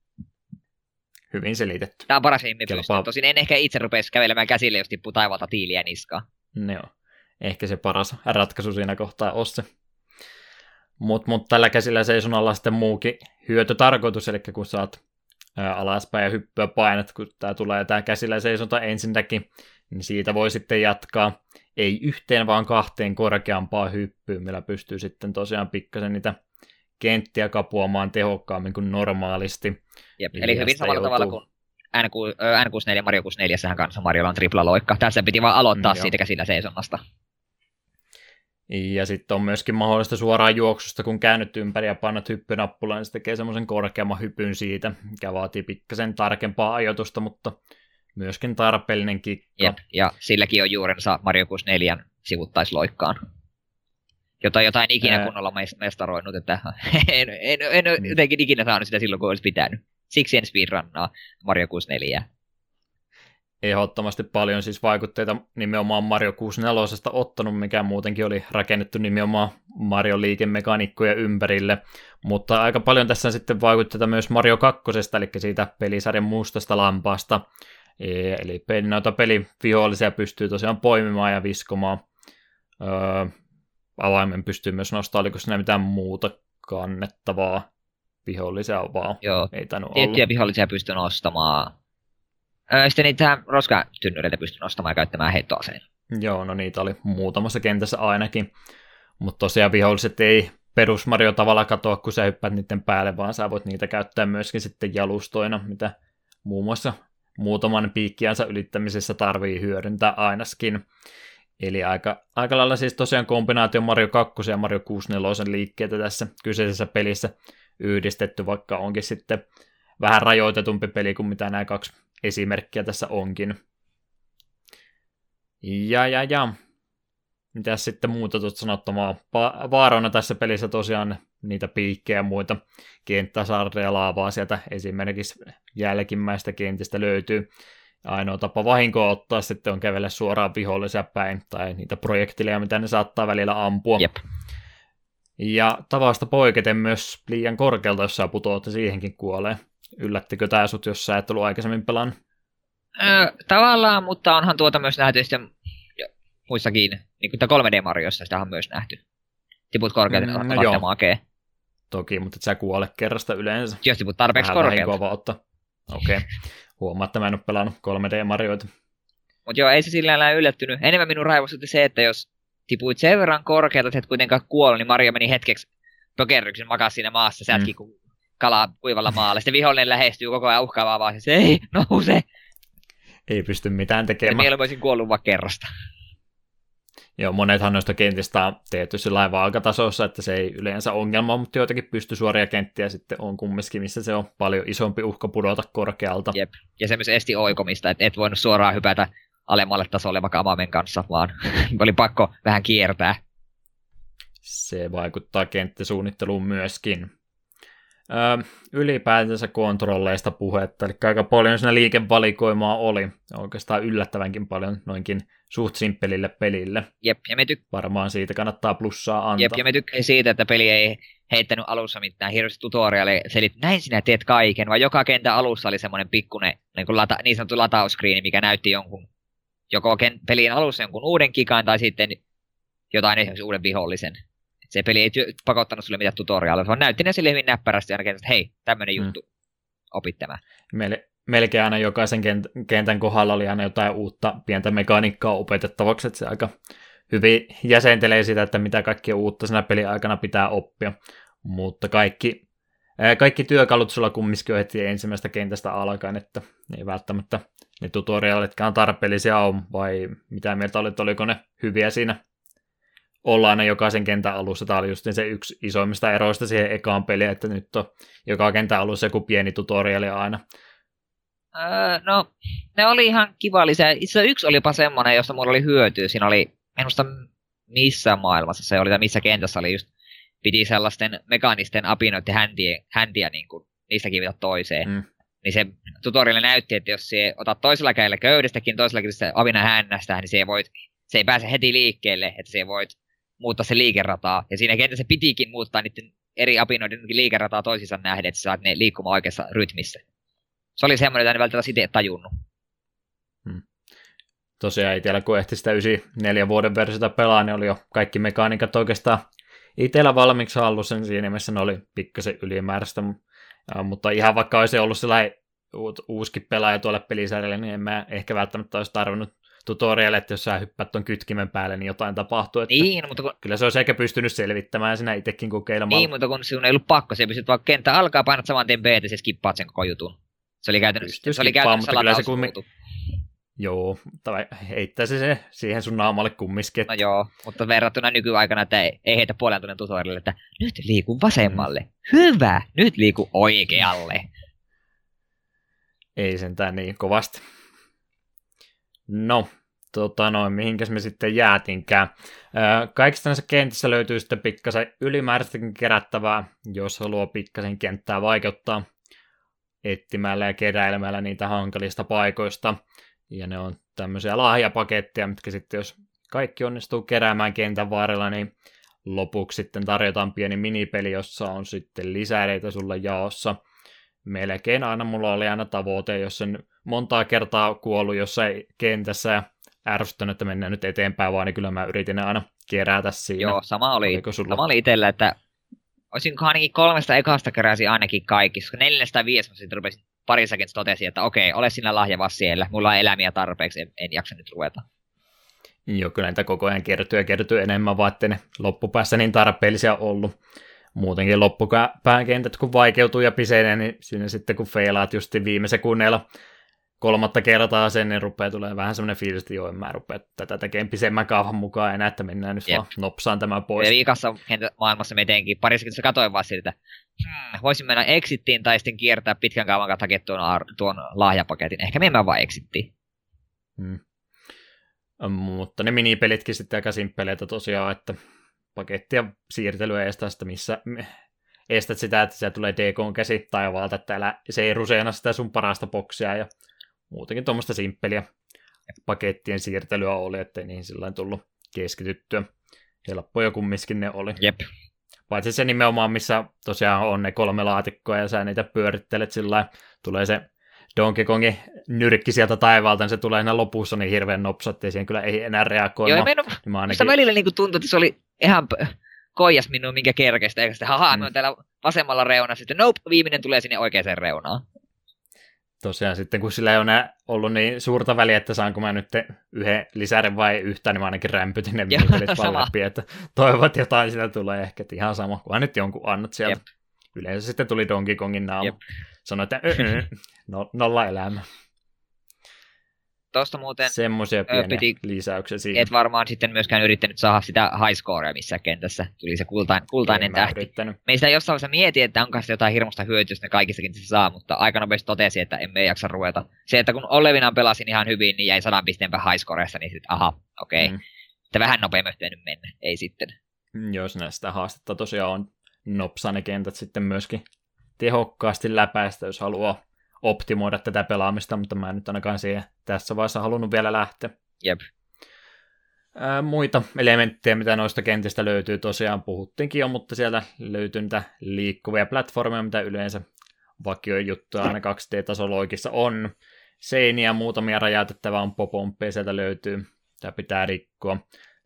Hyvin selitetty. Tämä on paras mihin Kelpaa. pystyy. Tosin en ehkä itse rupesi kävelemään käsille, jos tippuu taivaalta tiiliä niskaan. Ne on ehkä se paras ratkaisu siinä kohtaa on se. Mutta mut tällä käsillä seisonnalla sitten muukin hyötytarkoitus, eli kun saat alaspäin ja hyppyä painat, kun tämä tulee tämä käsillä seisonta ensinnäkin, niin siitä voi sitten jatkaa ei yhteen, vaan kahteen korkeampaa hyppyyn, millä pystyy sitten tosiaan pikkasen niitä kenttiä kapuamaan tehokkaammin kuin normaalisti. Jep. Eli hyvin samalla tavalla joutuu- kuin N6, ö, N64 Mario 64 kanssa Mariolla on tripla loikka. Tässä piti vaan aloittaa Mm, siitä käsillä seisonnasta. Ja sitten on myöskin mahdollista suoraan juoksusta, kun käännyt ympäri ja painat hyppynappulaan, niin se tekee semmoisen korkeamman hypyn siitä, mikä vaatii pikkasen tarkempaa ajoitusta, mutta myöskin tarpeellinen kikka. Jep. Ja silläkin on juurensa Mario 64 sivuttaisloikkaan. Jota jotain ikinä Ää. kunnolla mes- mestaroinut, että en, en, en ole Mm. jotenkin ikinä saanut sitä silloin, kun olisi pitänyt. Siksi en speedrunnaa Mario 64. Ehdottomasti paljon siis vaikutteita nimenomaan Mario 64 ottanut, mikä muutenkin oli rakennettu nimenomaan Mario liikemekanikkoja ympärille, mutta aika paljon tässä on sitten vaikutteita myös Mario 2, eli siitä pelisarjan mustasta lampaasta, E- eli peli- noita pelivihollisia pystyy tosiaan poimimaan ja viskomaan. Öö, avaimen pystyy myös nostamaan, oliko siinä mitään muuta kannettavaa vihollisia vaan. Joo, Ei tiettyjä olla. vihollisia pystyy nostamaan. Sitten niitä roskatynnyreitä pystyy nostamaan ja käyttämään heittoaseen. Joo, no niitä oli muutamassa kentässä ainakin. Mutta tosiaan viholliset ei perus Mario tavalla katoa, kun sä hyppäät niiden päälle, vaan sä voit niitä käyttää myöskin sitten jalustoina, mitä muun muassa muutaman piikkiänsä ylittämisessä tarvii hyödyntää ainakin. Eli aika, aika lailla siis tosiaan kombinaatio Mario 2 ja Mario 64 liikkeitä tässä kyseisessä pelissä yhdistetty, vaikka onkin sitten vähän rajoitetumpi peli kuin mitä nämä kaksi esimerkkiä tässä onkin. Ja, ja, ja. Mitäs sitten muuta tuot sanottamaa? Pa- vaarana tässä pelissä tosiaan niitä piikkejä ja muita kenttäsarreja laavaa sieltä esimerkiksi jälkimmäistä kentistä löytyy. Ainoa tapa vahinkoa ottaa sitten on kävellä suoraan vihollisia päin tai niitä projektileja, mitä ne saattaa välillä ampua. Jep. Ja tavasta poiketen myös liian korkealta, jos sä putoat siihenkin kuolee. Yllättikö tää sut, jos sä et ollut aikaisemmin pelannut? Öö, tavallaan, mutta onhan tuota myös nähty sitten muissakin, niin kuin 3D-Mariossa sitä on myös nähty. Tiput korkealta, Mm, no joo. makee. Toki, mutta et sä kuole kerrasta yleensä. Jos tiput tarpeeksi korkealta. ottaa. Okei. Okay. Huomaa, että mä en ole pelannut 3D-marioita. Mutta joo, ei se sillä lailla yllättynyt. Enemmän minun raivostutti se, että jos tipuit sen verran korkealta, että et kuitenkaan kuole, niin Mario meni hetkeksi pökerryksen makas siinä maassa, sätki Mm. Kalaa kuivalla maalla. Sitten vihollinen lähestyy koko ajan uhkaavaa vaan, se ei nouse. Ei pysty mitään Ja tekemään. mieluummin kuollut vaan kerrasta. Joo, monethan noista kentistä on tehty sillä vaakatasossa, että se ei yleensä ongelma, mutta joitakin pysty suoria kenttiä sitten on kumminkin, missä se on paljon isompi uhka pudota korkealta. Jep. Ja se myös esti oikomista, että et voinut suoraan hypätä alemmalle tasolle vaikka Amamen kanssa, vaan oli pakko vähän kiertää. Se vaikuttaa kenttäsuunnitteluun myöskin. Ylipäätänsä kontrolleista puhetta, eli aika paljon siinä liikevalikoimaa oli, oikeastaan yllättävänkin paljon noinkin suht simppelille pelille. Jep, ja me, tyk- Varmaan siitä kannattaa plussaa antaa. jep, ja me tykkäsin siitä, että peli ei heittänyt alussa mitään hirveästi tutoriaaleja, selit, näin sinä teet kaiken, vaan joka kentän alussa oli semmoinen pikkunen niin, kuin lata, niin sanottu latauskriini, mikä näytti jonkun, joko pelin alussa jonkun uuden kikan tai sitten jotain esimerkiksi uuden vihollisen. Se peli ei työ- pakottanut sulle mitään tutoriaaleja, vaan näytti ne sille hyvin näppärästi aina että hei, tämmöinen Mm. juttu, opit tämä. Mel- melkein aina jokaisen kent- kentän kohdalla oli aina jotain uutta pientä mekaniikkaa opetettavaksi, että se aika hyvin jäsentelee sitä, että mitä kaikkea uutta siinä pelin aikana pitää oppia. Mutta kaikki, kaikki työkalut sulla kumminkin on heti ensimmäisestä kentästä alkaen, että ne ei välttämättä ne tutorialitkaan tarpeellisia on, vai mitä mieltä olit, oliko ne hyviä siinä olla aina jokaisen kentän alussa. Tämä oli just se yksi isoimmista eroista siihen ekaan peliin, että nyt on joka kentän alussa joku pieni tutoriali aina. Öö, no, ne oli ihan kiva lisää. Itse yksi olipa semmonen, josta mulla oli hyötyä. Siinä oli en muista missä maailmassa se oli, tai missä kentässä oli just, piti sellaisten mekaanisten apinoiden häntiä, häntiä niin kuin, niistä kivitä toiseen. Mm. Niin se tutoriali näytti, että jos se otat toisella kädellä köydestäkin, toisella kädellä apinan hännästä, niin se, voit, se ei pääse heti liikkeelle, että se voit muuttaa se liikerataa. Ja siinä kentässä pitikin muuttaa niiden eri apinoiden liikerataa toisissa nähden, että saat ne liikkumaan oikeassa rytmissä. Se oli semmoinen, että en välttämättä itse tajunnut. Hmm. Tosiaan itsellä kun ehti sitä 94 vuoden versiota pelaa, niin oli jo kaikki mekaniikat oikeastaan itsellä valmiiksi hallussa, siinä mielessä ne oli pikkasen ylimääräistä, mutta ihan vaikka olisi ollut sellainen uuskin pelaaja tuolle pelisarjalle, niin en mä ehkä välttämättä olisi tarvinnut tutorialle, että jos sä hyppäät tuon kytkimen päälle, niin jotain tapahtuu. Että niin, mutta kun... Kyllä se olisi ehkä pystynyt selvittämään sinä itsekin kokeilemaan. Niin, mutta kun sinun ei ollut pakko, se pystyt vaan kenttä alkaa, painat saman tien B, ja se skippaat sen koko jutun. Se oli käytännössä, se oli käytännössä mutta kyllä se kummi... Joo, tai heittäisi se siihen sun naamalle kummiskin. No joo, mutta verrattuna nykyaikana, että ei, ei heitä puolen tunnin tutorialille, että nyt liiku vasemmalle. Hyvä, nyt liiku oikealle. Ei sentään niin kovasti. No, tota noin, mihinkäs me sitten jäätinkään. Kaikista näissä kentissä löytyy sitten pikkasen ylimääräistäkin kerättävää, jos haluaa pikkasen kenttää vaikeuttaa etsimällä ja keräilemällä niitä hankalista paikoista. Ja ne on tämmöisiä lahjapaketteja, mitkä sitten jos kaikki onnistuu keräämään kentän varrella, niin lopuksi sitten tarjotaan pieni minipeli, jossa on sitten lisäreitä sulle jaossa. Melkein aina mulla oli aina tavoite, jos sen montaa kertaa kuollut jossain kentässä ja ärsyttänyt, että mennään nyt eteenpäin vaan, niin kyllä mä yritin aina kerätä siinä. Joo, sama oli, sama oli itsellä, että olisinko ainakin kolmesta ekasta keräsi ainakin kaikki, koska neljästä tai viidestä sitten rupesin parissakin totesin, että okei, ole sinä lahjava siellä, mulla on elämiä tarpeeksi, en, en jaksa nyt ruveta. Joo, kyllä niitä koko ajan kertyy ja kertyy enemmän, vaan ne loppupäässä niin tarpeellisia ollut. Muutenkin loppupään kentät kun vaikeutuu ja pisenee, niin siinä sitten kun feilaat just viime sekunneilla kolmatta kertaa sen, niin rupeaa tulee vähän semmoinen fiilis, että joo, en mä rupea tätä tekemään pisemmän kaavan mukaan enää, että mennään nyt Jep. vaan nopsaan tämä pois. Ja viikassa maailmassa me teinkin, parissakin se katsoin vaan siltä, hmm, voisin mennä exittiin tai sitten kiertää pitkän kaavan kautta tuon, tuon lahjapaketin. Ehkä me vaan exittiin. Hmm. Mutta ne minipelitkin sitten aika simppeleitä tosiaan, että pakettia siirtelyä estää sitä, missä estät sitä, että siellä tulee DK käsi taivaalta, että älä, se ei ruseena sitä sun parasta boksia ja muutenkin tuommoista simppeliä pakettien siirtelyä oli, ettei niihin sillä tullut keskityttyä. Helppoja kumminkin ne oli. Jep. Paitsi se nimenomaan, missä tosiaan on ne kolme laatikkoa ja sä niitä pyörittelet sillä tulee se Donkey Kongin nyrkki sieltä taivaalta, niin se tulee enää lopussa niin hirveän nopsa, että siihen kyllä ei enää reagoi. Joo, menu, niin ainakin... välillä niin tuntui, että se oli ihan koijas minun minkä kerkestä, eikä sitten, haha, mm. me on täällä vasemmalla reunassa, sitten nope, viimeinen tulee sinne oikeaan reunaan tosiaan sitten, kun sillä ei ole ollut niin suurta väliä, että saanko mä nyt yhden lisären vai yhtään, niin mä ainakin rämpytin ne minipelit vaan läpi, että toivot jotain sitä tulee ehkä, että ihan sama, kunhan nyt jonkun annat sieltä. Jep. Yleensä sitten tuli Donkey Kongin naama. Sanoi, että no, nolla elämä. Tuosta muuten Semmoisia pieniä piti, lisäyksiä siihen. Et varmaan sitten myöskään yrittänyt saada sitä high scorea missä kentässä. Tuli se kultain, kultainen tähti. Yrittänyt. Meistä jossain vaiheessa mietin, että onko se jotain hirmuista hyötyä, jos ne kaikista kentissä saa, mutta aika nopeasti totesi, että emme jaksa ruveta. Se, että kun Olevinan pelasin ihan hyvin, niin jäi sadan pisteen high scoreessa, niin sitten aha, okei. Okay. Mm. Että vähän nopeammin nyt mennä, ei sitten. Mm, jos näistä haastetta tosiaan on nopsa ne kentät sitten myöskin tehokkaasti läpäistä, jos haluaa optimoida tätä pelaamista, mutta mä en nyt ainakaan siihen tässä vaiheessa halunnut vielä lähteä. Jep. Ää, muita elementtejä, mitä noista kentistä löytyy, tosiaan puhuttiinkin jo, mutta siellä löytyy niitä liikkuvia platformeja, mitä yleensä juttuja aina 2D-tasoloikissa on. Seiniä, muutamia räjäytettävää on popomppeja, sieltä löytyy. Tämä pitää rikkoa.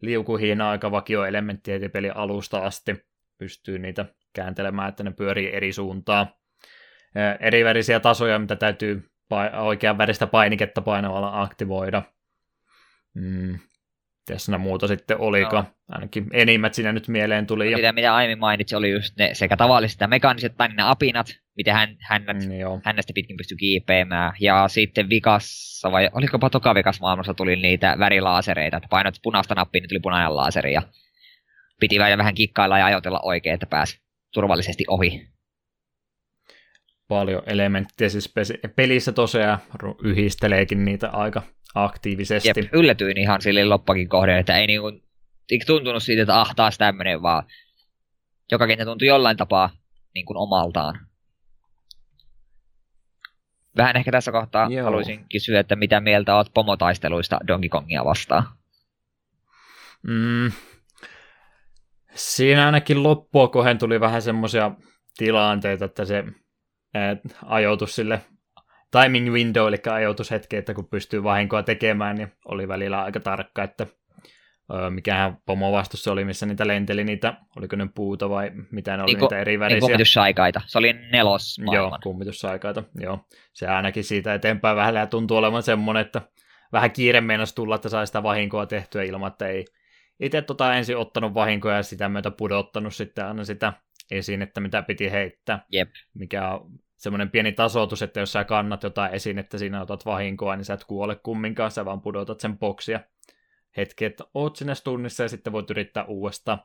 Liukuhiina aika vakio elementti heti pelin alusta asti. Pystyy niitä kääntelemään, että ne pyörii eri suuntaan eri värisiä tasoja, mitä täytyy oikean väristä painiketta painavalla aktivoida. Mm. Tässä muuta sitten oliko? No. Ainakin enimmät siinä nyt mieleen tuli. Ja... Mitä, mitä aiemmin mainitsin, oli just ne sekä tavalliset ja mekaaniset tai ne apinat, miten hän, hännät, mm, hännästä pitkin pystyi kiipeämään. Ja sitten vikassa, vai oliko toka vikas maailmassa tuli niitä värilaasereita, että painot punaista nappia, niin tuli punainen laaseri ja piti vähän kikkailla ja ajotella oikein, että pääsi turvallisesti ohi paljon elementtejä, siis pelissä tosiaan yhdisteleekin niitä aika, aktiivisesti. Jep, yllätyin ihan sille loppakin kohden, että ei niinku, tuntunut siitä, että ah, taas tämmönen, vaan joka kenttä tuntui jollain tapaa niin kuin omaltaan. Vähän ehkä tässä kohtaa Joo. haluaisin kysyä, että mitä mieltä oot pomotaisteluista Donkey Kongia vastaan? Mm. Siinä ainakin loppua kohden tuli vähän semmoisia tilanteita, että se ajoitus sille timing window, eli ajoitushetki, että kun pystyy vahinkoa tekemään, niin oli välillä aika tarkka, että mikähän pomovastus se oli, missä niitä lenteli niitä, oliko ne puuta vai mitä ne oli, Niinku- niitä eri Niin värisiä. kummitussaikaita. Se oli nelos Joo, maailman. kummitussaikaita, joo. Se ainakin siitä eteenpäin vähän tuntuu olevan semmoinen, että vähän kiire meinasi tulla, että sai sitä vahinkoa tehtyä ilman, että ei itse tota ensin ottanut vahinkoja ja sitä myötä pudottanut sitten aina sitä esinettä, mitä piti heittää. Jep. Mikä on semmoinen pieni tasoitus, että jos sä kannat jotain esinettä, siinä otat vahinkoa, niin sä et kuole kumminkaan, sä vaan pudotat sen boksia hetki, että oot sinne tunnissa ja sitten voit yrittää uudestaan.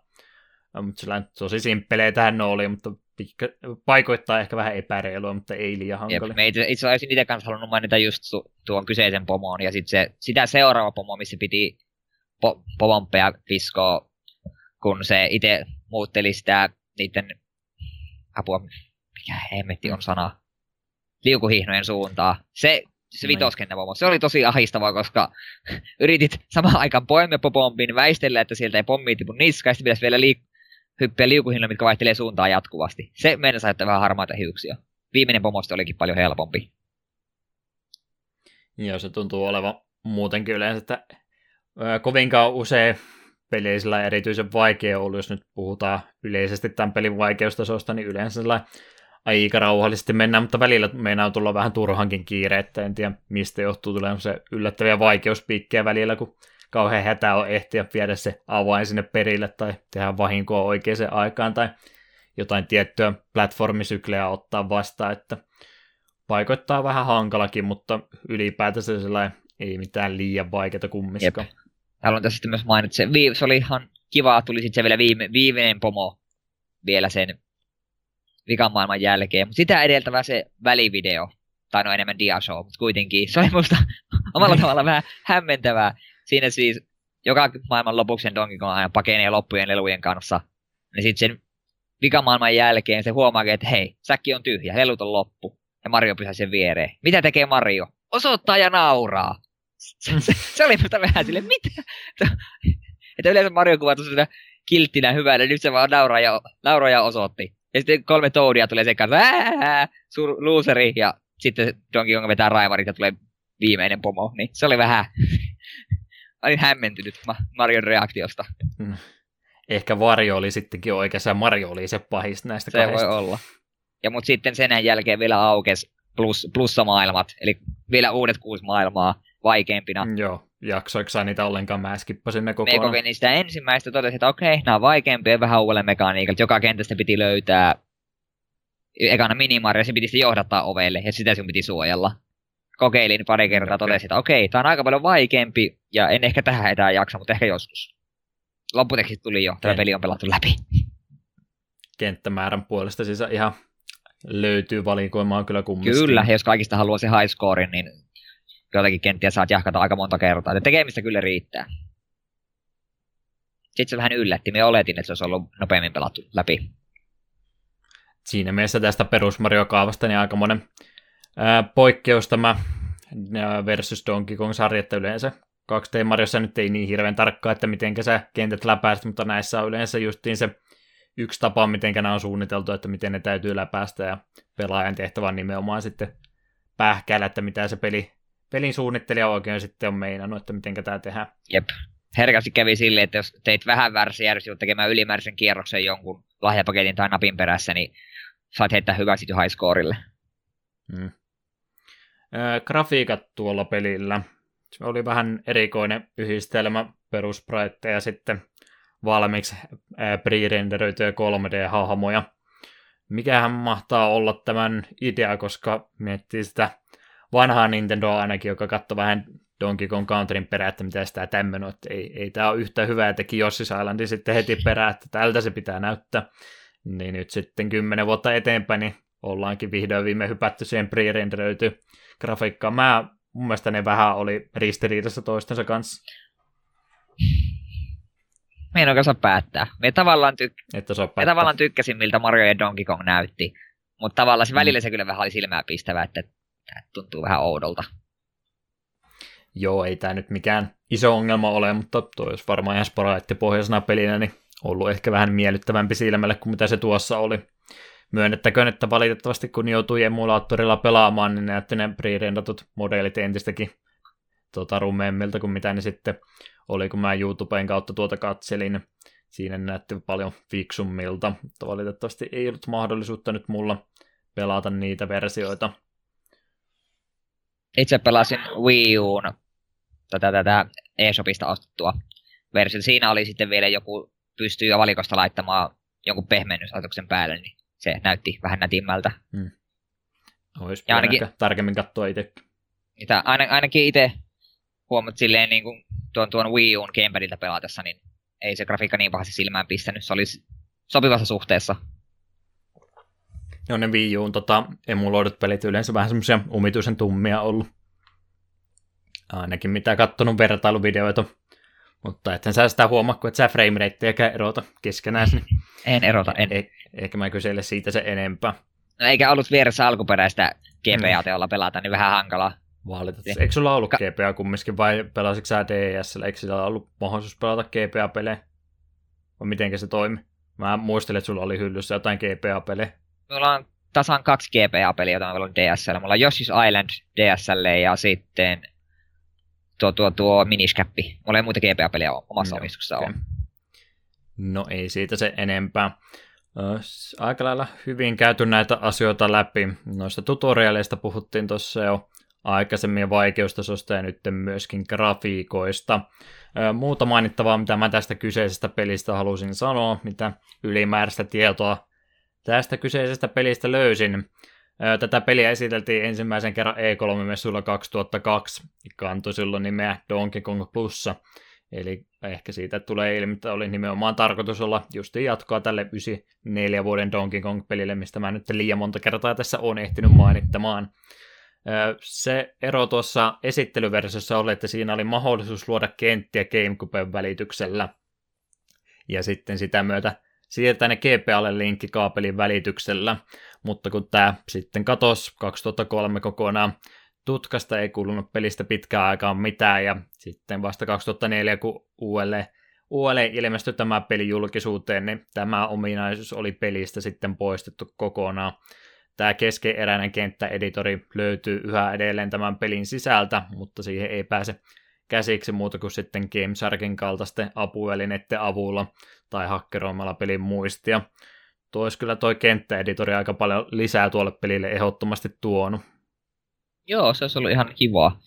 Mutta sillä tosi simppeleitä ne oli, mutta pikka, paikoittaa ehkä vähän epäreilua, mutta ei liian hankali. Me itse, itse olisin itse kanssa halunnut mainita just tu, tuon kyseisen pomon ja sitten se, sitä seuraava pomo, missä piti po, pomompeja viskoa, kun se itse muutteli sitä niiden apua, mikä hemmetti on sana, liukuhihnojen suuntaa. Se, se Niin. vitoskentäpomo, se oli tosi ahistavaa, koska yritit samaan aikaan poimia pompin, väistellä, että sieltä ei pommi tipu niskaan, ja sitten pitäisi vielä liik- hyppiä liukuhihnoja, mitkä vaihtelee suuntaa jatkuvasti. Se meidän saattaa vähän harmaita hiuksia. Viimeinen pomosta olikin paljon helpompi. Joo, se tuntuu olevan muutenkin yleensä, että kovinkaan usein pelisillä on erityisen vaikea ollut, jos nyt puhutaan yleisesti tämän pelin vaikeustasosta, niin yleensä aika rauhallisesti mennään, mutta välillä meinaa tulla vähän turhankin kiire, että en tiedä mistä johtuu. Tulee se yllättäviä vaikeuspiikkejä välillä, kun kauhean hätä on ehtiä viedä se avain sinne perille tai tehdä vahinkoa oikeaan aikaan tai jotain tiettyä platformisykleä ottaa vastaan, että paikoittaa vähän hankalakin, mutta ylipäätänsä sellainen ei mitään liian vaikeaa kummiskaan. Haluan tässä sitten myös mainita, että se, se oli ihan kiva, tuli sitten se vielä viime, viimeinen pomo vielä sen vikan maailman jälkeen. Mutta sitä edeltävä se välivideo, tai no enemmän diashow, mutta kuitenkin se oli musta omalla tavalla vähän hämmentävää. Siinä siis joka maailman lopuksi sen Donkey Kong aina pakenee loppujen lelujen kanssa. Niin sitten sen vikan maailman jälkeen se huomaa, että hei, säkki on tyhjä, lelut on loppu. Ja Mario pyhää sen viereen. Mitä tekee Mario? Osoittaa ja nauraa. Se, se, se oli musta vähän silleen, mitä? Että yleensä Mario kuvataan sitä kilttinä hyvänä, nyt se vaan nauraa ja, nauraa ja osoitti. Ja sitten kolme Toadia tulee sen kanssa, ää, sur, looseri, ja sitten Donkey Kong vetää raivarit ja tulee viimeinen pomo. Niin se oli vähän, olin hämmentynyt Ma- Marion reaktiosta. Ehkä Varjo oli sittenkin oikeassa Mario oli se pahis näistä Se kahdesta. voi olla. Ja mut sitten sen jälkeen vielä aukes plus, plussamaailmat, eli vielä uudet kuusi maailmaa vaikeampina. Mm, Joo, jaksoiko sä niitä ollenkaan? Mä skippasin ne Me kokonaan. kokeilin sitä ensimmäistä, totesin, että okei, nämä on vaikeampia vähän uudelle mekaniikalta. Joka kentästä piti löytää ekana minimaria, sen piti sitten johdattaa ovelle, ja sitä sun piti suojella. Kokeilin pari kertaa, Okei. totesin, että okei, tämä on aika paljon vaikeampi, ja en ehkä tähän etää jaksa, mutta ehkä joskus. Lopputekstit tuli jo, tämä peli on pelattu läpi. Kenttämäärän puolesta siis ihan löytyy valikoimaa kyllä kumminkin. Kyllä, jos kaikista haluaa se high scorein, niin joitakin kenttiä saat jahkata aika monta kertaa. Ja tekemistä kyllä riittää. Sitten se vähän yllätti. Me oletin, että se olisi ollut nopeammin pelattu läpi. Siinä mielessä tästä perus Mario kaavasta niin aika monen ää, poikkeus tämä ää, versus Donkey Kong-sarja, että yleensä 2D Mariossa nyt ei niin hirveän tarkkaa, että miten sä kentät läpäiset, mutta näissä on yleensä justiin se yksi tapa, miten nämä on suunniteltu, että miten ne täytyy läpäistä ja pelaajan tehtävä on nimenomaan sitten pähkäillä, että mitä se peli, pelin suunnittelija oikein sitten on meinannut, että miten tämä tehdään. Jep. Herkästi kävi silleen, että jos teit vähän väärässä järjestys tekemään ylimääräisen kierroksen jonkun lahjapaketin tai napin perässä, niin saat heittää hyväksyt jo high scorelle. Mm. Ö, grafiikat tuolla pelillä. Se oli vähän erikoinen yhdistelmä peruspraitteja ja sitten valmiiksi pre-renderöityjä 3D-hahmoja. Mikähän mahtaa olla tämän idea, koska miettii sitä vanhaa Nintendoa ainakin, joka katsoi vähän Donkey Kong Countryn perään, että mitä sitä tämmöinen on, että ei, ei tämä ole yhtä hyvää, teki Yoshi's Islandin sitten heti perään, että tältä se pitää näyttää. Niin nyt sitten kymmenen vuotta eteenpäin, niin ollaankin vihdoin viime hypätty siihen pre-renderöity grafiikkaan. Mä mun mielestä ne vähän oli ristiriidassa toistensa kanssa. Me en oikein saa päättää. Me tavallaan, tyk- on me tavallaan tykkäsin, miltä Mario ja Donkey Kong näytti. Mutta tavallaan se välillä se kyllä vähän oli silmää pistävä, että tuntuu vähän oudolta. Joo, ei tämä nyt mikään iso ongelma ole, mutta toi olisi varmaan ihan sporaittipohjaisena pelinä, niin ollut ehkä vähän miellyttävämpi silmälle kuin mitä se tuossa oli. Myönnettäköön, että valitettavasti kun joutui emulaattorilla pelaamaan, niin näytti ne pre-rendatut modelit entistäkin tota, rumeemmilta kuin mitä ne sitten oli, kun mä YouTuben kautta tuota katselin. Siinä näytti paljon fiksummilta, mutta valitettavasti ei ollut mahdollisuutta nyt mulla pelata niitä versioita. Itse pelasin Wii Uun tätä, tätä eShopista ostettua versiota. Siinä oli sitten vielä joku, pystyy valikosta laittamaan jonkun pehmennysasetuksen päälle, niin se näytti vähän nätimmältä. Olisi Ja ainakin... tarkemmin katsoa itse. Mitä aina, ainakin itse huomat silleen niin kuin tuon, tuon Wii Uun gamepadilta pelatessa, niin ei se grafiikka niin pahasti silmään pistänyt. Se olisi sopivassa suhteessa. Joo, ne Wii Uun tota, emuloidut pelit yleensä vähän semmoisia omituisen tummia ollut. Ainakin mitä kattonut vertailuvideoita. Mutta ethän sä sitä huomaa, kun et sä frame rateäkään erota keskenään, niin En erota, en. eh, ehkä mä kysele siitä se enempää. No, eikä ollut vieressä alkuperäistä GPAta, jolla pelata, niin vähän hankalaa. Valitettavasti. Eikö sulla ollut GPA kumminkin vai pelasitko sä DSL? Eikö sillä ollut mahdollisuus pelata GPA-pelejä? Vai mitenkä se toimi? Mä muistelin, että sulla oli hyllyssä jotain GPA-pelejä. Mulla on tasan kaksi GPA-peliä, joita on pelannut DSL. Mulla on Yoshi's Island DSL ja sitten tuo, tuo, tuo Miniscappi. Mulla ei muita GPA-peliä omassa Joo, omistuksessa okei. ole. No ei siitä se enempää. Aika lailla hyvin käyty näitä asioita läpi. Noista tutorialeista puhuttiin tuossa jo aikaisemmin vaikeustasosta ja nyt myöskin grafiikoista. Muuta mainittavaa, mitä mä tästä kyseisestä pelistä halusin sanoa, mitä ylimääräistä tietoa tästä kyseisestä pelistä löysin. Tätä peliä esiteltiin ensimmäisen kerran E3-messuilla 2002, kantoi silloin nimeä Donkey Kong Plussa. Eli ehkä siitä tulee ilmi, että oli nimenomaan tarkoitus olla justiin jatkoa tälle 94 vuoden Donkey Kong-pelille, mistä mä nyt liian monta kertaa tässä on ehtinyt mainittamaan. Se ero tuossa esittelyversiossa oli, että siinä oli mahdollisuus luoda kenttiä GameCuben välityksellä. Ja sitten sitä myötä siirtää ne GPAlle linkkikaapelin välityksellä. Mutta kun tämä sitten katosi 2003 kokonaan, tutkasta ei kuulunut pelistä pitkään aikaan mitään, ja sitten vasta 2004, kun UL, UL ilmestyi tämä peli julkisuuteen, niin tämä ominaisuus oli pelistä sitten poistettu kokonaan. Tämä keskeeräinen kenttäeditori löytyy yhä edelleen tämän pelin sisältä, mutta siihen ei pääse käsiksi muuta kuin sitten GameSharkin kaltaisten apuvälineiden avulla tai hakkeroimalla pelin muistia. Tuo olisi kyllä toi kenttäeditori aika paljon lisää tuolle pelille ehdottomasti tuonut. Joo, se olisi ollut ihan kivaa.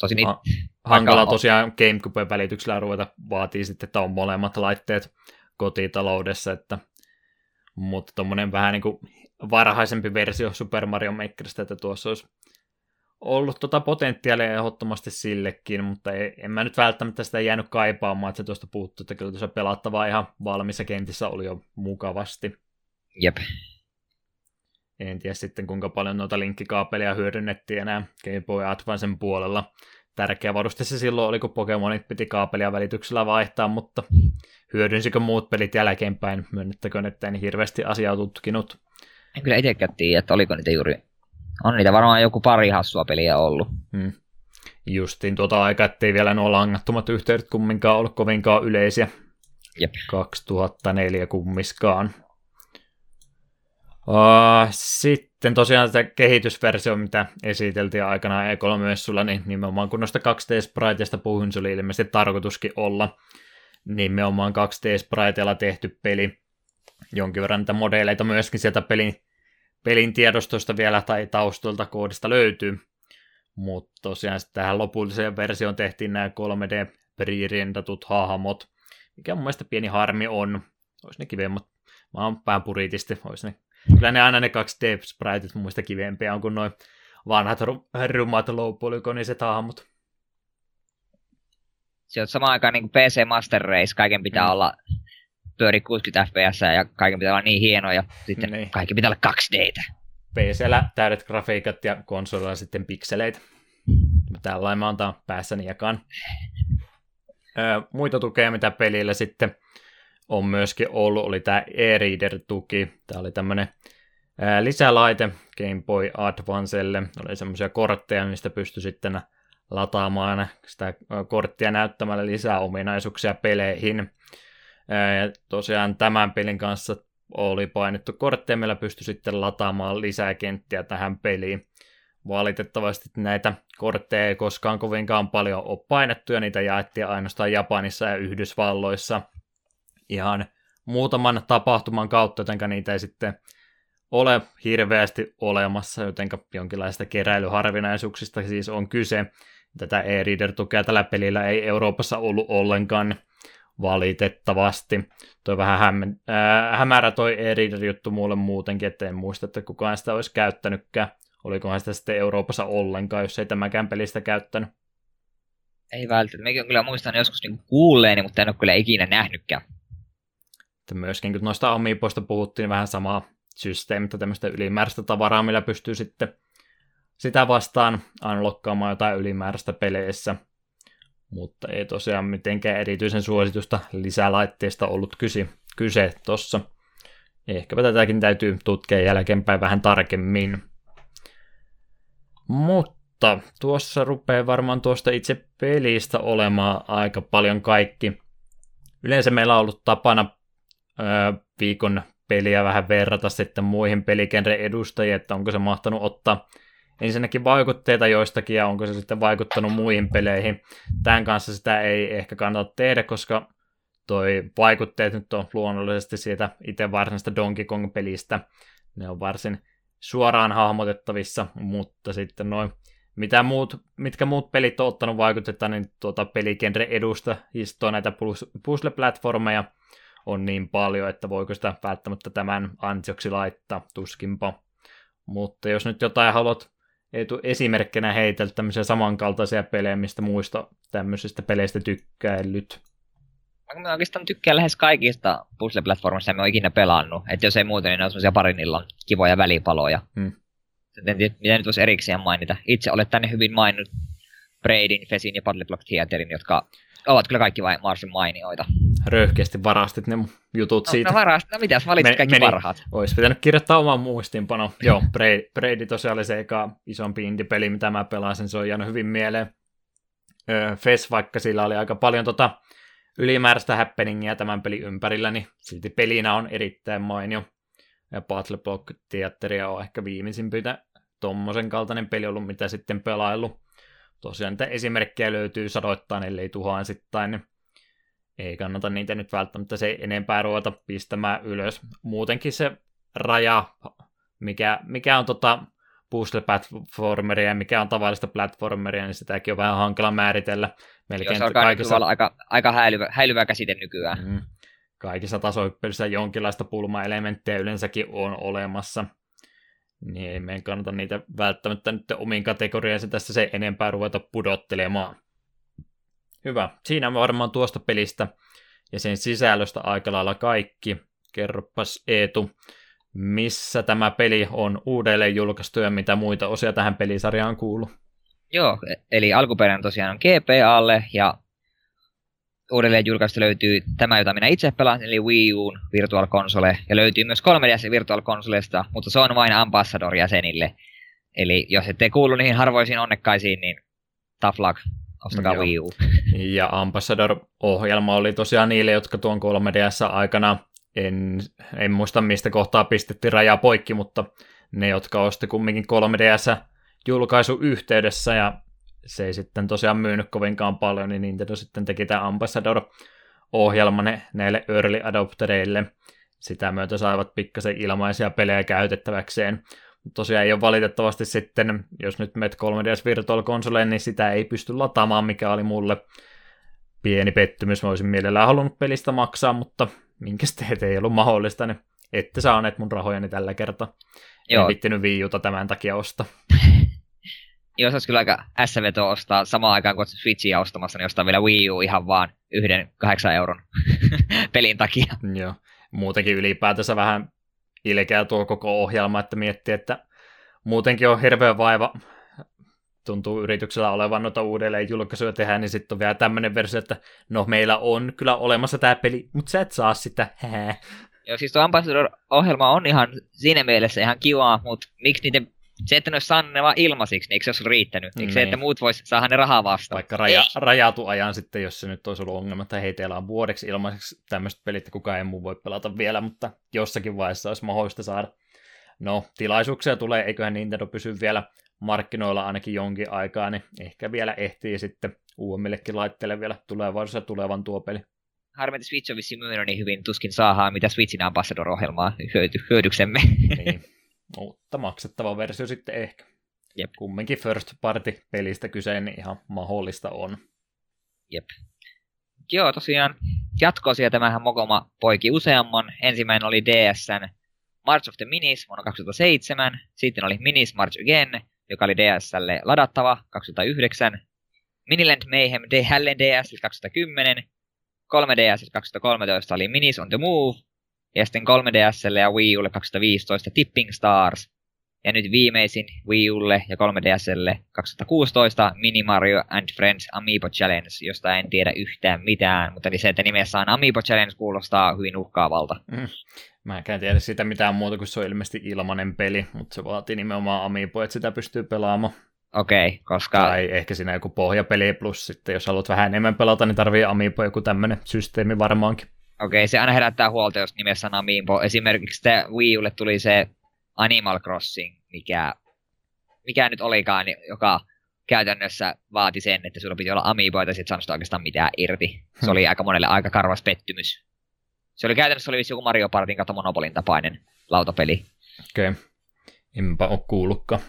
Tosin it- Ha- hankala Aika- tosiaan GameCuben välityksellä ruveta vaatii sitten, että on molemmat laitteet kotitaloudessa, että, mutta tuommoinen vähän niin kuin varhaisempi versio Super Mario Makerista, että tuossa olisi ollut tota potentiaalia ehdottomasti sillekin, mutta ei, en mä nyt välttämättä sitä jäänyt kaipaamaan, että se tuosta puuttuu, että kyllä tuossa pelattavaa ihan valmiissa kentissä oli jo mukavasti. jep. En tiedä sitten kuinka paljon noita linkkikaapeleja hyödynnettiin enää Game Boy Advancen puolella. Tärkeä varuste se silloin oli, kun Pokemonit piti kaapelia välityksellä vaihtaa, mutta hyödynsikö muut pelit jälkeenpäin, myönnettäköön, että en hirveästi asiaa tutkinut. En kyllä itsekään tiedä, että oliko niitä juuri... On niitä varmaan joku pari hassua peliä ollut. Hmm. Justiin tuota aikaa, ettei vielä nuo langattomat yhteydet kumminkaan ollut kovinkaan yleisiä. Jep. 2004 kummiskaan. Uh, sitten tosiaan tämä kehitysversio, mitä esiteltiin aikanaan E3-messulla, niin nimenomaan kun noista 2D-spriteista puhuin, se oli ilmeisesti tarkoituskin olla nimenomaan 2D-spriteilla tehty peli. Jonkin verran niitä modeleita myöskin sieltä pelin, pelin tiedostoista vielä tai taustoilta koodista löytyy. Mutta tosiaan sitten tähän lopulliseen versioon tehtiin nämä 3D pre-rendatut hahmot, mikä mun mielestä pieni harmi on. Olisi ne kivemmat. Mä oon pään puritisti, olisi ne Kyllä ne aina ne 2D-spriteit mun mielestä kivempiä on kuin noin vanhat ru- rummat low polygoniset hahmot. Se on samaan aikaan niin kuin PC Master Race, kaiken pitää mm. olla pyöri 60 fps ja kaiken pitää olla niin hienoa ja sitten Niin. kaikki pitää olla 2 d PCllä täydet grafiikat ja konsolilla sitten pikseleitä. Tällainen mä antaa päässäni jakaan. Öö, muita tukea, mitä pelillä sitten on myöskin ollut, oli tämä e-reader-tuki. Tämä oli tämmöinen lisälaite Game Boy Advancelle. Oli semmoisia kortteja, mistä pystyi sitten lataamaan sitä korttia näyttämällä lisää ominaisuuksia peleihin. Ja tosiaan tämän pelin kanssa oli painettu kortteja, millä pystyi sitten lataamaan lisää kenttiä tähän peliin. Valitettavasti näitä kortteja ei koskaan kovinkaan paljon ole painettu, ja niitä jaettiin ainoastaan Japanissa ja Yhdysvalloissa ihan muutaman tapahtuman kautta, jotenka niitä ei sitten ole hirveästi olemassa, jotenka jonkinlaista keräilyharvinaisuuksista siis on kyse. Tätä e-reader-tukea tällä pelillä ei Euroopassa ollut ollenkaan valitettavasti. Toi vähän hämmen, äh, hämärä toi e-reader-juttu mulle muutenkin, että en muista, että kukaan sitä olisi käyttänytkään. Olikohan sitä sitten Euroopassa ollenkaan, jos ei tämäkään pelistä käyttänyt. Ei välttämättä. Mekin on kyllä muistan joskus niinku kuulleeni, mutta en ole kyllä ikinä nähnytkään. Että myöskin kun noista amiipoista puhuttiin vähän samaa systeemistä, tämmöistä ylimääräistä tavaraa, millä pystyy sitten sitä vastaan unlockkaamaan jotain ylimääräistä peleissä. Mutta ei tosiaan mitenkään erityisen suositusta lisälaitteista ollut kyse, kyse tossa. Ehkäpä tätäkin täytyy tutkia jälkeenpäin vähän tarkemmin. Mutta tuossa rupeaa varmaan tuosta itse pelistä olemaan aika paljon kaikki. Yleensä meillä on ollut tapana öö, viikon peliä vähän verrata sitten muihin pelikenren edustajiin, että onko se mahtanut ottaa ensinnäkin vaikutteita joistakin ja onko se sitten vaikuttanut muihin peleihin. Tämän kanssa sitä ei ehkä kannata tehdä, koska toi vaikutteet nyt on luonnollisesti siitä itse varsinaisesta Donkey Kong-pelistä. Ne on varsin suoraan hahmotettavissa, mutta sitten noin mitä muut, mitkä muut pelit on ottanut vaikutetta, niin tuota pelikenre edusta istoa näitä puzzle-platformeja on niin paljon, että voiko sitä välttämättä tämän ansioksi laittaa, tuskinpa. Mutta jos nyt jotain haluat esimerkkinä heitellä tämmöisiä samankaltaisia pelejä, mistä muista tämmöisistä peleistä tykkäillyt. Mä oikeastaan tykkään lähes kaikista puzzle-platformista, mitä mä oon ikinä pelannut. Että jos ei muuten, niin ne on semmoisia parin illan kivoja välipaloja. Hmm. En tiedä, mitä nyt voisi erikseen mainita. Itse olet tänne hyvin maininnut Braidin, Fesin ja Paddle Block Theaterin, jotka ovat kyllä kaikki vain varsin mainioita. Röyhkeästi varastit ne jutut no, siitä. No, varast, no mitäs, valitsit Me, kaikki meni. parhaat. Olisi pitänyt kirjoittaa oman muistiinpano. Joo, Brady, Brady tosiaan oli se eka isompi indie-peli, mitä mä pelasin, se on jäänyt hyvin mieleen. Öö, Fes, vaikka sillä oli aika paljon tota ylimääräistä happeningia tämän pelin ympärillä, niin silti pelinä on erittäin mainio. Ja Battle Block Theateria on ehkä viimeisimpitä tommosen kaltainen peli ollut, mitä sitten pelaillut tosiaan niitä esimerkkejä löytyy sadoittain, ellei tuhansittain, niin ei kannata niitä nyt välttämättä se enempää ruveta pistämään ylös. Muutenkin se raja, mikä, mikä on tota puzzle-platformeria ja mikä on tavallista platformeria, niin sitäkin on vähän hankala määritellä. Melkein Joo, se kaikissa... olla aika, aika häilyvä, häilyvä käsite nykyään. Mm. Kaikissa tasoippelissä jonkinlaista pulmaelementtejä yleensäkin on olemassa niin ei meidän kannata niitä välttämättä nyt omiin kategoriaansa tässä se enempää ruveta pudottelemaan. Hyvä. Siinä on varmaan tuosta pelistä ja sen sisällöstä aika lailla kaikki. Kerropas Eetu, missä tämä peli on uudelleen julkaistu ja mitä muita osia tähän pelisarjaan kuuluu? Joo, eli alkuperäinen tosiaan on GPAlle ja uudelleen julkaistu löytyy tämä, jota minä itse pelaan, eli Wii U Virtual Console, ja löytyy myös 3DS Virtual Consolesta, mutta se on vain Ambassador-jäsenille. Eli jos ette kuulu niihin harvoisiin onnekkaisiin, niin tough luck, ostakaa. Wii U. Ja Ambassador-ohjelma oli tosiaan niille, jotka tuon 3DS aikana, en, en muista mistä kohtaa pistettiin raja poikki, mutta ne, jotka osti kumminkin 3DS julkaisu yhteydessä ja se ei sitten tosiaan myynyt kovinkaan paljon, niin Nintendo sitten teki tämä Ambassador-ohjelma näille early adoptereille. Sitä myötä saivat pikkasen ilmaisia pelejä käytettäväkseen. Tosiaan ei ole valitettavasti sitten, jos nyt met 3DS Virtual Consoleen, niin sitä ei pysty lataamaan, mikä oli mulle pieni pettymys. Mä olisin mielellään halunnut pelistä maksaa, mutta minkä teet ei ollut mahdollista, niin ette saaneet mun rahojani tällä kertaa. Joo. En vittinyt viiuta tämän takia ostaa. jos olisi kyllä aika SVT ostaa samaan aikaan kuin Switchia ostamassa, niin ostaa vielä Wii U ihan vaan yhden kahdeksan euron pelin takia. Joo. Muutenkin ylipäätänsä vähän ilkeä tuo koko ohjelma, että miettii, että muutenkin on hirveä vaiva, tuntuu yrityksellä olevan noita uudelleen julkaisuja tehdä, niin sitten on vielä tämmöinen versio, että no meillä on kyllä olemassa tämä peli, mutta sä et saa sitä. Joo, siis tuo Ambassador-ohjelma on ihan siinä mielessä ihan kiva, mutta miksi niiden se, että ne olisi saanut ne vaan ilmaisiksi, niin eikö se olisi riittänyt? Eikö niin. se, että muut vois saada ne rahaa vastaan? Vaikka raja, rajatu ajan sitten, jos se nyt olisi ollut ongelma, että hei, teillä on vuodeksi ilmaiseksi tämmöistä pelit, että kukaan ei muu voi pelata vielä, mutta jossakin vaiheessa olisi mahdollista saada. No, tilaisuuksia tulee, eiköhän Nintendo pysy vielä markkinoilla ainakin jonkin aikaa, niin ehkä vielä ehtii sitten uudemmillekin laitteille vielä tulevaisuudessa tulevan tuo peli. Harmi, että Switch on vissiin myynyt niin hyvin, tuskin saadaan mitä Switchin Ambassador-ohjelmaa hyöty, hyödyksemme. Niin, mutta maksettava versio sitten ehkä. Jep. Kumminkin first party pelistä kyse, niin ihan mahdollista on. Jep. Joo, tosiaan jatkoosia tämähän Mokoma poiki useamman. Ensimmäinen oli DSn March of the Minis vuonna 2007. Sitten oli Minis March Again, joka oli DSlle ladattava 2009. Miniland Mayhem jälleen DS 2010. 3DS 2013 oli Minis on the Move. Ja sitten 3DSlle ja Wii Ulle 2015 Tipping Stars. Ja nyt viimeisin Wii Ulle ja 3DSlle 2016 Mini Mario and Friends Amiibo Challenge, josta en tiedä yhtään mitään, mutta niin se, että nimessä on Amiibo Challenge, kuulostaa hyvin uhkaavalta. Mm. Mä en tiedä sitä mitään muuta, kuin se on ilmeisesti ilmanen peli, mutta se vaatii nimenomaan Amiibo, että sitä pystyy pelaamaan. Okei, okay, koska... Tai ehkä siinä joku pohjapeli plus sitten, jos haluat vähän enemmän pelata, niin tarvii Amiibo joku tämmöinen systeemi varmaankin. Okei, se aina herättää huolta, jos nimessä on Amiibo. Esimerkiksi te Wii Ulle tuli se Animal Crossing, mikä, mikä nyt olikaan, joka käytännössä vaati sen, että sulla piti olla Amiiboita, ja sit saanut oikeastaan mitään irti. Se oli aika monelle aika karvas pettymys. Se oli käytännössä oli joku Mario Partin kautta Monopolin tapainen lautapeli. Okei, okay. enpä ole kuullutkaan.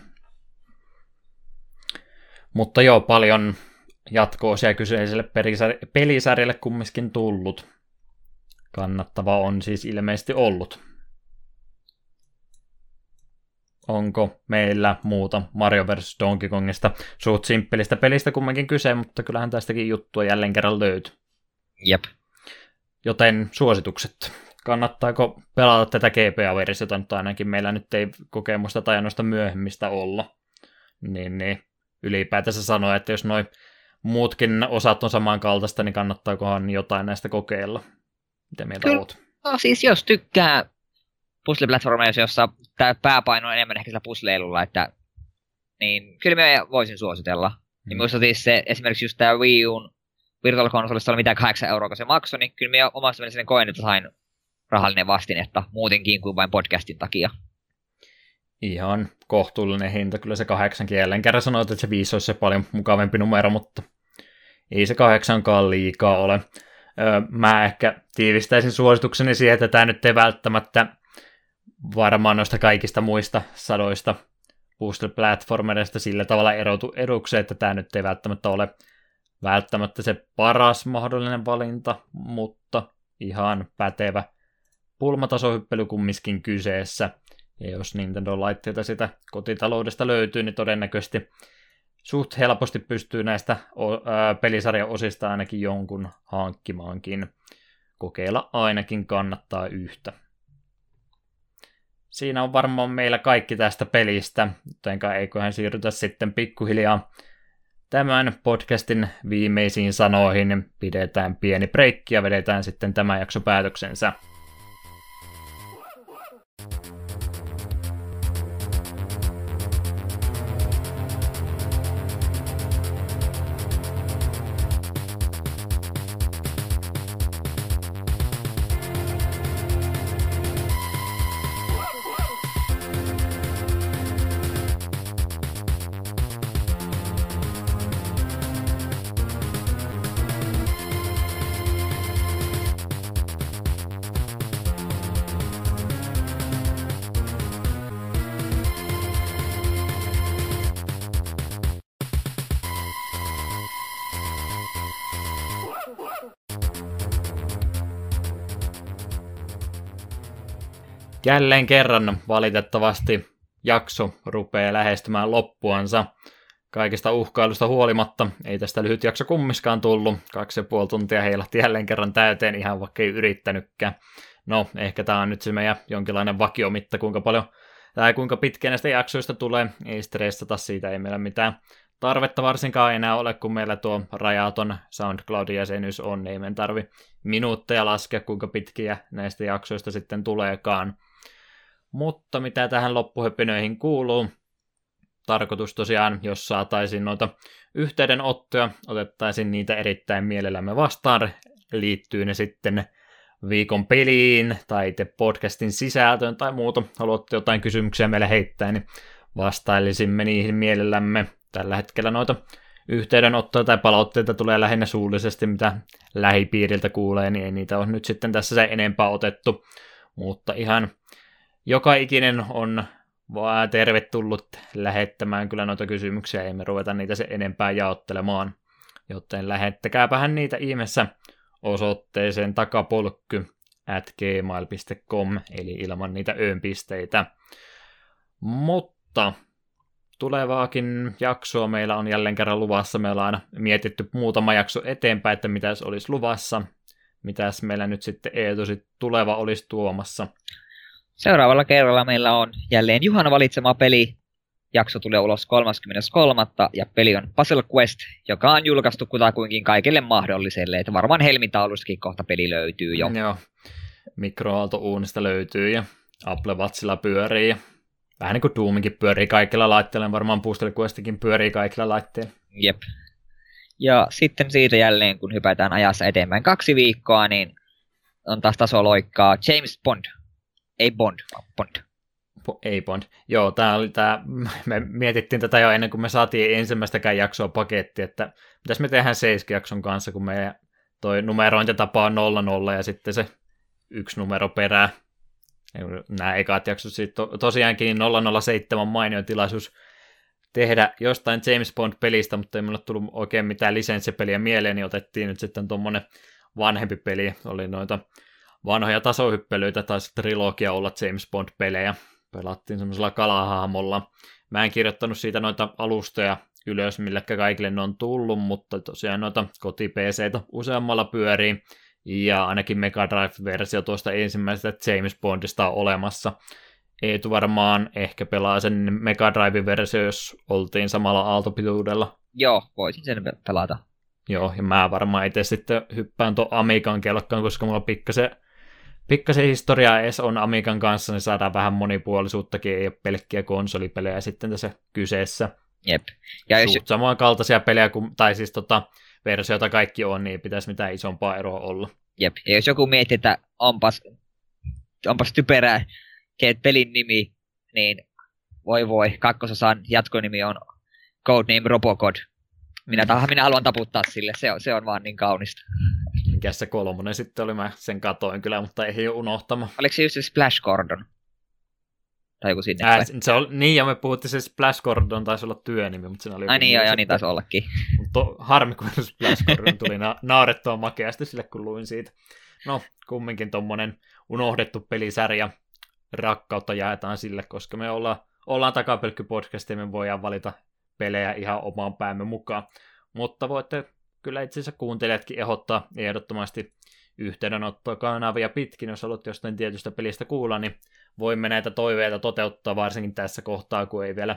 Mutta joo, paljon jatkoosia kyseiselle pelisarjalle kumminkin tullut. Kannattava on siis ilmeisesti ollut. Onko meillä muuta Mario vs. Donkey Kongista suht simppelistä pelistä kumminkin kyse, mutta kyllähän tästäkin juttua jälleen kerran löytyy. Jep. Joten suositukset. Kannattaako pelata tätä GPA-versiota, mutta ainakin meillä nyt ei kokemusta tai noista myöhemmistä olla. Niin, niin ylipäätänsä sanoa, että jos noin muutkin osat on samankaltaista, niin kannattaakohan jotain näistä kokeilla? Mitä mieltä Kyllä. oot? No siis jos tykkää puzzle-platformeissa, jossa tämä pääpaino on enemmän ehkä sillä puzzleilulla, että niin kyllä mä voisin suositella. Niin mm. Niin muista siis se, esimerkiksi just tämä Wii Uun Virtual Consolessa oli mitään 8 euroa, kun se maksoi, niin kyllä minä omasta mielestäni koen, että sain rahallinen vastinetta muutenkin kuin vain podcastin takia. Ihan kohtuullinen hinta. Kyllä se kahdeksan jälleen kerran sanoit, että se viisi olisi se paljon mukavempi numero, mutta ei se kahdeksankaan liikaa ole. Mä ehkä tiivistäisin suositukseni siihen, että tämä nyt ei välttämättä varmaan noista kaikista muista sadoista puzzle-platformereista sillä tavalla erotu edukseen, että tämä nyt ei välttämättä ole välttämättä se paras mahdollinen valinta, mutta ihan pätevä pulmatasohyppely kumminkin kyseessä. Ja jos Nintendo-laitteita sitä kotitaloudesta löytyy, niin todennäköisesti suht helposti pystyy näistä pelisarjan osista ainakin jonkun hankkimaankin. Kokeilla ainakin kannattaa yhtä. Siinä on varmaan meillä kaikki tästä pelistä, jotenka eiköhän siirrytä sitten pikkuhiljaa tämän podcastin viimeisiin sanoihin. Pidetään pieni breikki ja vedetään sitten tämä jakso päätöksensä. Jälleen kerran valitettavasti jakso rupeaa lähestymään loppuansa. Kaikista uhkailusta huolimatta ei tästä lyhyt jakso kummiskaan tullut. Kaksi ja puoli tuntia heilahti jälleen kerran täyteen ihan vaikka ei yrittänytkään. No, ehkä tämä on nyt se meidän jonkinlainen vakiomitta, kuinka paljon tai kuinka pitkä näistä jaksoista tulee, ei stressata siitä, ei meillä mitään tarvetta varsinkaan enää ole, kun meillä tuo rajaton SoundCloud-jäsenyys on, niin ei meidän tarvi minuutteja laskea, kuinka pitkiä näistä jaksoista sitten tuleekaan. Mutta mitä tähän loppuhöpinöihin kuuluu, tarkoitus tosiaan, jos saataisiin noita yhteydenottoja, otettaisiin niitä erittäin mielellämme vastaan, liittyy ne sitten viikon peliin tai te podcastin sisältöön tai muuta, haluatte jotain kysymyksiä meille heittää, niin vastailisimme niihin mielellämme. Tällä hetkellä noita yhteydenottoja tai palautteita tulee lähinnä suullisesti, mitä lähipiiriltä kuulee, niin ei niitä ole nyt sitten tässä se enempää otettu. Mutta ihan joka ikinen on vaan tervetullut lähettämään kyllä noita kysymyksiä, ei me ruveta niitä se enempää jaottelemaan. Joten lähettäkääpähän niitä ihmeessä osoitteeseen takapolkky at gmail.com, eli ilman niitä öönpisteitä. Mutta tulevaakin jaksoa meillä on jälleen kerran luvassa. Meillä on aina mietitty muutama jakso eteenpäin, että mitäs olisi luvassa. Mitäs meillä nyt sitten Eetu tuleva olisi tuomassa. Seuraavalla kerralla meillä on jälleen Juhan valitsema peli. Jakso tulee ulos 33. ja peli on Puzzle Quest, joka on julkaistu kutakuinkin kaikille mahdolliselle. Että varmaan helmitaulustakin kohta peli löytyy jo. Joo, mikroaaltouunista löytyy ja Apple Watchilla pyörii ja vähän niin kuin Doominkin pyörii kaikilla laitteilla, varmaan Puzzle Questikin pyörii kaikilla laitteilla. Jep. Ja sitten siitä jälleen, kun hypätään ajassa eteenpäin kaksi viikkoa, niin on taas tasoloikkaa James Bond. Ei Bond, vaan Bond. Po- ei Bond. Joo, tää oli tää, me mietittiin tätä jo ennen kuin me saatiin ensimmäistäkään jaksoa paketti, että mitäs me tehdään seiskijakson kanssa, kun meidän toi numerointitapa on 00 ja sitten se yksi numero perää. Nämä ekat jaksot sitten to, tosiaankin 007 mainio tilaisuus tehdä jostain James Bond-pelistä, mutta ei mulle tullut oikein mitään lisenssipeliä mieleen, niin otettiin nyt sitten tuommoinen vanhempi peli, oli noita vanhoja tasohyppelyitä tai trilogia olla James Bond-pelejä. Pelattiin semmoisella kalahahmolla. Mä en kirjoittanut siitä noita alustoja ylös, millekä kaikille ne on tullut, mutta tosiaan noita koti useammalla pyörii. Ja ainakin Mega Drive-versio tuosta ensimmäisestä James Bondista on olemassa. Eetu varmaan ehkä pelaa sen Mega Drive-versio, jos oltiin samalla aaltopituudella. Joo, voisin sen pelata. Joo, ja mä varmaan itse sitten hyppään tuon Amigan kelkkaan, koska mulla pikkasen pikkasen historiaa edes on Amigan kanssa, niin saadaan vähän monipuolisuuttakin, ei ole pelkkiä konsolipelejä sitten tässä kyseessä. Jep. Ja jos... Suht samoin kaltaisia pelejä, kuin, tai siis tota, versioita kaikki on, niin pitäisi mitään isompaa eroa olla. Jep, ja jos joku miettii, että onpas, onpas typerää pelin nimi, niin voi voi, kakkososan jatkonimi on Codename Robocod. Minä, tahan, minä haluan taputtaa sille, se on, se on vaan niin kaunista mikä se kolmonen sitten oli, mä sen katoin kyllä, mutta ei ole unohtama. Oliko se just se Splash Gordon? Tai joku sinne? Ää, se oli, niin, ja me puhuttiin se Splash Gordon, taisi olla työnimi, mutta siinä oli... Ai niin, joo, joo, niin taisi ollakin. Mutta harmi, kun Splash Gordon tuli na- naarettua makeasti sille, kun luin siitä. No, kumminkin tommonen unohdettu pelisarja, rakkautta jaetaan sille, koska me ollaan, ollaan takapelkky-podcast ja me voidaan valita pelejä ihan omaan päämme mukaan. Mutta voitte kyllä itse asiassa kuuntelijatkin ehdottaa ehdottomasti yhteydenottoa kanavia pitkin, jos haluat jostain tietystä pelistä kuulla, niin voimme näitä toiveita toteuttaa varsinkin tässä kohtaa, kun ei vielä,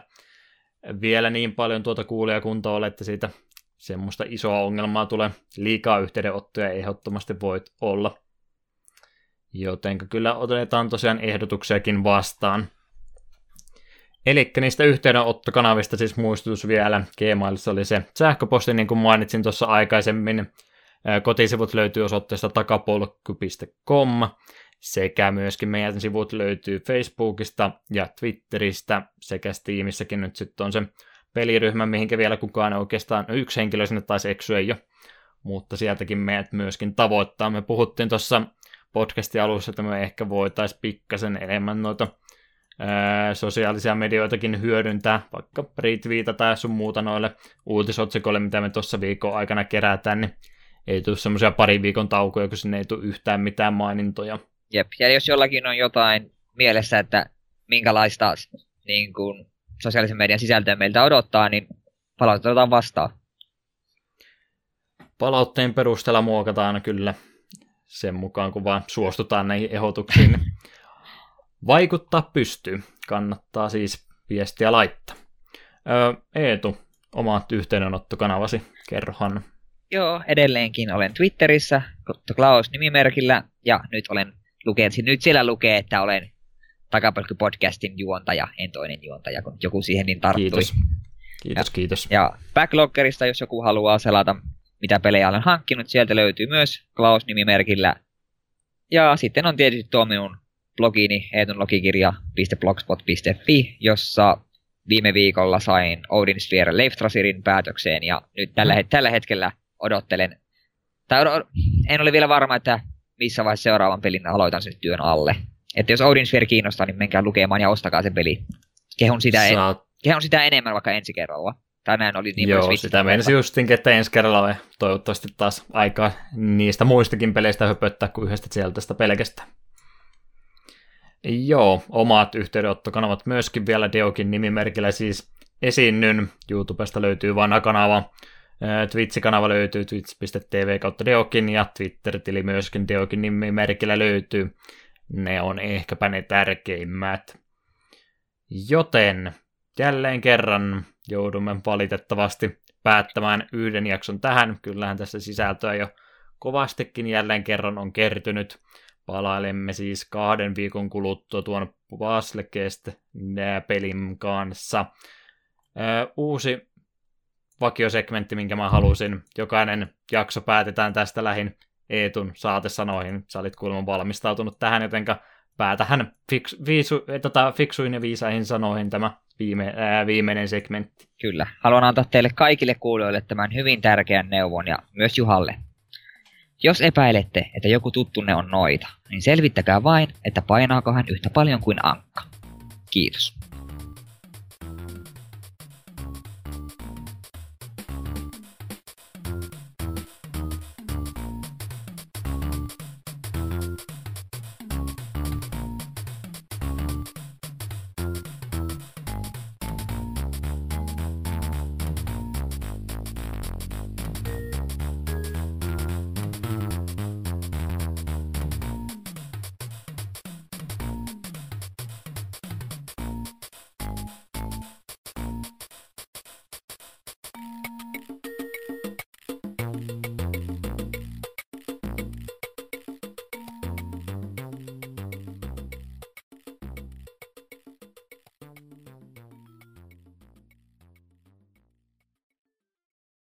vielä niin paljon tuota kuulijakuntaa ole, että siitä semmoista isoa ongelmaa tulee liikaa yhteydenottoja ehdottomasti voit olla. Joten kyllä otetaan tosiaan ehdotuksiakin vastaan. Eli niistä yhteydenottokanavista siis muistutus vielä. Gmailissa oli se sähköposti, niin kuin mainitsin tuossa aikaisemmin. Kotisivut löytyy osoitteesta takapolkku.com sekä myöskin meidän sivut löytyy Facebookista ja Twitteristä sekä Steamissäkin nyt sitten on se peliryhmä, mihinkä vielä kukaan oikeastaan, no yksi henkilö sinne taisi eksyä jo, mutta sieltäkin meidät myöskin tavoittaa. Me puhuttiin tuossa podcastin alussa, että me ehkä voitaisiin pikkasen enemmän noita sosiaalisia medioitakin hyödyntää, vaikka retweetata tai sun muuta noille uutisotsikoille, mitä me tuossa viikon aikana kerätään, niin ei tule semmoisia pari viikon taukoja, kun sinne ei tule yhtään mitään mainintoja. Jep, ja jos jollakin on jotain mielessä, että minkälaista niin kuin, sosiaalisen median sisältöä meiltä odottaa, niin palautetaan vastaan. Palautteen perusteella muokataan kyllä sen mukaan, kun vaan suostutaan näihin ehdotuksiin. vaikuttaa pystyy. Kannattaa siis viestiä laittaa. Öö, Eetu, omat yhteydenottokanavasi, kerrohan. Joo, edelleenkin olen Twitterissä, Klaus-nimimerkillä, ja nyt olen lukee, nyt siellä lukee, että olen Takapölkky-podcastin juontaja, en toinen juontaja, kun joku siihen niin tarttui. Kiitos. Kiitos, ja, kiitos. Ja Backloggerista, jos joku haluaa selata, mitä pelejä olen hankkinut, sieltä löytyy myös Klaus-nimimerkillä. Ja sitten on tietysti tuo minun blogini eetunlogikirja.blogspot.fi, jossa viime viikolla sain Odin Sphere Leiftrasirin päätökseen ja nyt tällä, mm. tällä hetkellä odottelen, tai od- en ole vielä varma, että missä vaiheessa seuraavan pelin aloitan sen työn alle. Että jos Odin Sphere kiinnostaa, niin menkää lukemaan ja ostakaa se peli. Kehun sitä, Saat... en, kehun sitä enemmän vaikka ensi kerralla. Tai näin oli niin Joo, sitä meinasi justinkin, että ensi kerralla toivottavasti taas aikaa niistä muistakin peleistä höpöttää kuin yhdestä sieltä pelkästään. Joo, omat yhteydenottokanavat myöskin vielä Deokin nimimerkillä siis esiinnyn. YouTubesta löytyy vanha kanava. Twitch-kanava löytyy twitch.tv kautta Deokin ja Twitter-tili myöskin Deokin nimimerkillä löytyy. Ne on ehkäpä ne tärkeimmät. Joten jälleen kerran joudumme valitettavasti päättämään yhden jakson tähän. Kyllähän tässä sisältöä jo kovastikin jälleen kerran on kertynyt. Palailemme siis kahden viikon kuluttua tuon Vaslekest pelin kanssa. uusi vakiosegmentti, minkä mä halusin. Jokainen jakso päätetään tästä lähin Eetun saatesanoihin. Sä olit kuulemma valmistautunut tähän, jotenka päätähän fiks, viisu, tota, fiksuin ja viisaihin sanoihin tämä viime, ää, viimeinen segmentti. Kyllä. Haluan antaa teille kaikille kuulijoille tämän hyvin tärkeän neuvon ja myös Juhalle. Jos epäilette, että joku tuttunne on noita, niin selvittäkää vain, että painaako hän yhtä paljon kuin ankka. Kiitos.